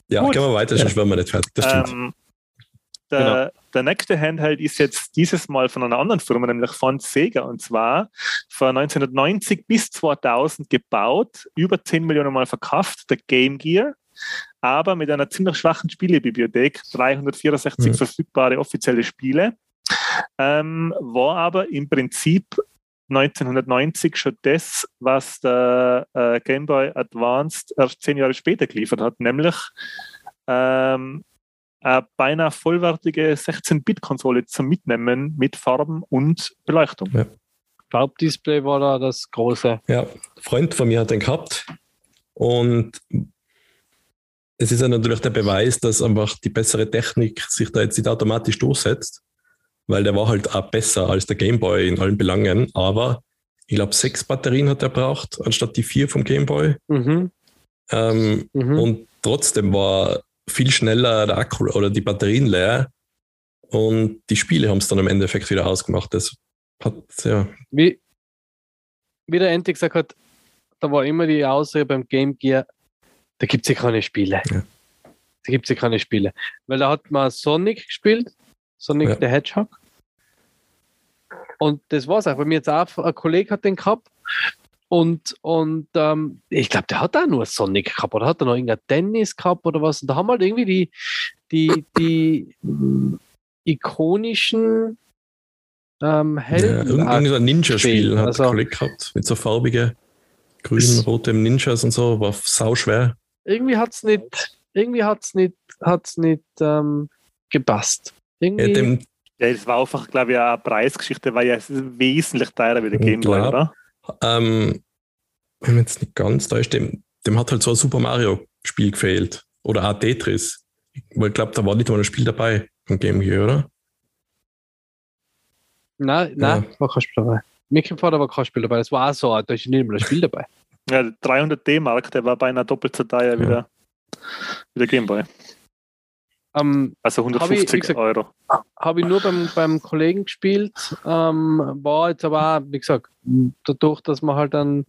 Ja, Gut. gehen wir weiter, sonst werden wir nicht fertig. Das stimmt. Ähm, der, der nächste Handheld ist jetzt dieses Mal von einer anderen Firma, nämlich von Sega. Und zwar von 1990 bis 2000 gebaut, über 10 Millionen Mal verkauft, der Game Gear, aber mit einer ziemlich schwachen Spielebibliothek, 364 Mhm. verfügbare offizielle Spiele, ähm, war aber im Prinzip 1990 schon das, was der äh, Game Boy Advanced erst zehn Jahre später geliefert hat, nämlich ähm, eine beinahe vollwertige 16-Bit-Konsole zum Mitnehmen mit Farben und Beleuchtung. Farbdisplay war da das große. Ja, ein Freund von mir hat den gehabt und es ist ja natürlich der Beweis, dass einfach die bessere Technik sich da jetzt nicht automatisch durchsetzt, weil der war halt auch besser als der Gameboy in allen Belangen, aber ich glaube, sechs Batterien hat er braucht, anstatt die vier vom Gameboy. Mhm. Ähm, Mhm. Und trotzdem war viel schneller der Akku oder die Batterien leer und die Spiele haben es dann im Endeffekt wieder ausgemacht. Das hat, ja, wie, wie der Enti gesagt hat, da war immer die Aussage beim Game Gear, da gibt es ja keine Spiele. Ja. Da gibt es ja keine Spiele. Weil da hat man Sonic gespielt, Sonic Ja. the Hedgehog. Und das war's auch. Bei mir jetzt auch ein Kollege hat den gehabt. Und, und ähm, ich glaube, der hat auch nur Sonic gehabt oder hat er noch irgendein Tennis gehabt oder was. Und da haben halt irgendwie die, die, die, ikonischen ähm, Ja, Helden. irgendwie so ein Ninja-Spiel Spiel, hat also- der Kollege gehabt, mit so farbigen grün, Es- rotem Ninjas und so, war sau schwer. Irgendwie hat es nicht, irgendwie hat's nicht, hat's nicht ähm, gepasst. Irgendwie, Ja, dem, Ja, das war einfach, glaube ich, eine Preisgeschichte, weil ja es ist wesentlich teurer wie der Ich Game Boy, oder? ähm, wenn man jetzt nicht ganz da ist, dem, dem hat halt so ein Super Mario-Spiel gefehlt. Oder auch Tetris. Weil ich glaube, da war nicht mal ein Spiel dabei vom Game Gear, oder? nein, nein, Ja. war kein Spiel dabei. Mikrofader war kein Spiel dabei. Das war auch so, da ist nicht mal ein Spiel dabei. Ja, der 300 D-Mark, der war beinahe doppelt so teuer wie, Ja. der, wie der Game Boy. Ähm, Also Hab ich, 150 gesagt, Euro. habe ich nur beim, beim Kollegen gespielt. Ähm, war jetzt aber, auch, wie gesagt, dadurch, dass man halt einen,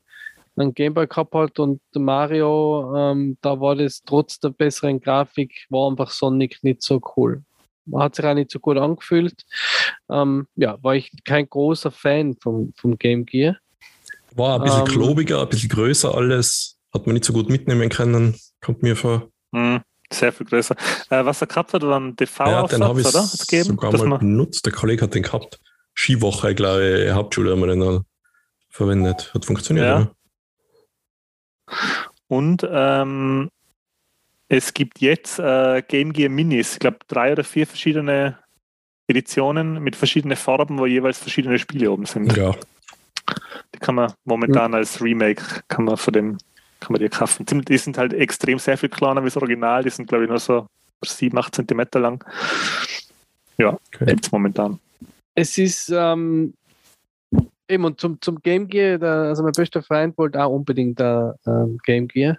einen Gameboy gehabt hat und Mario, ähm, da war das trotz der besseren Grafik, war einfach Sonic nicht so cool. Man hat sich auch nicht so gut angefühlt. Ähm, ja, war ich kein großer Fan vom, vom Game Gear. War ein bisschen Ähm, klobiger, ein bisschen größer alles. Hat man nicht so gut mitnehmen können. Kommt mir vor. Hm, sehr viel größer. Äh, was er gehabt hat, war ein Ja, habe ich oder? Gegeben, sogar mal man, benutzt. Der Kollege hat den gehabt. Skiwoche, glaube ich, Hauptschule haben wir den verwendet. Hat funktioniert, Ja. ja. und ähm, es gibt jetzt äh, Game Gear Minis, ich glaube drei oder vier verschiedene Editionen mit verschiedenen Farben, wo jeweils verschiedene Spiele oben sind. Ja, Die kann man momentan als Remake, kann man von dem, kann man die kaufen. Die sind halt extrem sehr viel kleiner wie das Original, die sind glaube ich nur so 7, 8 Zentimeter lang. Ja, okay. gibt es momentan. Es ist ähm, eben und zum, zum Game Gear, der, also mein bester Freund wollte auch unbedingt der ähm, Game Gear.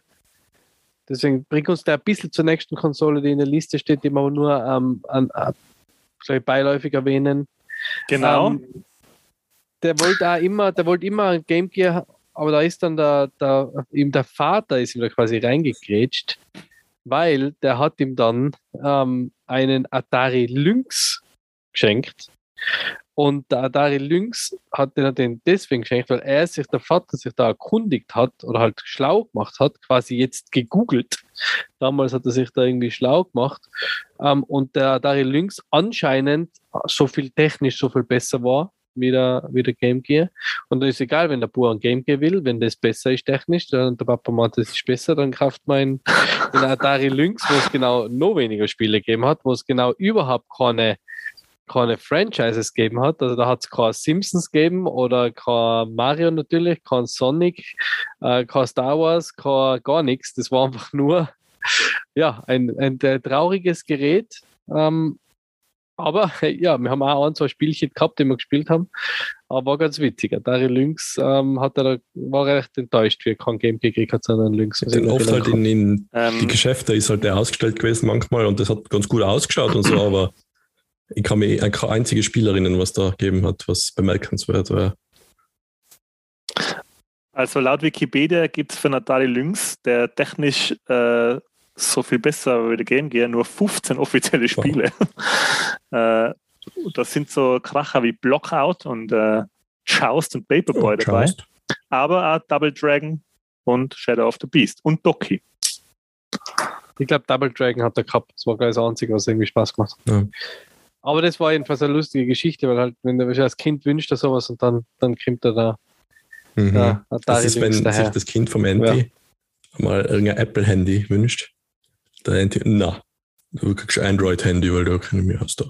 Deswegen bringt uns der ein bisschen zur nächsten Konsole, die in der Liste steht, die wir aber nur ähm, an, an, vielleicht beiläufig erwähnen. Genau. Ähm, der wollte auch immer, der wollte immer ein Game Gear, aber da ist dann der, der, ihm der Vater ist ihm da quasi reingegrätscht, weil der hat ihm dann ähm, einen Atari Lynx geschenkt. Und der Atari Lynx hat den, den deswegen geschenkt, weil er sich, der Vater sich da erkundigt hat oder halt schlau gemacht hat, quasi jetzt gegoogelt. Damals hat er sich da irgendwie schlau gemacht. Ähm, und der Atari Lynx anscheinend so viel technisch so viel besser war wie der, wie der Game Gear. Und dann ist egal, wenn der Bub ein Game Gear will, wenn das besser ist technisch, dann der Papa meint, das ist besser, dann kauft man den Atari Lynx, wo es genau noch weniger Spiele gegeben hat, wo es genau überhaupt keine keine Franchises gegeben hat. Also da hat es keine Simpsons gegeben oder kein Mario natürlich, kein Sonic, äh, kein Star Wars, kein, gar nichts. Das war einfach nur ja, ein, ein, ein trauriges Gerät. Ähm, aber ja, wir haben auch ein, zwei Spielchen gehabt, die wir gespielt haben. Aber war ganz witzig. Atari Lynx ähm, hat er, war recht enttäuscht, wie er kein Game gekriegt hat, sondern Lynx. ich oft halt in, in die Ähm, Geschäfte ist halt der ausgestellt gewesen manchmal und das hat ganz gut ausgeschaut und so, aber ich kann mich an keine einzige Spielerinnen, was da gegeben hat, was bemerkenswert war. Also laut Wikipedia gibt es für Atari Lynx, der technisch äh, so viel besser der Game Gear, nur 15 offizielle Spiele. äh, das sind so Kracher wie Blockout und äh, Joust und Paperboy dabei, Joust. aber auch Double Dragon und Shadow of the Beast und Doki. Ich glaube, Double Dragon hat er gehabt. Das war gleich das Einzige, was irgendwie Spaß gemacht hat. Ja. Aber das war jedenfalls eine lustige Geschichte, weil halt, wenn du als Kind wünscht er sowas und dann, dann kommt er da, Mhm. da Das ist, wenn Lynx sich daher. das Kind vom Andy mal irgendein Apple-Handy wünscht, der Andy, na, du kriegst ein Android-Handy, weil kann ich mir aus da.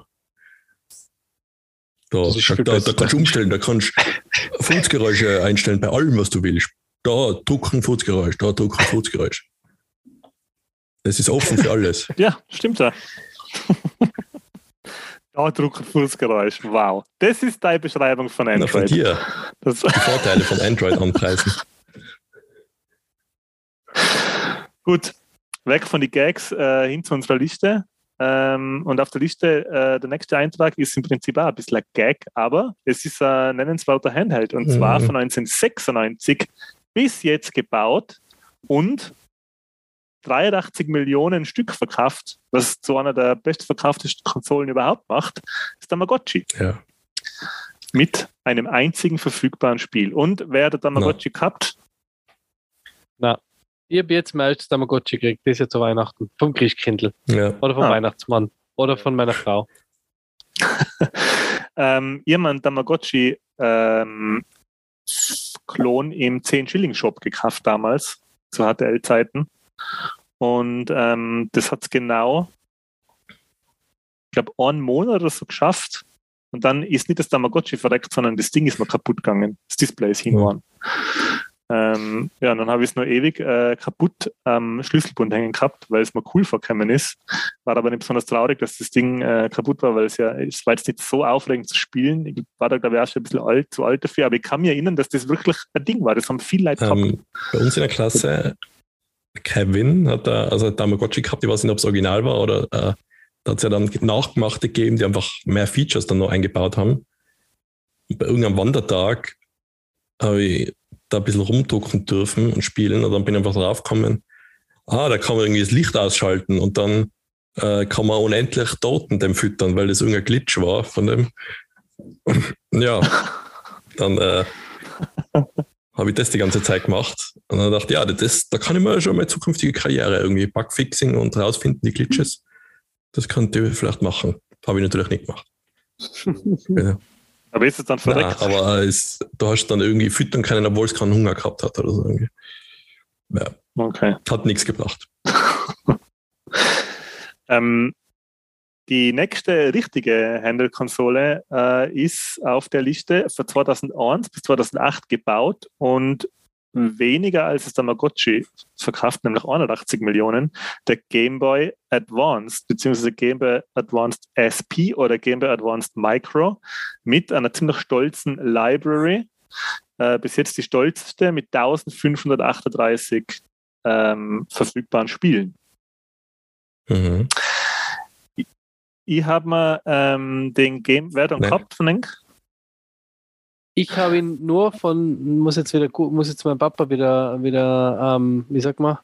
Da, da, da, kannst du umstellen, da kannst du Fußgeräusche einstellen bei allem, was du willst. Da drucken Fußgeräusch, da drucken Fußgeräusch. Das ist offen für alles. Ja, stimmt ja. da drucken Fußgeräusch. Wow. Das ist deine Beschreibung von Na, von Android. dir. Das, Die Vorteile von Android anpreisen. Gut, weg von den Gags äh, hin zu unserer Liste. Ähm, und auf der Liste, äh, der nächste Eintrag ist im Prinzip auch ein bisschen ein Gag, aber es ist ein nennenswerter Handheld und zwar Mhm. von 1996 bis jetzt gebaut und 83 Millionen Stück verkauft, was zu einer der bestverkauftesten Konsolen überhaupt macht, ist Tamagotchi Ja. mit einem einzigen verfügbaren Spiel. Und wer hat der Tamagotchi gehabt? Ich habe jetzt mein erstes Tamagotchi gekriegt, das ist ja zu Weihnachten. Vom Christkindl ja. oder vom Ah. Weihnachtsmann oder von meiner Frau. ähm, jemand Tamagotchi ähm, Klon im 10-Schilling-Shop gekauft damals, zu HTL-Zeiten. Und ähm, das hat es genau, ich glaube, einen Monat oder so geschafft. Und dann ist nicht das Tamagotchi verreckt, sondern das Ding ist mal kaputt gegangen. Das Display ist hingefahren. Ähm, ja, und dann habe ich es nur ewig äh, kaputt am Schlüsselbund hängen gehabt, weil es mir cool vorgekommen ist. War aber nicht besonders traurig, dass das Ding äh, kaputt war, weil es ja, es war jetzt nicht so aufregend zu spielen. Ich war da, glaube ich, auch schon ein bisschen alt, zu alt dafür, aber ich kann mich erinnern, dass das wirklich ein Ding war. Das haben viele Leute gehabt. Ähm, bei uns in der Klasse, Kevin hat da, also Tamagotchi gehabt, ich weiß nicht, ob es original war oder äh, da hat es ja dann Nachgemachte gegeben, die einfach mehr Features dann noch eingebaut haben. Bei irgendeinem Wandertag habe ich da ein bisschen rumdrucken dürfen und spielen und dann bin ich einfach draufgekommen, ah, da kann man irgendwie das Licht ausschalten und dann äh, kann man unendlich Toten dem füttern, weil das irgendein Glitch war von dem. ja, dann äh, habe ich das die ganze Zeit gemacht und dann dachte ich, ja, das, da kann ich mir schon meine zukünftige Karriere irgendwie Bugfixing und rausfinden, die Glitches. Das könnte ich vielleicht machen. Habe ich natürlich nicht gemacht. ja. Aber ist es dann verreckt? Ja, aber es, du hast dann irgendwie füttern können, obwohl es keinen Hunger gehabt hat oder so. Irgendwie. Ja. Okay. Hat nichts gebracht. ähm, die nächste richtige Handle-Konsole äh, ist auf der Liste von 2001 bis 2008 gebaut und weniger als das Tamagotchi verkauft, nämlich 81 Millionen, der Game Boy Advanced bzw. Game Boy Advanced SP oder Game Boy Advanced Micro mit einer ziemlich stolzen Library. Äh, bis jetzt die stolzeste mit 1538 ähm, verfügbaren Spielen. Mhm. Ich, ich habe mir ähm, den Game, wer dann gehabt von Henk? Ich habe ihn nur von, muss jetzt wieder, muss jetzt mein Papa wieder, wieder, ähm, wie sagt man,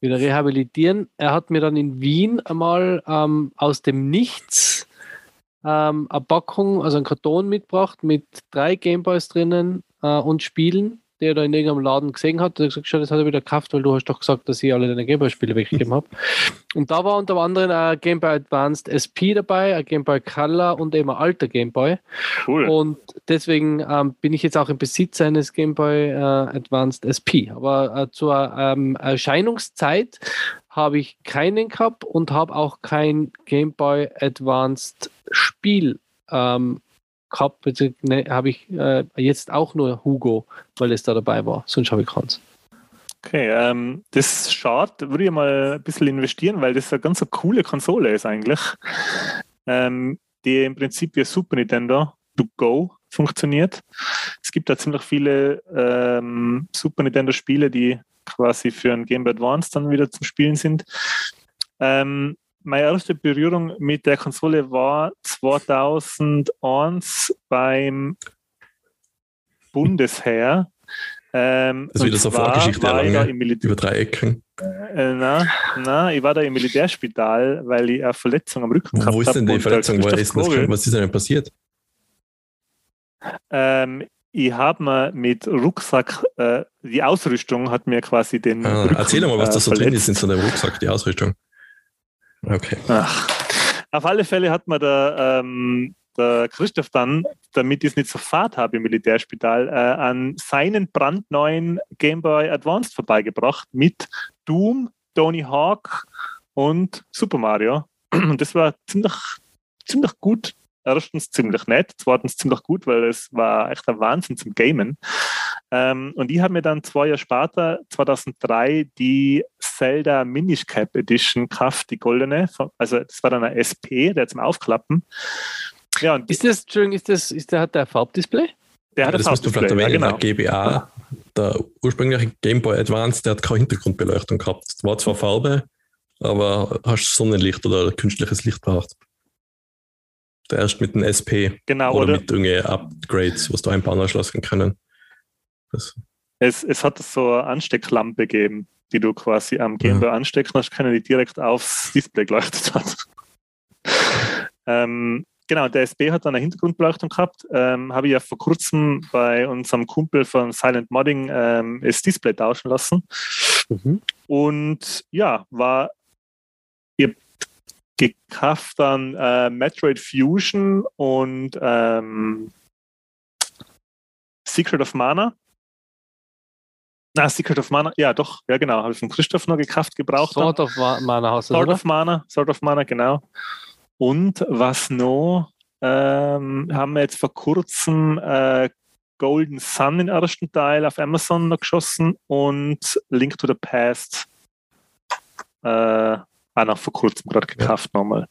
wieder rehabilitieren. Er hat mir dann in Wien einmal ähm, aus dem Nichts ähm, eine Packung, also einen Karton mitgebracht mit drei Gameboys drinnen äh, und Spielen der da in irgendeinem Laden gesehen hat, der hat gesagt, das hat er wieder gekauft, weil du hast doch gesagt, dass ich alle deine Gameboy-Spiele weggegeben habe. Und da war unter anderem ein Game Boy Advanced SP dabei, ein Game Boy Color und eben ein alter Game Boy. Cool. Und deswegen ähm, bin ich jetzt auch im Besitz eines Game Boy äh, Advanced SP. Aber äh, zur ähm, Erscheinungszeit habe ich keinen gehabt und habe auch kein Game Boy Advanced Spiel ähm, gehabt, ne, habe ich äh, jetzt auch nur Hugo, weil es da dabei war. Sonst habe ich keins. Okay, ähm, das schaut, würde ich mal ein bisschen investieren, weil das eine ganz eine coole Konsole ist eigentlich, ähm, die im Prinzip wie Super Nintendo to Go funktioniert. Es gibt da ziemlich viele ähm, Super Nintendo Spiele, die quasi für ein Game Boy Advance dann wieder zum Spielen sind. Ähm, meine erste Berührung mit der Konsole war 2001 beim Bundesheer. Ähm, das ist wieder so eine Vorgeschichte lange, über drei Ecken. Äh, nein, nein, ich war da im Militärspital, weil ich eine Verletzung am Rücken gehabt habe. Wo ist denn die Verletzung? Ist was ist denn passiert? Ähm, ich habe mir mit Rucksack, äh, die Ausrüstung hat mir quasi den. Ah, Rücken, erzähl mal, was da so verletzt. drin ist in so einem Rucksack, die Ausrüstung. Okay. Ach. Auf alle Fälle hat man da ähm, der Christoph dann, damit ich es nicht so fad habe im Militärspital, äh, an seinen brandneuen Game Boy Advanced vorbeigebracht mit Doom, Tony Hawk und Super Mario. Und das war ziemlich, ziemlich gut erstens ziemlich nett, zweitens ziemlich gut, weil es war echt ein Wahnsinn zum Gamen. Ähm, und ich habe mir dann zwei Jahre später, 2003, die Zelda Minish Cap Edition gekauft, die goldene. Also das war dann ein SP, der zum Aufklappen. Ja, und ist das, Entschuldigung, ist das, ist der, hat der Farbdisplay? Der hat ja, das musst du vielleicht erwähnen, ja, genau. der GBA, der ursprüngliche Game Boy Advance, der hat keine Hintergrundbeleuchtung gehabt. Es war zwar Farbe, aber hast Sonnenlicht oder künstliches Licht gebraucht. Der erst mit dem SP. Genau, oder, oder? mit irgendwelchen Upgrades, was du einbauen anschließen können. Es, es hat so eine Anstecklampe gegeben, die du quasi am Gameboy ja. anstecken hast können, die direkt aufs Display geleuchtet hat. ähm, genau, der SP hat dann eine Hintergrundbeleuchtung gehabt. Ähm, Habe ich ja vor kurzem bei unserem Kumpel von Silent Modding ähm, das Display tauschen lassen. Mhm. Und ja, war gekauft dann äh, Metroid Fusion und ähm, Secret of Mana. Na, Secret of Mana, ja doch, ja genau, habe ich von Christoph noch gekauft, gebraucht. Sword of Mana hast du, Sword oder? of Mana, Sword of Mana, genau. Und was noch? Ähm, haben wir jetzt vor kurzem äh, Golden Sun den ersten Teil auf Amazon noch geschossen und Link to the Past äh, auch noch vor kurzem gerade gekauft ja. nochmal.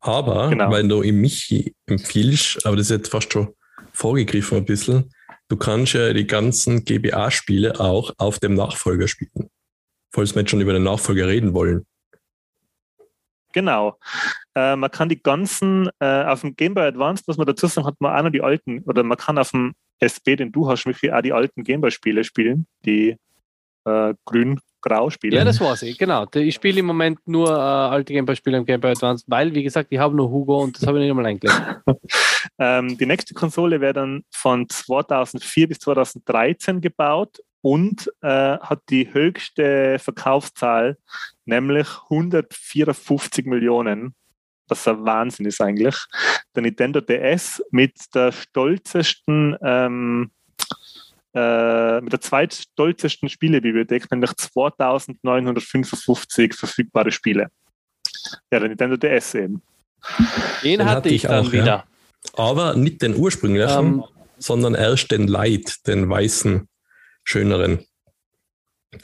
Aber, genau. weil du ihm Michi empfiehlst, aber das ist jetzt fast schon vorgegriffen ein bisschen, du kannst ja die ganzen GBA-Spiele auch auf dem Nachfolger spielen. Falls wir jetzt schon über den Nachfolger reden wollen. Genau. Äh, man kann die ganzen, äh, auf dem Game Boy Advance, muss man dazu sagen, hat man auch noch die alten, oder man kann auf dem SB, den du hast, Michi, auch die alten Game Boy-Spiele spielen, die äh, grün grau spiele. Ja, das weiß ich, genau. Ich spiele im Moment nur äh, alte Gameboy-Spiele im Game Boy Advance, weil, wie gesagt, ich habe nur Hugo und das habe ich nicht einmal eingelegt. ähm, die nächste Konsole wäre dann von 2004 bis 2013 gebaut und äh, hat die höchste Verkaufszahl, nämlich 154 Millionen. Was ein Wahnsinn ist eigentlich. Der Nintendo DS mit der stolzesten ähm, äh, mit der zweitstolzesten Spielebibliothek, nämlich 2955 verfügbare Spiele. Ja, der Nintendo DS eben. Den, den hatte, hatte ich dann auch, wieder. Ja. Aber nicht den ursprünglichen, um, ähm. sondern erst den Light, den weißen, schöneren.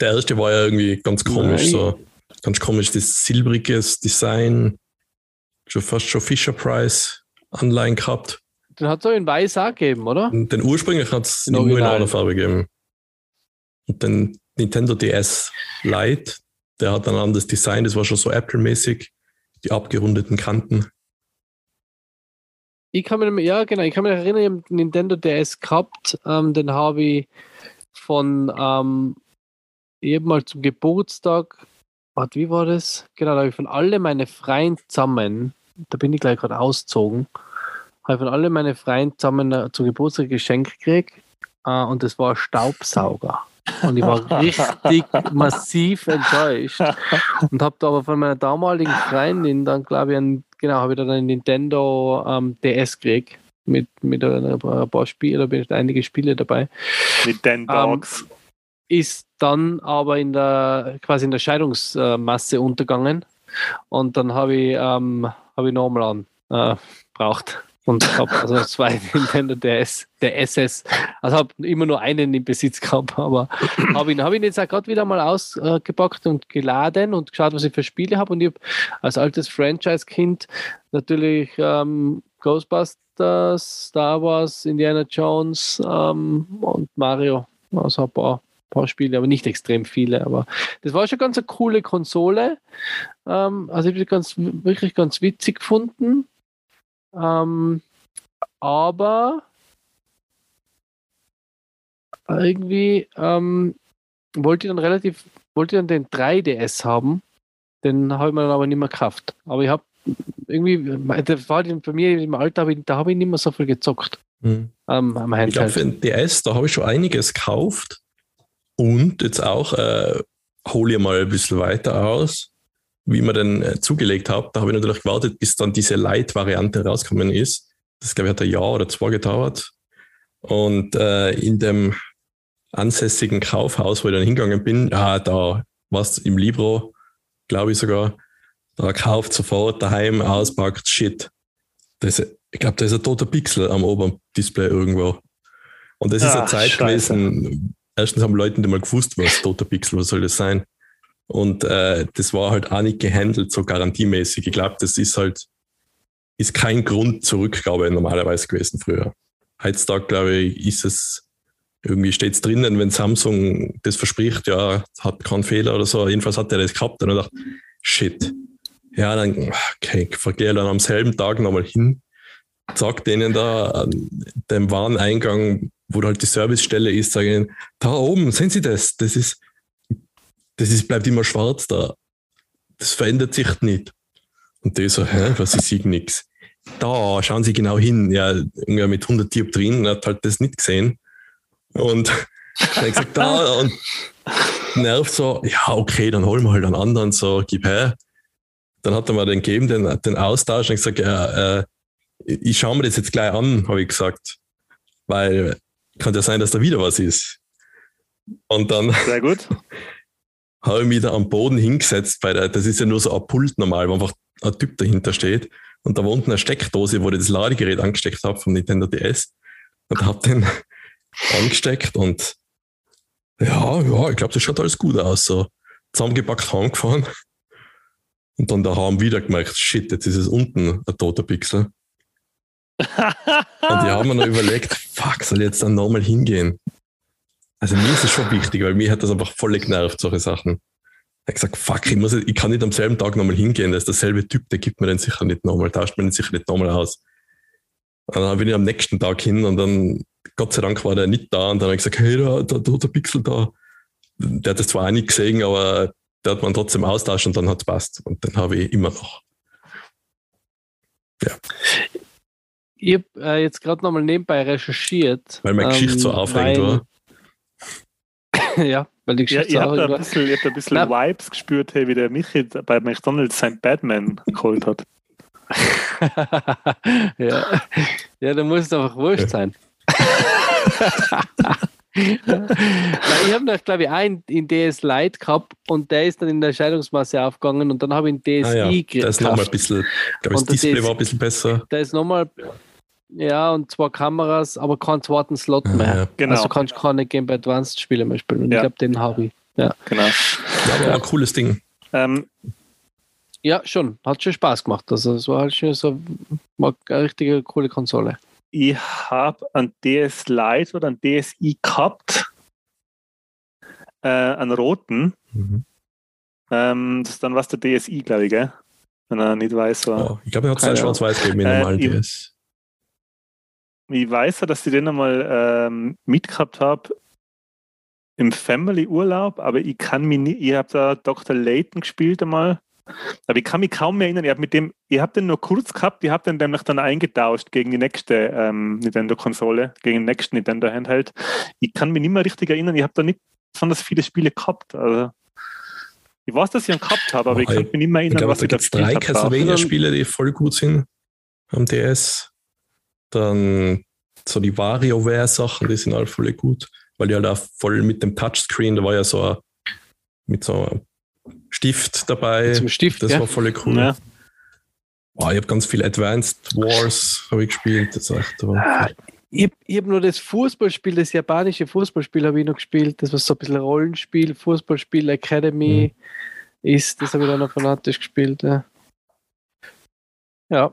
Der erste war ja irgendwie ganz komisch, nein. so ganz komisch, das silbriges Design, schon fast schon Fisher Price Anleihen gehabt. Den hat es auch in weiß auch gegeben, oder? Den ursprünglich hat es nur in einer Farbe gegeben. Und den Nintendo DS Lite, der hat ein anderes Design, das war schon so Apple-mäßig, die abgerundeten Kanten. Ich kann mich, ja genau, ich kann mich erinnern, ich habe den Nintendo DS gehabt, ähm, den habe ich von ähm, eben mal zum Geburtstag, warte, wie war das? Genau, da habe ich von alle meine Freien zusammen, da bin ich gleich gerade ausgezogen, habe von alle meine Freien zusammen äh, zu Geburtstag geschenkt gekriegt äh, und das war ein Staubsauger. Und ich war richtig massiv enttäuscht und habe da aber von meiner damaligen Freundin dann, glaube ich, ein, genau, habe ich dann einen Nintendo ähm, DS gekriegt mit, mit ein paar Spielen, da bin ich einige Spiele dabei. Nintendo. Ähm, ist dann aber in der quasi in der Scheidungsmasse untergegangen und dann habe ich, ähm, hab ich nochmal an äh, braucht und habe also zwei Nintendo DS, der SS. Also habe immer nur einen im Besitz gehabt, aber habe ihn, hab ihn jetzt auch gerade wieder mal ausgepackt und geladen und geschaut, was ich für Spiele habe. Und ich habe als altes Franchise-Kind natürlich ähm, Ghostbusters, Star Wars, Indiana Jones ähm, und Mario. Also ein paar, paar Spiele, aber nicht extrem viele. Aber das war schon ganz eine coole Konsole. Ähm, also ich habe sie ganz, wirklich ganz witzig gefunden. Ähm, aber irgendwie ähm, wollte ich dann relativ, wollte ich dann den 3DS haben. Den habe ich mir dann aber nicht mehr gekauft. Aber ich habe irgendwie, das war bei mir im Alter, da habe ich nicht mehr so viel gezockt. Hm. Ähm, am ich glaube, für den DS, da habe ich schon einiges gekauft. Und jetzt auch, äh, hole ich mal ein bisschen weiter aus wie man den äh, zugelegt hat, da habe ich natürlich gewartet, bis dann diese Light-Variante rausgekommen ist. Das, glaube ich, hat ein Jahr oder zwei gedauert. Und äh, in dem ansässigen Kaufhaus, wo ich dann hingegangen bin, ja, da war es im Libro, glaube ich sogar, da kauft sofort daheim, auspackt, shit. Das, ich glaube, da ist ein toter Pixel am oberen Display irgendwo. Und das ist Ach, eine Zeit Scheiße. gewesen, erstens haben Leute nicht mal gewusst, was toter Pixel, was soll das sein? Und äh, das war halt auch nicht gehandelt, so garantiemäßig. Ich glaube, das ist halt, ist kein Grund zur Rückgabe normalerweise gewesen früher. Heutzutage, glaube ich, ist es, irgendwie steht es drinnen, wenn Samsung das verspricht, ja, hat keinen Fehler oder so. Jedenfalls hat er das gehabt und ich dachte, shit. Ja, dann, okay, vergehe dann am selben Tag nochmal hin, sag denen da an dem Wareneingang, wo halt die Servicestelle ist, sage ihnen, da oben, sehen Sie das? Das ist, das ist, bleibt immer schwarz da. Das verändert sich nicht. Und der so, hä, was ich nix? Da, schauen Sie genau hin. Ja, irgendwie mit 100 Dioptrien hat halt das nicht gesehen. Und dann ich gesagt, da, und nervt so, ja, okay, dann holen wir halt einen anderen, so, gib her. dann hat er mir den gegeben, den, den Austausch, und ich gesagt, ja, äh, ich schaue mir das jetzt gleich an, habe ich gesagt. Weil kann ja sein, dass da wieder was ist. Und dann Sehr gut. Habe ich mich da am Boden hingesetzt, bei der, das ist ja nur so ein Pult normal, wo einfach ein Typ dahinter steht. Und da war unten eine Steckdose, wo ich das Ladegerät angesteckt habe vom Nintendo DS. Und habe den angesteckt und ja, ja, ich glaube, das schaut alles gut aus. So zusammengepackt heimgefahren. Und dann daheim wieder gemerkt, shit, jetzt ist es unten ein toter Pixel. Und die haben mir noch überlegt, fuck, soll ich jetzt dann nochmal hingehen? Also mir ist es schon wichtig, weil mir hat das einfach voll genervt, solche Sachen. Ich habe gesagt, fuck, ich, muss, ich kann nicht am selben Tag nochmal hingehen, das ist derselbe Typ, der gibt mir den sicher nicht nochmal, tauscht mir den sicher nicht nochmal aus. Und dann bin ich am nächsten Tag hin und dann, Gott sei Dank war der nicht da und dann habe ich gesagt, hey, da, da, da der Pixel da. Der hat das zwar auch nicht gesehen, aber der hat man trotzdem austauscht und dann hat es passt. Und dann habe ich immer noch. Ja. Ich habe äh, jetzt gerade nochmal nebenbei recherchiert. Weil meine Geschichte so aufregend war. ja, weil die Ja, Geschichte ich so habe da ein bisschen, ich hab da ein bisschen Na. Vibes gespürt, hey, wie der Michi bei McDonalds sein Batman geholt hat. ja. ja, da muss es einfach wurscht sein. Nein, ich habe noch, glaube ich, einen in DS Lite gehabt und der ist dann in der Scheidungsmasse aufgegangen und dann habe ich einen DSi Ah, ja. Da ist nochmal ein bisschen, ich glaube, das Und das Display ist- war ein bisschen besser. Da ist nochmal, ja, und zwei Kameras, aber keinen zweiten Slot mehr. Ja, Genau. Also kannst du keine Game Boy Advanced Spiele mehr spielen. Und Ja. ich glaube, den habe ich. Ja. Genau. ja aber war ein cooles Ding. Ähm, ja, schon. Hat schon Spaß gemacht. Also es war halt schon so eine richtige coole Konsole. ich habe ein DS Lite oder ein DSi gehabt, äh, einen roten. Mhm. Ähm, das ist dann was der DSi, glaube ich, gell? Wenn er nicht weiß, war. Oh, ich glaube, er hat es ein schwarz-weiß gegeben in Äh, normalen ich- DS. Ich weiß ja, dass ich den einmal ähm, mitgehabt habe im Family-Urlaub, aber ich kann mich nicht, ich habe da Dr. Layton gespielt einmal, aber ich kann mich kaum mehr erinnern, ich habe mit dem, ich habe den nur kurz gehabt, ich habe den nämlich dann eingetauscht gegen die nächste ähm, Nintendo-Konsole, gegen den nächsten Nintendo-Handheld. Ich kann mich nicht mehr richtig erinnern, ich habe da nicht besonders viele Spiele gehabt, also ich weiß, dass ich einen gehabt habe, aber ich Oh, kann mich nicht mehr Ich erinnern, glaube, was da ich da drei gespielt habe. Castlevania-Spiele, die voll gut sind am DS. Dann so die WarioWare-Sachen, die sind alle voll gut, weil die halt auch voll mit dem Touchscreen, da war ja so ein, mit so einem Stift dabei. Zum Stift, das ja. war voll cool. Ja. Boah, ich habe ganz viel Advanced Wars habe ich gespielt. Das echt, Ah, Ich habe hab nur das Fußballspiel, das japanische Fußballspiel habe ich noch gespielt. Das war so ein bisschen Rollenspiel, Fußballspiel Academy ist. Das habe ich dann noch fanatisch gespielt. Ja. ja.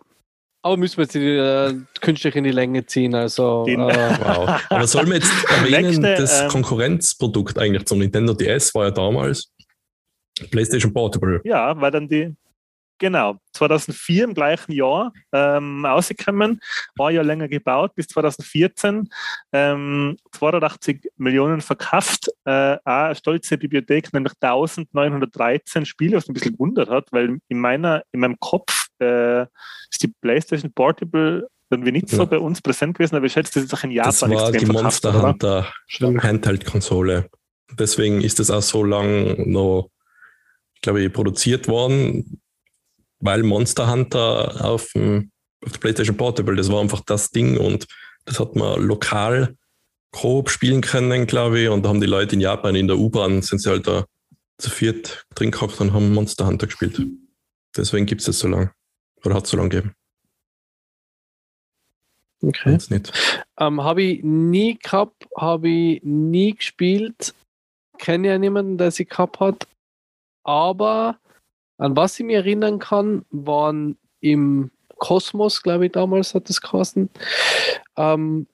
Aber müssen wir jetzt die, äh, künstlich in die Länge ziehen. Also, äh, Wow. Aber soll man jetzt erwähnen, Nächste, das ähm, Konkurrenzprodukt eigentlich zum Nintendo DS war ja damals PlayStation Portable. Ja, weil dann die, genau, 2004 im gleichen Jahr ähm, ausgekommen, war ja länger gebaut, bis 2014, ähm, 280 Millionen verkauft, äh, eine stolze Bibliothek, nämlich 1913 Spiele, was mich ein bisschen gewundert hat, weil in, meiner, in meinem Kopf äh, ist die PlayStation Portable irgendwie nicht so Ja. bei uns präsent gewesen, aber ich schätze, das ist auch in Japan Das war die extrem Monster verkauft, oder? Hunter Handheld-Konsole. Deswegen ist das auch so lang noch, glaube ich, produziert worden, weil Monster Hunter auf, dem, auf der PlayStation Portable, das war einfach das Ding und das hat man lokal grob spielen können, glaube ich. Und da haben die Leute in Japan in der U-Bahn, sind sie halt da zu viert drin gehockt und haben Monster Hunter gespielt. Deswegen gibt es das so lang. Oder hat es so lange gegeben. okay. Ähm, habe ich nie gehabt, habe ich nie gespielt. Kenne ja niemanden, der sie gehabt hat. Aber an was ich mich erinnern kann, waren im Kosmos, glaube ich, damals hat es geheißen, ähm,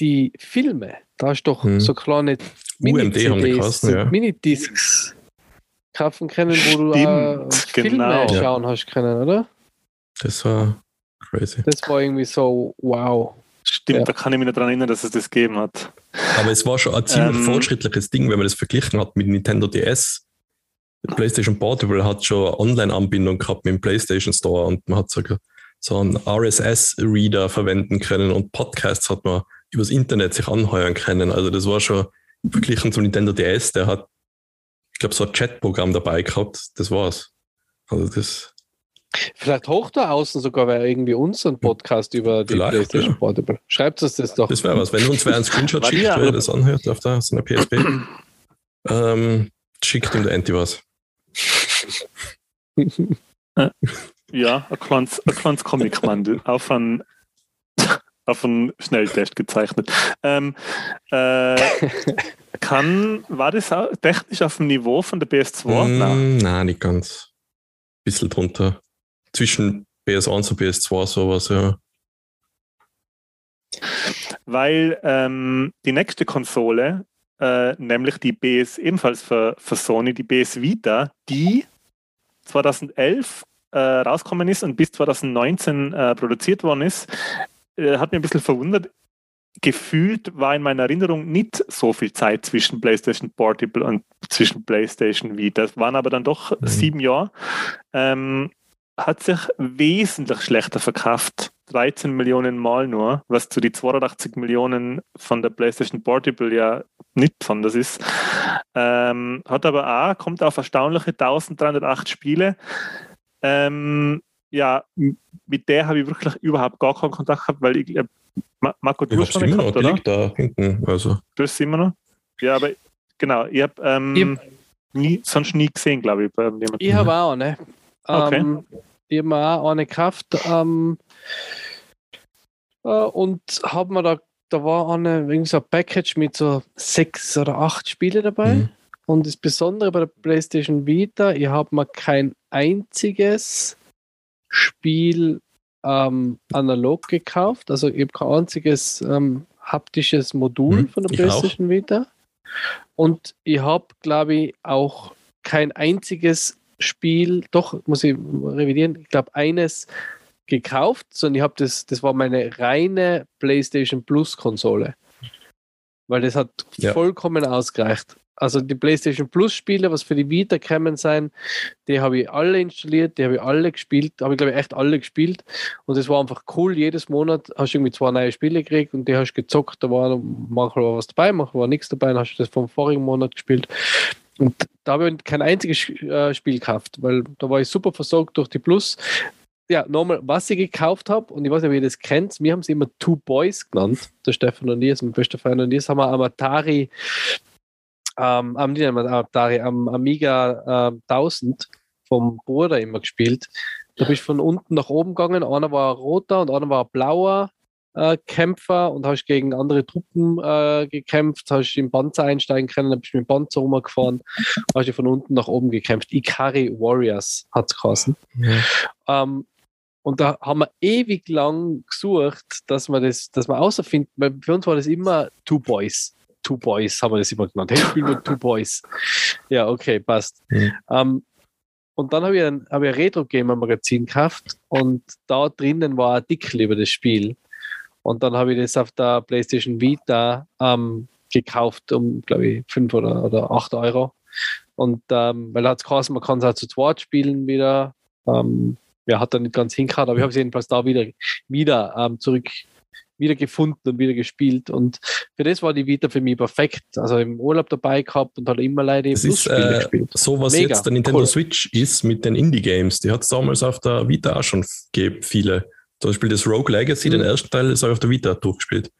die Filme. Da du doch Hm. so kleine UMD haben die Mini-CDs, ja. Minidiscs kaufen können, wo du Stimmt, äh, Filme genau. schauen hast können, oder? Das war crazy. Das war irgendwie so, wow. Stimmt, Ja. da kann ich mich noch daran erinnern, dass es das gegeben hat. Aber es war schon ein ziemlich Ähm, fortschrittliches Ding, wenn man das verglichen hat mit Nintendo DS. PlayStation Portable hat schon eine Online-Anbindung gehabt mit dem PlayStation Store und man hat sogar so einen RSS-Reader verwenden können und Podcasts hat man übers Internet sich anheuern können. Also das war schon verglichen zum Nintendo DS, der hat, ich glaube, so ein Chatprogramm dabei gehabt. Das war's. Also das Vielleicht hoch da außen sogar wäre irgendwie unseren Podcast über die Vielleicht, PlayStation ja. Portable. Schreibt uns das doch. Das wäre was. Wenn uns wer einen Screenshot schickt, ja- wer das anhört auf der, so einer PSP, ähm, schickt ihm der Anti was. Ja, ein kleines, ein kleines Comic-Mandel auf einen, auf einen Schnelltest gezeichnet. Ähm, äh, kann, war das auch technisch auf dem Niveau von der PS2? Nein. Mm, nein, nicht ganz. Bisschen drunter. Zwischen PS1 und PS2 sowas, ja. Weil ähm, die nächste Konsole, äh, nämlich die BS, ebenfalls für, für Sony, die BS Vita, die 2011 äh, rausgekommen ist und bis 2019 äh, produziert worden ist, äh, hat mich ein bisschen verwundert. Gefühlt war in meiner Erinnerung nicht so viel Zeit zwischen PlayStation Portable und zwischen PlayStation Vita. Das waren aber dann doch Mhm. sieben Jahre. Ähm, hat sich wesentlich schlechter verkauft. 13 Millionen Mal nur, was zu die 82 Millionen von der PlayStation Portable ja nicht von das ist. Ähm, hat aber auch, kommt auf erstaunliche 1308 Spiele. Ähm, ja, mit der habe ich wirklich überhaupt gar keinen Kontakt gehabt, weil ich, äh, Ma- Marco, Ich du hast schon immer noch, gehabt, die oder? da hinten. Also, Du hast immer noch? Ja, aber genau, ich habe ähm, nie, sonst nie gesehen, glaube ich, bei jemandem. Ich habe auch eine. Okay. Ähm, ich habe mir auch eine gekauft. Ähm, äh, und habe mir da, da war eine, irgendwie so ein Package mit so sechs oder acht Spiele dabei. Mhm. Und das Besondere bei der PlayStation Vita, ich habe mir kein einziges Spiel ähm, analog gekauft. Also ich habe kein einziges ähm, haptisches Modul Mhm, von der ich auch. PlayStation Vita. Und ich habe, glaube ich, auch kein einziges Spiel, doch, muss ich revidieren, ich glaube, eines gekauft, sondern ich habe das, das war meine reine PlayStation Plus Konsole. Weil das hat Ja. vollkommen ausgereicht. Also die PlayStation Plus Spiele, was für die Vita kämen sein, die habe ich alle installiert, die habe ich alle gespielt, habe ich glaube ich echt alle gespielt und es war einfach cool, jedes Monat hast du irgendwie zwei neue Spiele gekriegt und die hast du gezockt, da war manchmal war was dabei, manchmal war nichts dabei, dann hast du das vom vorigen Monat gespielt und da habe ich kein einziges äh, Spiel gekauft, weil da war ich super versorgt durch die Plus. Ja, nochmal, was ich gekauft habe, und ich weiß nicht, ob ihr das kennt, wir haben sie immer Two Boys genannt, der Stefan und ich, mein bester Freund und ich, haben wir am Atari, ähm, am, Atari, am Amiga äh, 1000 vom Bruder immer gespielt. Da bist du von unten nach oben gegangen, einer war roter und einer war blauer äh, Kämpfer und hast gegen andere Truppen äh, gekämpft, hast im Panzer einsteigen können, dann bist du mit dem Panzer rumgefahren, hast du von unten nach oben gekämpft. Ikari Warriors hat es geheißen. ja. Ähm, und da haben wir ewig lang gesucht, dass wir das, dass wir außerfinden, weil für uns war das immer Two Boys. Two Boys haben wir das immer genannt. Hey, spielen wir Two Boys. Ja, okay, passt. Mhm. Ähm, und dann habe ich ein, hab ich ein Retro-Gamer-Magazin gekauft und da drinnen war ein Artikel über das Spiel. Und dann habe ich das auf der PlayStation Vita ähm, gekauft um, glaube ich, 5 oder, oder 8 Euro. Und ähm, weil hat es geheißen, man kann es auch zu zweit spielen wieder. Ähm, ja, hat dann nicht ganz hingehauen, aber ich habe es jedenfalls da wieder, wieder ähm, zurück wieder gefunden und wieder gespielt. Und für das war die Vita für mich perfekt. Also im Urlaub dabei gehabt und halt immer leider Das ist äh, gespielt. so, was Mega, jetzt der Nintendo cool. Switch ist mit den Indie-Games. Die hat es damals auf der Vita auch schon gegeben, viele. Zum Beispiel das Rogue Legacy, Mhm. den ersten Teil, ist auch auf der Vita durchgespielt.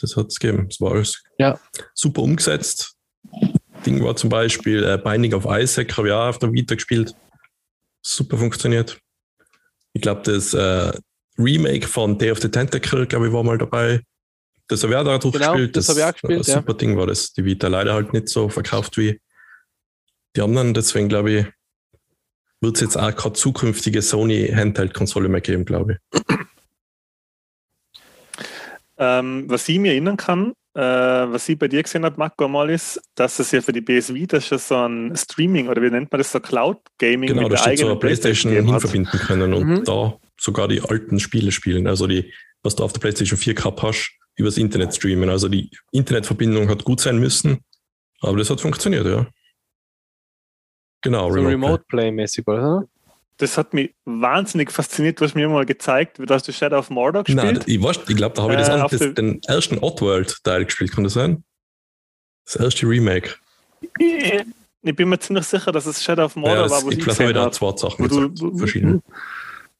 Das hat es gegeben. Das war alles Ja. super umgesetzt. Ding war zum Beispiel äh, Binding of Isaac, habe ich auch auf der Vita gespielt. Super funktioniert. Ich glaube, das äh, Remake von Day of the Tentacle, glaube ich, war mal dabei. Das habe ich auch da durchgespielt. das habe ich auch gespielt, Ein ja. super Ding war das. Die Vita leider halt nicht so verkauft wie die anderen. Deswegen glaube ich, wird es jetzt auch keine zukünftige Sony Handheld-Konsole mehr geben, glaube ich. Ähm, was ich mir erinnern kann, äh, was ich bei dir gesehen habe, Marco, einmal ist, dass es ja für die PS Vita schon so ein Streaming oder wie nennt man das, so Cloud Gaming Genau, mit da der steht so eigenen eine Playstation hinverbinden können und Mhm. da sogar die alten Spiele spielen. Also die, was du auf der Playstation 4 gehabt hast, übers Internet streamen. Also die Internetverbindung hat gut sein müssen, aber das hat funktioniert, ja. Genau, So Remote. Remote Play-mäßig, oder? Das hat mich wahnsinnig fasziniert, du hast mir mal gezeigt, da hast du Shadow of Mordor Nein, gespielt. ich, weiß, ich glaube, da habe ich das Äh, an, das, den ersten Oddworld-Teil gespielt, kann das sein? Das erste Remake. ich bin mir ziemlich sicher, dass es Shadow of Mordor Ja, war, es, wo ich ich glaube, gesehen da habe, zwei Sachen wo du, gesagt, wo, verschiedene.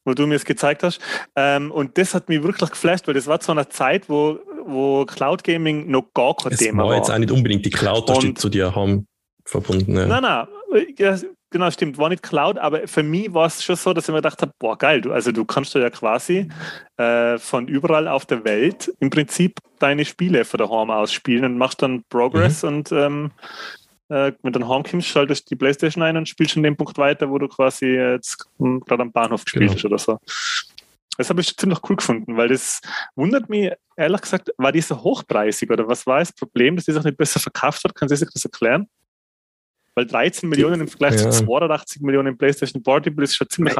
wo du mir es gezeigt hast. Ähm, und das hat mich wirklich geflasht, weil das war zu einer Zeit, wo, wo Cloud Gaming noch gar kein Es Thema war war. jetzt auch nicht unbedingt die Cloud, das steht zu dir haben verbunden. Ja. Nein, nein, ja, genau, stimmt, war nicht Cloud, aber für mich war es schon so, dass ich mir gedacht habe, boah, geil, du, also du kannst ja quasi äh, von überall auf der Welt im Prinzip deine Spiele von daheim aus spielen und machst dann Progress Mhm. und ähm, äh, wenn du dann heimkommst, schaltest du die Playstation ein und spielst an dem Punkt weiter, wo du quasi jetzt gerade am Bahnhof gespielt Genau. hast oder so. Das habe ich ziemlich cool gefunden, weil das wundert mich, ehrlich gesagt, war die so hochpreisig oder was war das Problem, dass die sich nicht besser verkauft hat? Kann Sie sich das erklären? Weil 13 Millionen im Vergleich Ja. zu 82 Millionen im PlayStation Portable ist schon ziemlich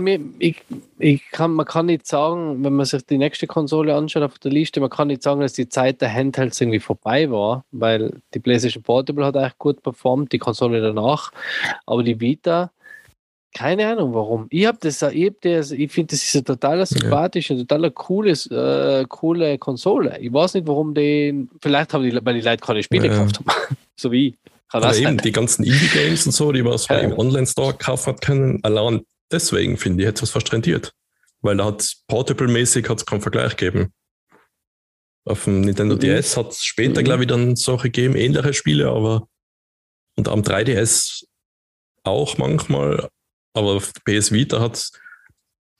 mir- ich, ich kann, man kann nicht sagen, wenn man sich die nächste Konsole anschaut auf der Liste, man kann nicht sagen, dass die Zeit der Handhelds irgendwie vorbei war, weil die PlayStation Portable hat eigentlich gut performt, die Konsole danach, aber die Vita, keine Ahnung warum. Ich habe das, ich, hab das, ich finde, das ist eine total sympathische, total cooles, äh, coole Konsole. Ich weiß nicht, warum die, vielleicht haben die, weil die Leute keine Spiele Ja. gekauft haben, so wie ich. Aber eben sein. die ganzen Indie-Games und so, die man so Ja. im Online-Store kaufen hat können, allein deswegen finde ich, hätte es fast rentiert. Weil da hat Portable-mäßig hat's keinen Vergleich gegeben. Auf dem Nintendo Mhm. DS hat es später, Mhm. glaube ich, dann solche gegeben, ähnliche Spiele, aber und am 3DS auch manchmal, aber auf PS Vita hat es,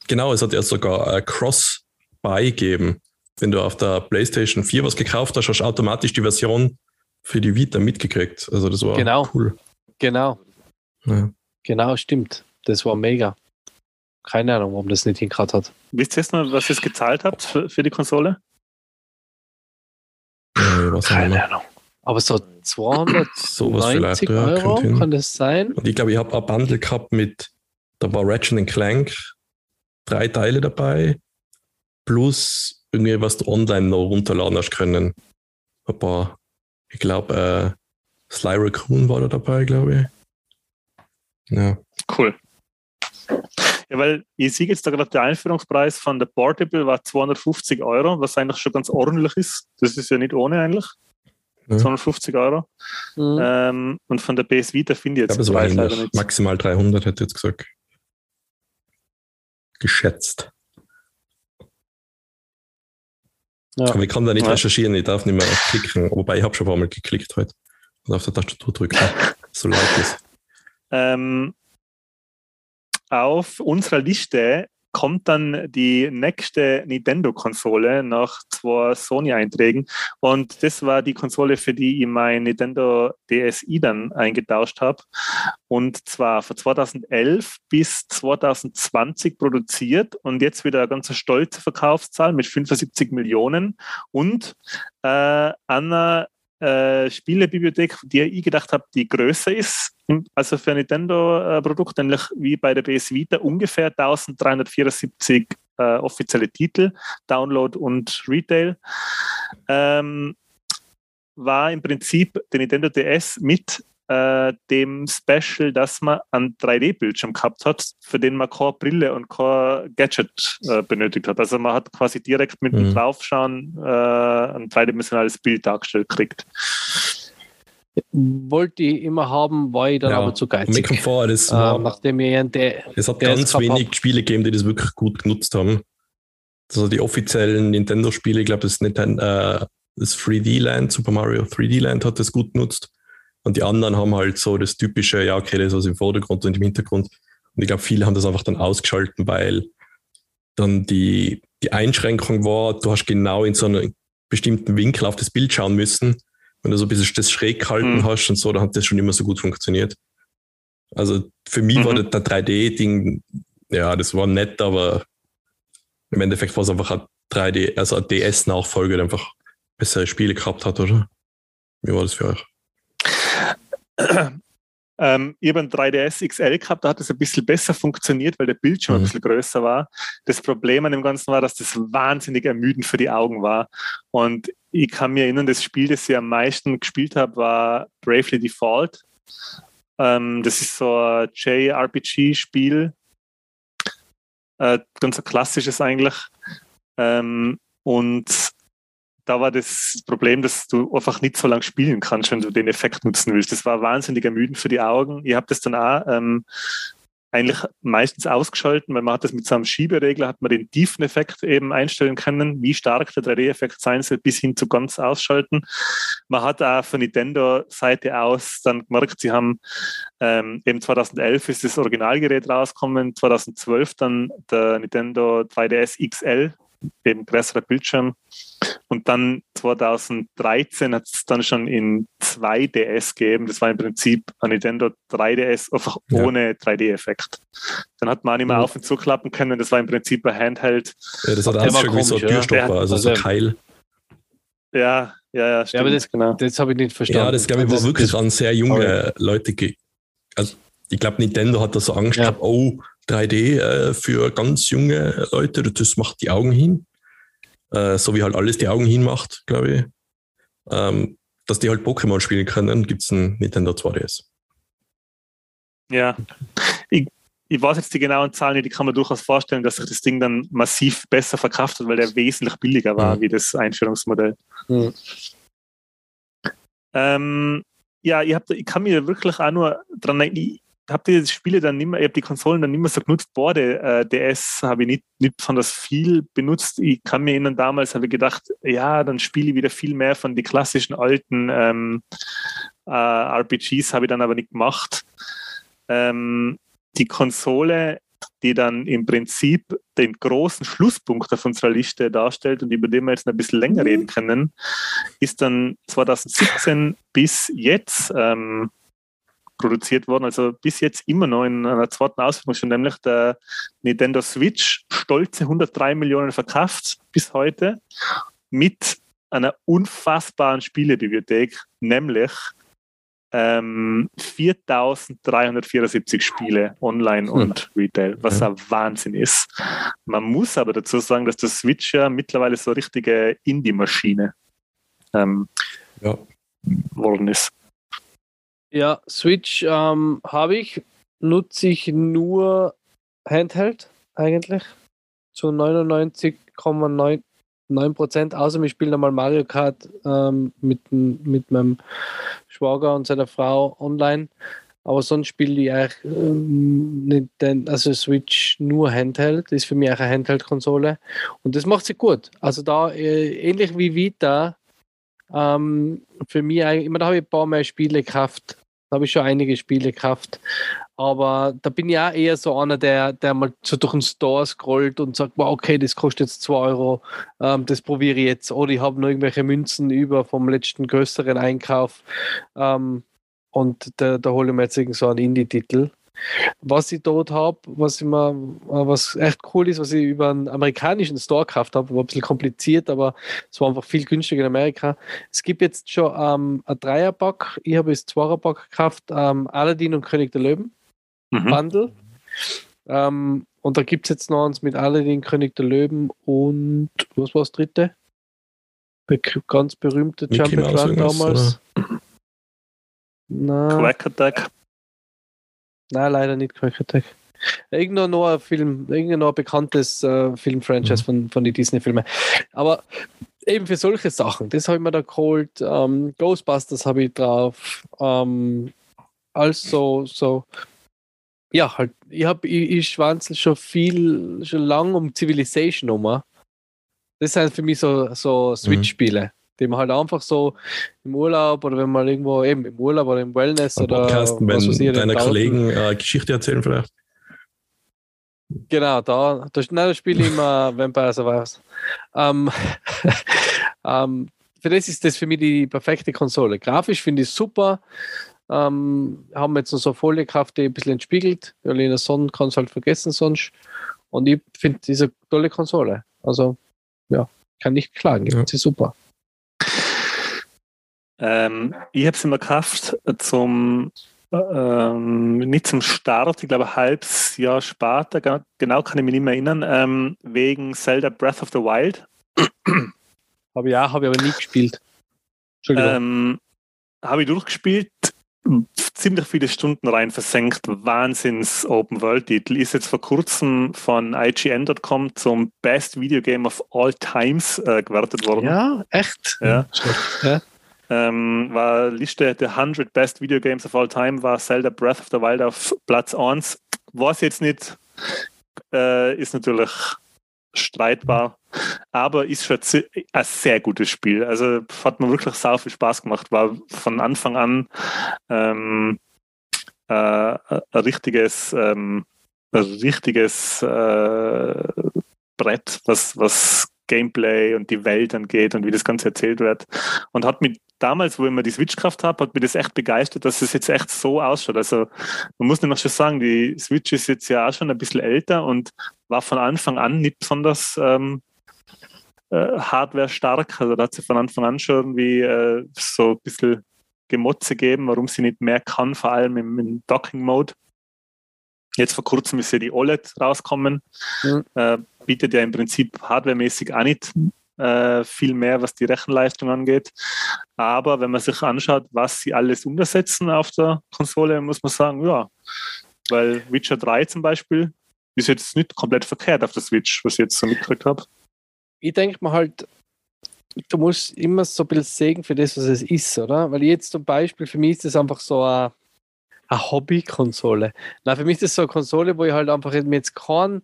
genau, es hat ja sogar ein Cross-Buy gegeben. Wenn du auf der PlayStation 4 was gekauft hast, hast du automatisch die Version für die Vita mitgekriegt. Also das war Genau. cool. Genau. Ja. Genau, stimmt. Das war mega. Keine Ahnung, warum das nicht hingekriegt hat. Wisst ihr jetzt noch, was ihr gezahlt habt für, für die Konsole? Ja, nicht Keine. Ahnung. Aber so 290 Sowas vielleicht. Ja, Euro, kann das sein? Und ich glaube, ich habe ein Bundle gehabt mit, da war Ratchet Clank, drei Teile dabei, plus irgendwie, was du online noch runterladen hast können. Ein paar, ich glaube, äh, Sly Raccoon war da dabei, glaube ich. Ja, Cool. Ja, weil ich sehe jetzt da gerade der Einführungspreis von der Portable war 250 Euro, was eigentlich schon ganz ordentlich ist. Das ist ja nicht ohne eigentlich. Ja. 250 Euro. Mhm. Ähm, und von der PS Vita finde ich ich jetzt glaube, es war eigentlich nicht. maximal 300, hätte ich jetzt gesagt. Geschätzt. Ja. Aber ich kann da nicht Ja. recherchieren, ich darf nicht mehr klicken. Wobei ich habe schon ein paar Mal geklickt heute und auf der Tastatur drücken. so laut ist. Ähm, auf unserer Liste kommt dann die nächste Nintendo-Konsole nach zwei Sony-Einträgen. Und das war die Konsole, für die ich mein Nintendo DSi dann eingetauscht habe. Und zwar von 2011 bis 2020 produziert und jetzt wieder eine ganz stolze Verkaufszahl mit 75 Millionen und äh, einer äh, Spielebibliothek, die ich gedacht habe, die größer ist, also für Nintendo-Produkt, nämlich wie bei der PS Vita ungefähr 1374 äh, offizielle Titel, Download und Retail. Ähm, war im Prinzip der Nintendo DS mit äh, dem Special, dass man einen 3D-Bildschirm gehabt hat, für den man keine Brille und kein Gadget äh, benötigt hat. Also man hat quasi direkt mit dem Mhm. Draufschauen äh, ein dreidimensionales Bild dargestellt gekriegt. Wollte ich immer haben, war ich dann Ja, aber zu geizig. kommt vor, das, Ähm, war, nachdem ich der es hat der ganz wenig Spiele gegeben, die das wirklich gut genutzt haben. Also die offiziellen Nintendo-Spiele, ich glaube, das, Ninten- äh, das 3D Land, Super Mario 3D Land hat das gut genutzt. Und die anderen haben halt so das typische, ja, okay, das ist was im Vordergrund und im Hintergrund. Und ich glaube, viele haben das einfach dann ausgeschalten, weil dann die, die Einschränkung war, du hast genau in so einem bestimmten Winkel auf das Bild schauen müssen. Wenn du so ein bisschen das schräg gehalten Mhm. hast und so, dann hat das schon immer so gut funktioniert. Also für mich war Mhm. der, der 3D-Ding, ja, das war nett, aber im Endeffekt war es einfach ein 3D, also ein DS-Nachfolger, der einfach bessere Spiele gehabt hat, oder? Wie war das für euch? Ähm, ich habe einen 3DS XL gehabt, da hat es ein bisschen besser funktioniert, weil der Bildschirm ein Mhm. bisschen größer war. Das Problem an dem Ganzen war, dass das wahnsinnig ermüdend für die Augen war. Und ich kann mir erinnern, das Spiel, das ich am meisten gespielt habe, war Bravely Default. Ähm, das ist so ein JRPG-Spiel. Äh, ganz ein klassisches eigentlich. Ähm, und da war das Problem, dass du einfach nicht so lange spielen kannst, wenn du den Effekt nutzen willst. Das war wahnsinnig ermüdend für die Augen. Ich habe das dann auch ähm, eigentlich meistens ausgeschalten, weil man hat das mit so einem Schieberegler, hat man den Tiefeneffekt eben einstellen können, wie stark der 3D-Effekt sein soll, bis hin zu ganz ausschalten. Man hat auch von Nintendo-Seite aus dann gemerkt, sie haben ähm, eben 2011 ist das Originalgerät rausgekommen, 2012 dann der Nintendo 3DS XL eben größerer Bildschirm. Und dann 2013 hat es dann schon in 2DS gegeben. Das war im Prinzip ein Nintendo 3DS, einfach ja. ohne 3D-Effekt. Dann hat man auch nicht mehr auf und zuklappen können. Das war im Prinzip ein Handheld. Ja, das hat auch schon wie so ein Türstopper, ja. also, also so Keil. Ja, ja, ja, stimmt, ja aber das, genau. das habe ich nicht verstanden. Ja, das glaube ich war wirklich an sehr junge Leute. Also, ich glaube, Nintendo hat da so Angst gehabt, oh, 3D äh, für ganz junge Leute, das macht die Augen hin. Äh, so wie halt alles die Augen hinmacht, glaube ich. Ähm, dass die halt Pokémon spielen können, gibt es ein Nintendo 2DS. Ja, ich, ich weiß jetzt die genauen Zahlen nicht, die kann man durchaus vorstellen, dass sich das Ding dann massiv besser verkraftet, weil der wesentlich billiger war mhm. wie das Einführungsmodell. Mhm. Ähm, ja, ich, hab, ich kann mir wirklich auch nur dran erinnern, habe die Spiele dann nicht mehr, ich habe die Konsolen dann nicht mehr so genutzt. Borde äh, DS habe ich nicht, nicht besonders viel benutzt. Ich kann mir erinnern, damals habe ich gedacht, ja, dann spiele ich wieder viel mehr von den klassischen alten ähm, äh, RPGs, habe ich dann aber nicht gemacht. Ähm, die Konsole, die dann im Prinzip den großen Schlusspunkt auf unserer Liste darstellt und über den wir jetzt ein bisschen länger reden können, ist dann 2017 bis jetzt ähm, produziert worden. Also bis jetzt immer noch in einer zweiten Ausführung schon, nämlich der Nintendo Switch, stolze 103 Millionen verkauft bis heute, mit einer unfassbaren Spielebibliothek, nämlich ähm, 4374 Spiele online und Retail, was ein Wahnsinn ist. Man muss aber dazu sagen, dass der Switch ja mittlerweile so eine richtige Indie-Maschine ähm, ja. worden ist. Ja, Switch ähm, habe ich, nutze ich nur Handheld eigentlich zu 99,9 Prozent, außer ich spiele nochmal Mario Kart ähm, mit, mit meinem Schwager und seiner Frau online. Aber sonst spiele ich eigentlich ähm, den, also Switch nur Handheld, ist für mich auch eine Handheld-Konsole. Und das macht sie gut. Also da äh, ähnlich wie Vita ähm, für mich, immer da habe ich ein paar mehr Spiele gekauft. Da habe ich schon einige Spiele gekauft. Aber da bin ich auch eher so einer, der, der mal so durch den Store scrollt und sagt, wow, okay, das kostet jetzt 2 Euro, ähm, das probiere ich jetzt. Oder ich habe noch irgendwelche Münzen über vom letzten größeren Einkauf ähm, und da, da hole ich mir jetzt irgend so einen Indie-Titel. Was ich dort habe, was immer, was echt cool ist, was ich über einen amerikanischen Store gekauft habe, war ein bisschen kompliziert, aber es war einfach viel günstiger in Amerika. Es gibt jetzt schon ähm, ein Dreierpack, ich habe es Zweierpack gekauft, ähm, Aladdin und König der Löwen mhm. Bundle. Ähm, und da gibt es jetzt noch eins mit Aladdin, König der Löwen und was war das dritte? Ganz berühmte Run damals. Quack Attack. Nein, leider nicht Crack Attack. Irgendein noch ein Film, irgendein noch ein bekanntes äh, Filmfranchise mhm. von, von den Disney-Filmen. Aber eben für solche Sachen, das habe ich mir da geholt. Ähm, Ghostbusters habe ich drauf. Ähm, also so, ja, halt, ich habe, ich, ich schwanzel schon viel, schon lang um Civilization um. Das sind für mich so, so mhm. Die man halt einfach so im Urlaub oder wenn man irgendwo eben im Urlaub oder im Wellness Ein oder Podcast, was wenn ich, deine Kollegen äh, Geschichte erzählen vielleicht. Genau, da, da, nein, da spiele ich immer Vampire Survivors. Ähm, ähm, für das ist das für mich die perfekte Konsole. Grafisch finde ich super. Ähm, haben jetzt noch so Folie gekauft, die ein bisschen entspiegelt. Weil in der Sonne kann es halt vergessen sonst. Und ich finde diese tolle Konsole. Also, ja, kann nicht klagen. Ja. Sie super. Ähm, ich habe es immer gekauft zum ähm, nicht zum Start, ich glaube ein halbes Jahr später, genau kann ich mich nicht mehr erinnern, ähm, wegen Zelda Breath of the Wild. habe ich auch, habe ich aber nie gespielt. Entschuldigung. Ähm, habe ich durchgespielt, ziemlich viele Stunden rein versenkt. Wahnsinns Open World Titel. Ist jetzt vor kurzem von IGN.com zum Best Video Game of All Times äh, gewertet worden. Ja, echt? Ja. Ja. Ähm, war Liste der 100 Best Video Games of All Time, war Zelda Breath of the Wild auf Platz 1. Was jetzt nicht, äh, ist natürlich streitbar, aber ist schon ein sehr gutes Spiel. Also hat mir wirklich sau viel Spaß gemacht, war von Anfang an ähm, äh, ein richtiges, ähm, ein richtiges äh, Brett, was, was Gameplay und die Welt angeht und wie das Ganze erzählt wird. Und hat mich damals, wo ich mir die Switch gekauft habe, hat mich das echt begeistert, dass es jetzt echt so ausschaut. Also man muss nämlich schon sagen, die Switch ist jetzt ja auch schon ein bisschen älter und war von Anfang an nicht besonders ähm, äh, Hardware stark. Also da hat sie von Anfang an schon irgendwie äh, so ein bisschen Gemotze gegeben, warum sie nicht mehr kann, vor allem im, im Docking-Mode. Jetzt vor kurzem ist ja die OLED rausgekommen. Mhm. Äh, bietet ja im Prinzip hardwaremäßig auch nicht äh, viel mehr, was die Rechenleistung angeht. Aber wenn man sich anschaut, was sie alles untersetzen auf der Konsole, muss man sagen, ja, weil Witcher 3 zum Beispiel ist jetzt nicht komplett verkehrt auf der Switch, was ich jetzt so mitgekriegt habe. ich denke mal halt, du musst immer so ein bisschen sägen für das, was es ist, oder? Weil jetzt zum Beispiel, für mich ist das einfach so eine, eine Hobby-Konsole. Na, für mich ist das so eine Konsole, wo ich halt einfach jetzt keinen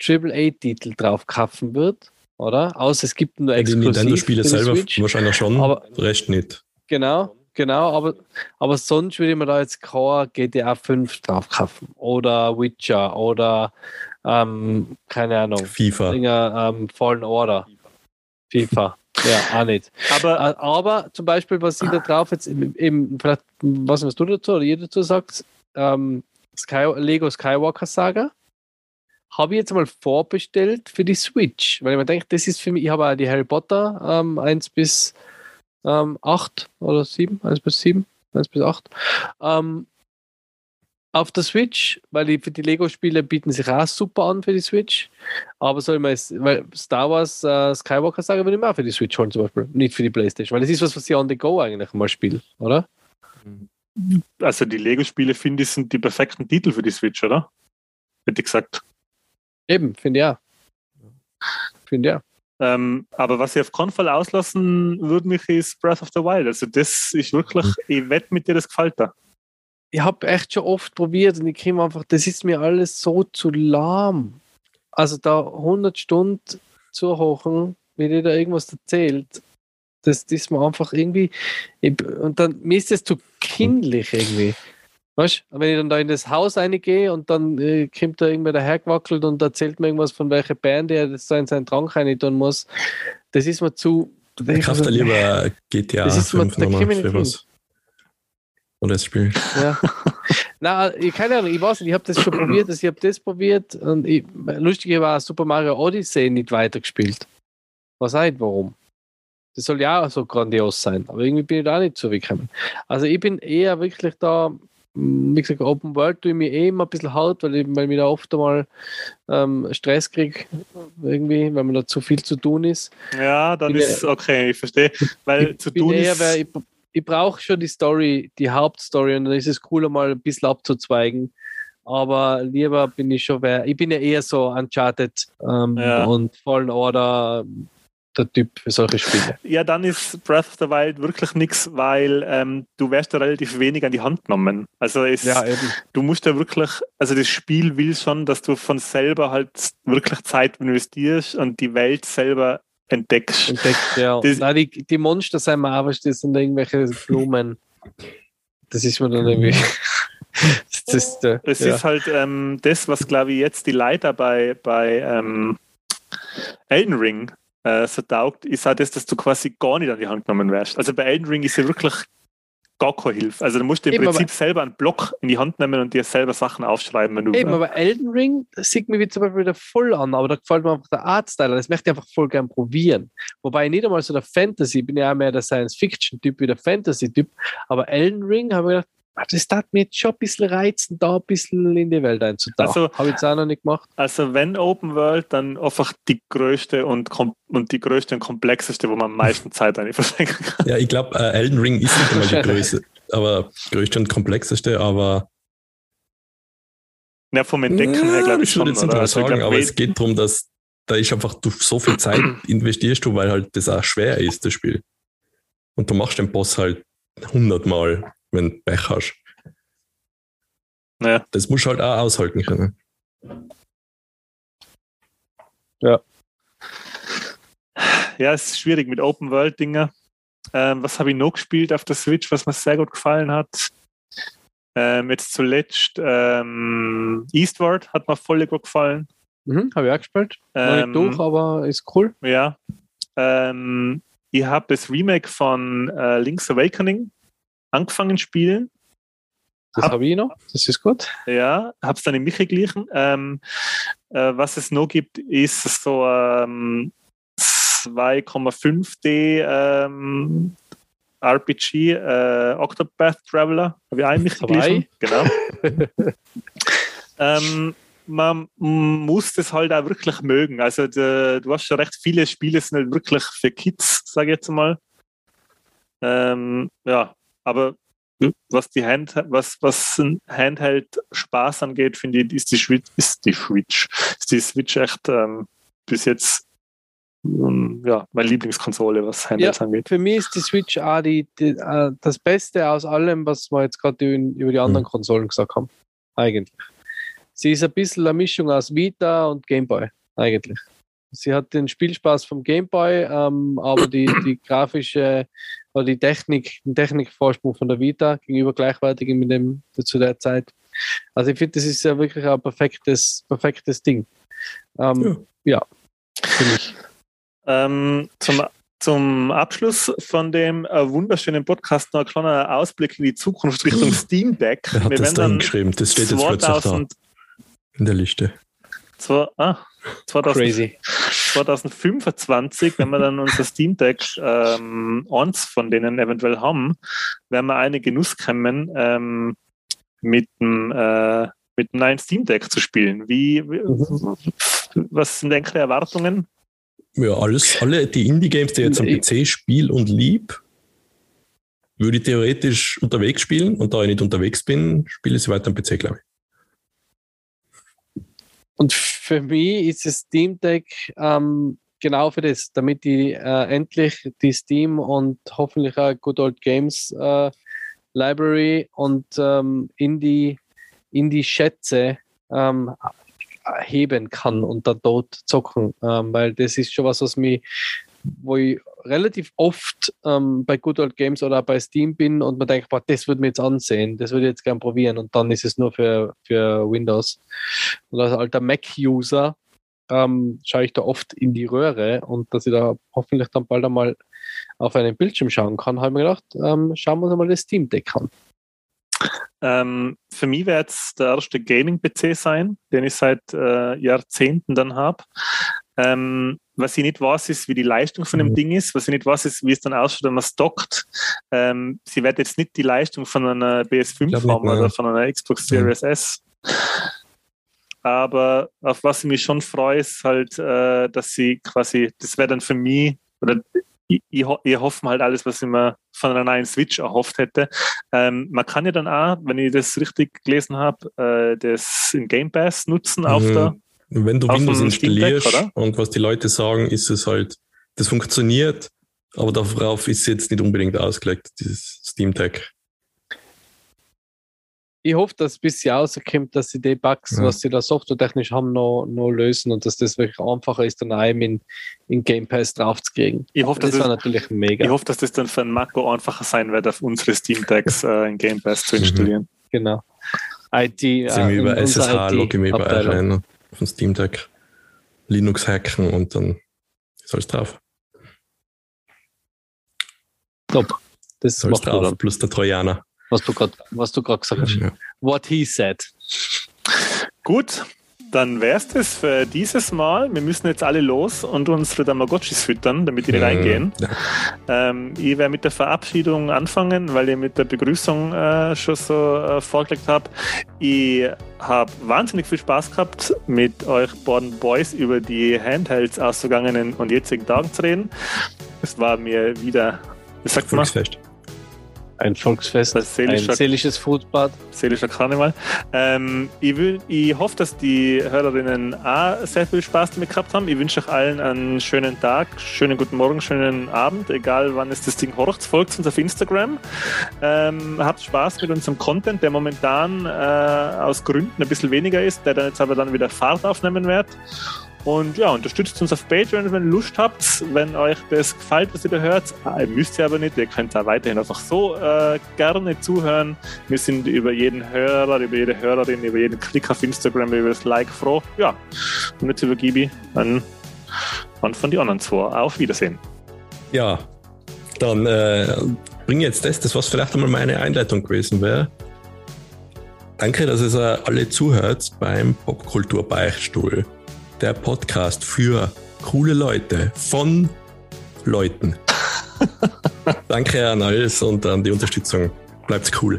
AAA-Titel drauf kaufen wird, oder? Außer es gibt nur Die exklusiv Nintendo-Spiele für die selber Switch. wahrscheinlich schon, Aber- Rest nicht. Genau, genau, aber, aber sonst würde ich mir da jetzt kein GTA 5 drauf kaufen. Oder Witcher oder ähm, keine Ahnung. FIFA. Dinger, ähm, Fallen Order. FIFA. Ja, auch nicht. Aber Äh, Aber zum Beispiel, was sie da drauf jetzt im, im vielleicht, was was du dazu oder ihr dazu sagt, ähm, Sky, Lego Skywalker Saga, habe ich jetzt mal vorbestellt für die Switch, weil ich mir denke, das ist für mich, ich habe auch die Harry Potter ähm, 1 bis ähm, 8 oder 7, 1 bis 7, 1 bis 8. Ähm, auf der Switch, weil die, die Lego-Spiele bieten sich auch super an für die Switch. Aber soll man es, weil Star Wars äh, Skywalker Saga würde ich mir auch für die Switch holen, zum Beispiel. Nicht für die Playstation, weil das ist was, was ich on the go eigentlich mal spiele, oder? also die Lego-Spiele, finde ich, sind die perfekten Titel für die Switch, oder? Hätte ich gesagt. Eben, finde ich auch. Finde auch. Ähm, aber was ich auf keinen Fall auslassen würde mich, ist Breath of the Wild. Also das ist wirklich, ich wette mit dir, das gefällt dir. Ich habe echt schon oft probiert und ich komme einfach, das ist mir alles so zu lahm. Also da 100 Stunden zuhochen, wie dir da irgendwas erzählt, das, das ist mir einfach irgendwie, ich, und dann, mir ist das zu kindlich irgendwie. Weißt du, wenn ich dann da in das Haus reingehe und dann äh, kommt da irgendwer dahergewackelt und erzählt mir irgendwas von welcher Band er das da in seinen Trank rein tun muss, das ist mir zu. Ich kaufe da lieber GTA Das ist mal- 5 da nochmal kriegen wir für nicht was. Oder das Spiel. Ja. Na, ich, keine Ahnung, ich weiß nicht, ich habe das schon probiert, ich habe das probiert und ich, lustig war Super Mario Odyssey nicht weitergespielt. Was auch nicht warum. Das soll ja auch so grandios sein, aber irgendwie bin ich da nicht so gekommen. Also ich bin eher wirklich da, wie gesagt, Open World tue ich mir eh immer ein bisschen hart, weil ich, weil ich mir da oft einmal ähm, Stress kriege, irgendwie, weil mir da zu viel zu tun ist. Ja, dann Bin ist okay, ich verstehe. Weil zu bin tun eher, ist. ich, ich brauche schon die Story, die Hauptstory und dann ist es cool, mal ein bisschen abzuzweigen. Aber lieber bin ich schon, wer, ich bin ja eher so Uncharted ähm, Ja. und Fallen Order der Typ für solche Spiele. Ja, dann ist Breath of the Wild wirklich nichts, weil ähm, du wärst da relativ wenig an die Hand genommen. Also es, eben. du musst da wirklich, also das Spiel will schon, dass du von selber halt wirklich Zeit investierst und die Welt selber entdeckst. Entdeckt, ja. Das- Nein, die, die Monster sind mir aber, das sind irgendwelche Blumen. Das ist mir dann irgendwie. das ist, äh, Es ja. ist halt ähm, das, was glaube ich jetzt die Leiter bei, bei ähm, Elden Ring äh, so taugt, ist halt das, dass du quasi gar nicht an die Hand genommen wärst. Also bei Elden Ring ist ja wirklich gar keine Hilfe. Also du musst im Eben, Prinzip selber einen Block in die Hand nehmen und dir selber Sachen aufschreiben, wenn du Eben, aber Elden Ring sieht mir wie zum Beispiel wieder voll an, aber da gefällt mir einfach der Artstyle. Das möchte ich einfach voll gern probieren. Wobei ich nicht einmal so der Fantasy, ich bin ja auch mehr der Science-Fiction-Typ wie der Fantasy-Typ, aber Elden Ring habe ich gedacht, das darf mir jetzt schon ein bisschen reizen, da ein bisschen in die Welt einzutauchen. Also- habe ich jetzt auch noch nicht gemacht. Also wenn Open World, dann einfach die größte und, kom und die größte und komplexeste, wo man am meisten Zeit eigentlich verschenken kann. Ja, ich glaube, äh, Elden Ring ist nicht einmal die größte, aber größte und komplexeste, aber. Ja, vom Entdecken ja, her, glaube ich ich schon. jetzt nicht oder? Also, ich sagen, glaub, aber es geht darum, dass da ist einfach, du so viel Zeit investierst du, weil halt das auch schwer ist, das Spiel. Und du machst den Boss halt hundertmal, wenn du Pech hast. Ja. Das musst du halt auch aushalten können. Ja, es ist schwierig mit Open-World-Dinger. Ähm, was habe ich noch gespielt auf der Switch, was mir sehr gut gefallen hat? Ähm, jetzt zuletzt ähm, Eastward hat mir voll gut gefallen. Mhm, habe ich auch gespielt. Ähm, nicht durch, aber ist cool. Ja. Ähm, ich habe das Remake von äh, Link's Awakening angefangen spielen. Das Hab- habe ich noch. Das ist gut. Ja, habe es dann in Michi glichen. Ähm, äh, was es noch gibt, ist so ähm, 2,5D ähm, RPG, äh, Octopath Traveler. Habe ich auch in Michi Zwei. glichen. Genau. ähm, man muss das halt auch wirklich mögen. Also de, du hast schon recht viele Spiele sind halt wirklich für Kids, sage ich jetzt mal. Ähm, ja, aber was die Hand, was, was ein Handheld-Spaß angeht, finde ich, ist die Switch, ist die Switch, ist die Switch echt ähm, bis jetzt ähm, ja, meine Lieblingskonsole, was Handhelds angeht. Für mich ist die Switch auch die, die, äh, das Beste aus allem, was wir jetzt gerade über die anderen Konsolen gesagt haben. Eigentlich. Sie ist ein bisschen eine Mischung aus Vita und Game Boy. Eigentlich. Sie hat den Spielspaß vom Game Boy, ähm, aber die, die grafische oder die Technik, den Technikvorsprung von der Vita gegenüber gleichwertig mit dem zu der Zeit. Also ich finde, das ist ja wirklich ein perfektes, perfektes Ding. Ähm, ja. finde ich. Ähm, zum, zum Abschluss von dem äh, wunderschönen Podcast noch ein kleiner Ausblick in die Zukunft Richtung Steam Deck. Wer hat Wir das da hingeschrieben? Das steht jetzt plötzlich da 2000, in der Liste. zwei, ah, 2000, Crazy. 2025, wenn wir dann unser Steam Deck ähm, eins von denen eventuell haben, werden wir eine Genuss kommen, ähm, mit dem äh, mit dem neuen Steam Deck zu spielen. Wie, wie was sind eure Erwartungen? Ja, alles, alle die Indie-Games, die ich jetzt am PC spiele und lieb, würde ich theoretisch unterwegs spielen und da ich nicht unterwegs bin, spiele ich sie weiter am PC, glaube ich. Und für mich ist das Steam Deck ähm, genau für das, damit ich äh, endlich die Steam und hoffentlich auch Good Old Games äh, Library und ähm, Indie, Indie Schätze ähm, heben kann und dann dort zocken, ähm, weil das ist schon was, was mich, wo ich relativ oft ähm, bei Good Old Games oder bei Steam bin und man denkt, boah, das würde mir jetzt ansehen, das würde ich jetzt gern probieren und dann ist es nur für, für Windows. Und als alter Mac-User ähm, schaue ich da oft in die Röhre und dass ich da hoffentlich dann bald einmal auf einen Bildschirm schauen kann, habe ich mir gedacht, ähm, schauen wir uns mal das Steam Deck an. Ähm, für mich wird es der erste Gaming-PC sein, den ich seit äh, Jahrzehnten dann habe. Ähm, was ich nicht weiß, ist, wie die Leistung von dem Mhm. Ding ist. Was ich nicht weiß, ist, wie es dann ausschaut, wenn man es dockt. Ähm, sie wird jetzt nicht die Leistung von einer PS5 Glaub nicht, haben oder von einer Xbox Series S. Aber auf was ich mich schon freue, ist halt, äh, dass sie quasi, das wäre dann für mich, oder ich, ich, ich hoffe halt alles, was ich mir von einer neuen Switch erhofft hätte. Ähm, man kann ja dann auch, wenn ich das richtig gelesen habe, äh, das in Game Pass nutzen auf Mhm. der. Wenn du Auf Windows Deck, installierst und was die Leute sagen, ist es halt, das funktioniert, aber darauf ist jetzt nicht unbedingt ausgelegt, dieses Steam Deck. Ich hoffe, dass bis sie rauskommt, dass sie die Bugs, Ja. was sie da softwaretechnisch haben, noch, noch lösen und dass das wirklich einfacher ist, dann einem in, in Game Pass draufzukriegen. Ich hoffe, Das dass war das, natürlich mega. ich hoffe, dass das dann für einen Mako einfacher sein wird, auf unsere Steam Decks äh, in Game Pass zu Mhm. installieren. Genau. IT. Sind wir äh, über SSH, logge ich mich bei euch IT-Abteilung. rein, auf dem Steam Deck, Linux hacken und dann ist alles drauf. Top. Das Ist alles machst du drauf, plus der Trojaner. was du gerade was du gerade gesagt hast. Ja. What he said. Gut, dann wäre es das für dieses Mal. Wir müssen jetzt alle los und unsere Tamagotchis füttern, damit die reingehen. Ja. Ähm, ich werde mit der Verabschiedung anfangen, weil ich mit der Begrüßung äh, schon so äh, vorgelegt habe. Ich habe wahnsinnig viel Spaß gehabt, mit euch beiden Boys über die Handhelds aus vergangenen und jetzigen Tagen zu reden. Es war mir wieder, wie sagt man, Volksfest. Ein Volksfest, Das seelischer- ein seelisches Foodbad. seelischer Karneval. Ähm, ich, will, ich hoffe, dass die Hörerinnen auch sehr viel Spaß damit gehabt haben. Ich wünsche euch allen einen schönen Tag, schönen guten Morgen, schönen Abend, egal wann es das Ding horcht. Folgt uns auf Instagram. Ähm, habt Spaß mit unserem Content, der momentan äh, aus Gründen ein bisschen weniger ist, der dann jetzt aber dann wieder Fahrt aufnehmen wird. Und ja, unterstützt uns auf Patreon, wenn ihr Lust habt. Wenn euch das gefällt, was ihr da hört, Ah, ihr müsst ja aber nicht, ihr könnt auch weiterhin einfach so äh, gerne zuhören. Wir sind über jeden Hörer, über jede Hörerin, über jeden Klick auf Instagram, über das Like froh. Ja, und jetzt übergebe ich an, an von die anderen zwei. Auf Wiedersehen. Ja, dann äh, bring jetzt das, das was vielleicht einmal meine Einleitung gewesen wäre. Danke, dass ihr alle zuhört beim Popkultur-Beichtstuhl. Der Podcast für coole Leute von Leuten. Danke an alles und an die Unterstützung. Bleibt cool.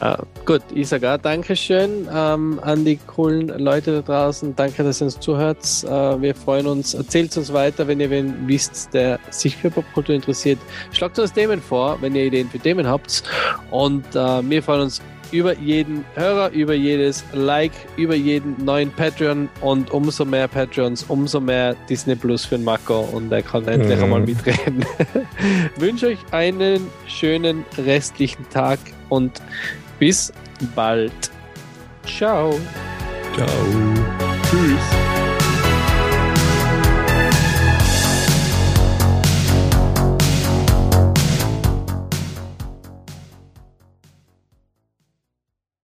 Ah, gut, ich sage auch Dankeschön ähm, an die coolen Leute da draußen. Danke, dass ihr uns zuhört. Äh, wir freuen uns. Erzählt uns weiter, wenn ihr wen wisst, der sich für Popkultur interessiert. Schlagt uns Themen vor, wenn ihr Ideen für Themen habt. Und äh, wir freuen uns über jeden Hörer, über jedes Like, über jeden neuen Patreon und umso mehr Patreons, umso mehr Disney Plus für den Marco und er kann endlich Mhm. einmal mitreden. Wünsche euch einen schönen restlichen Tag und bis bald. Ciao. Ciao. Tschüss.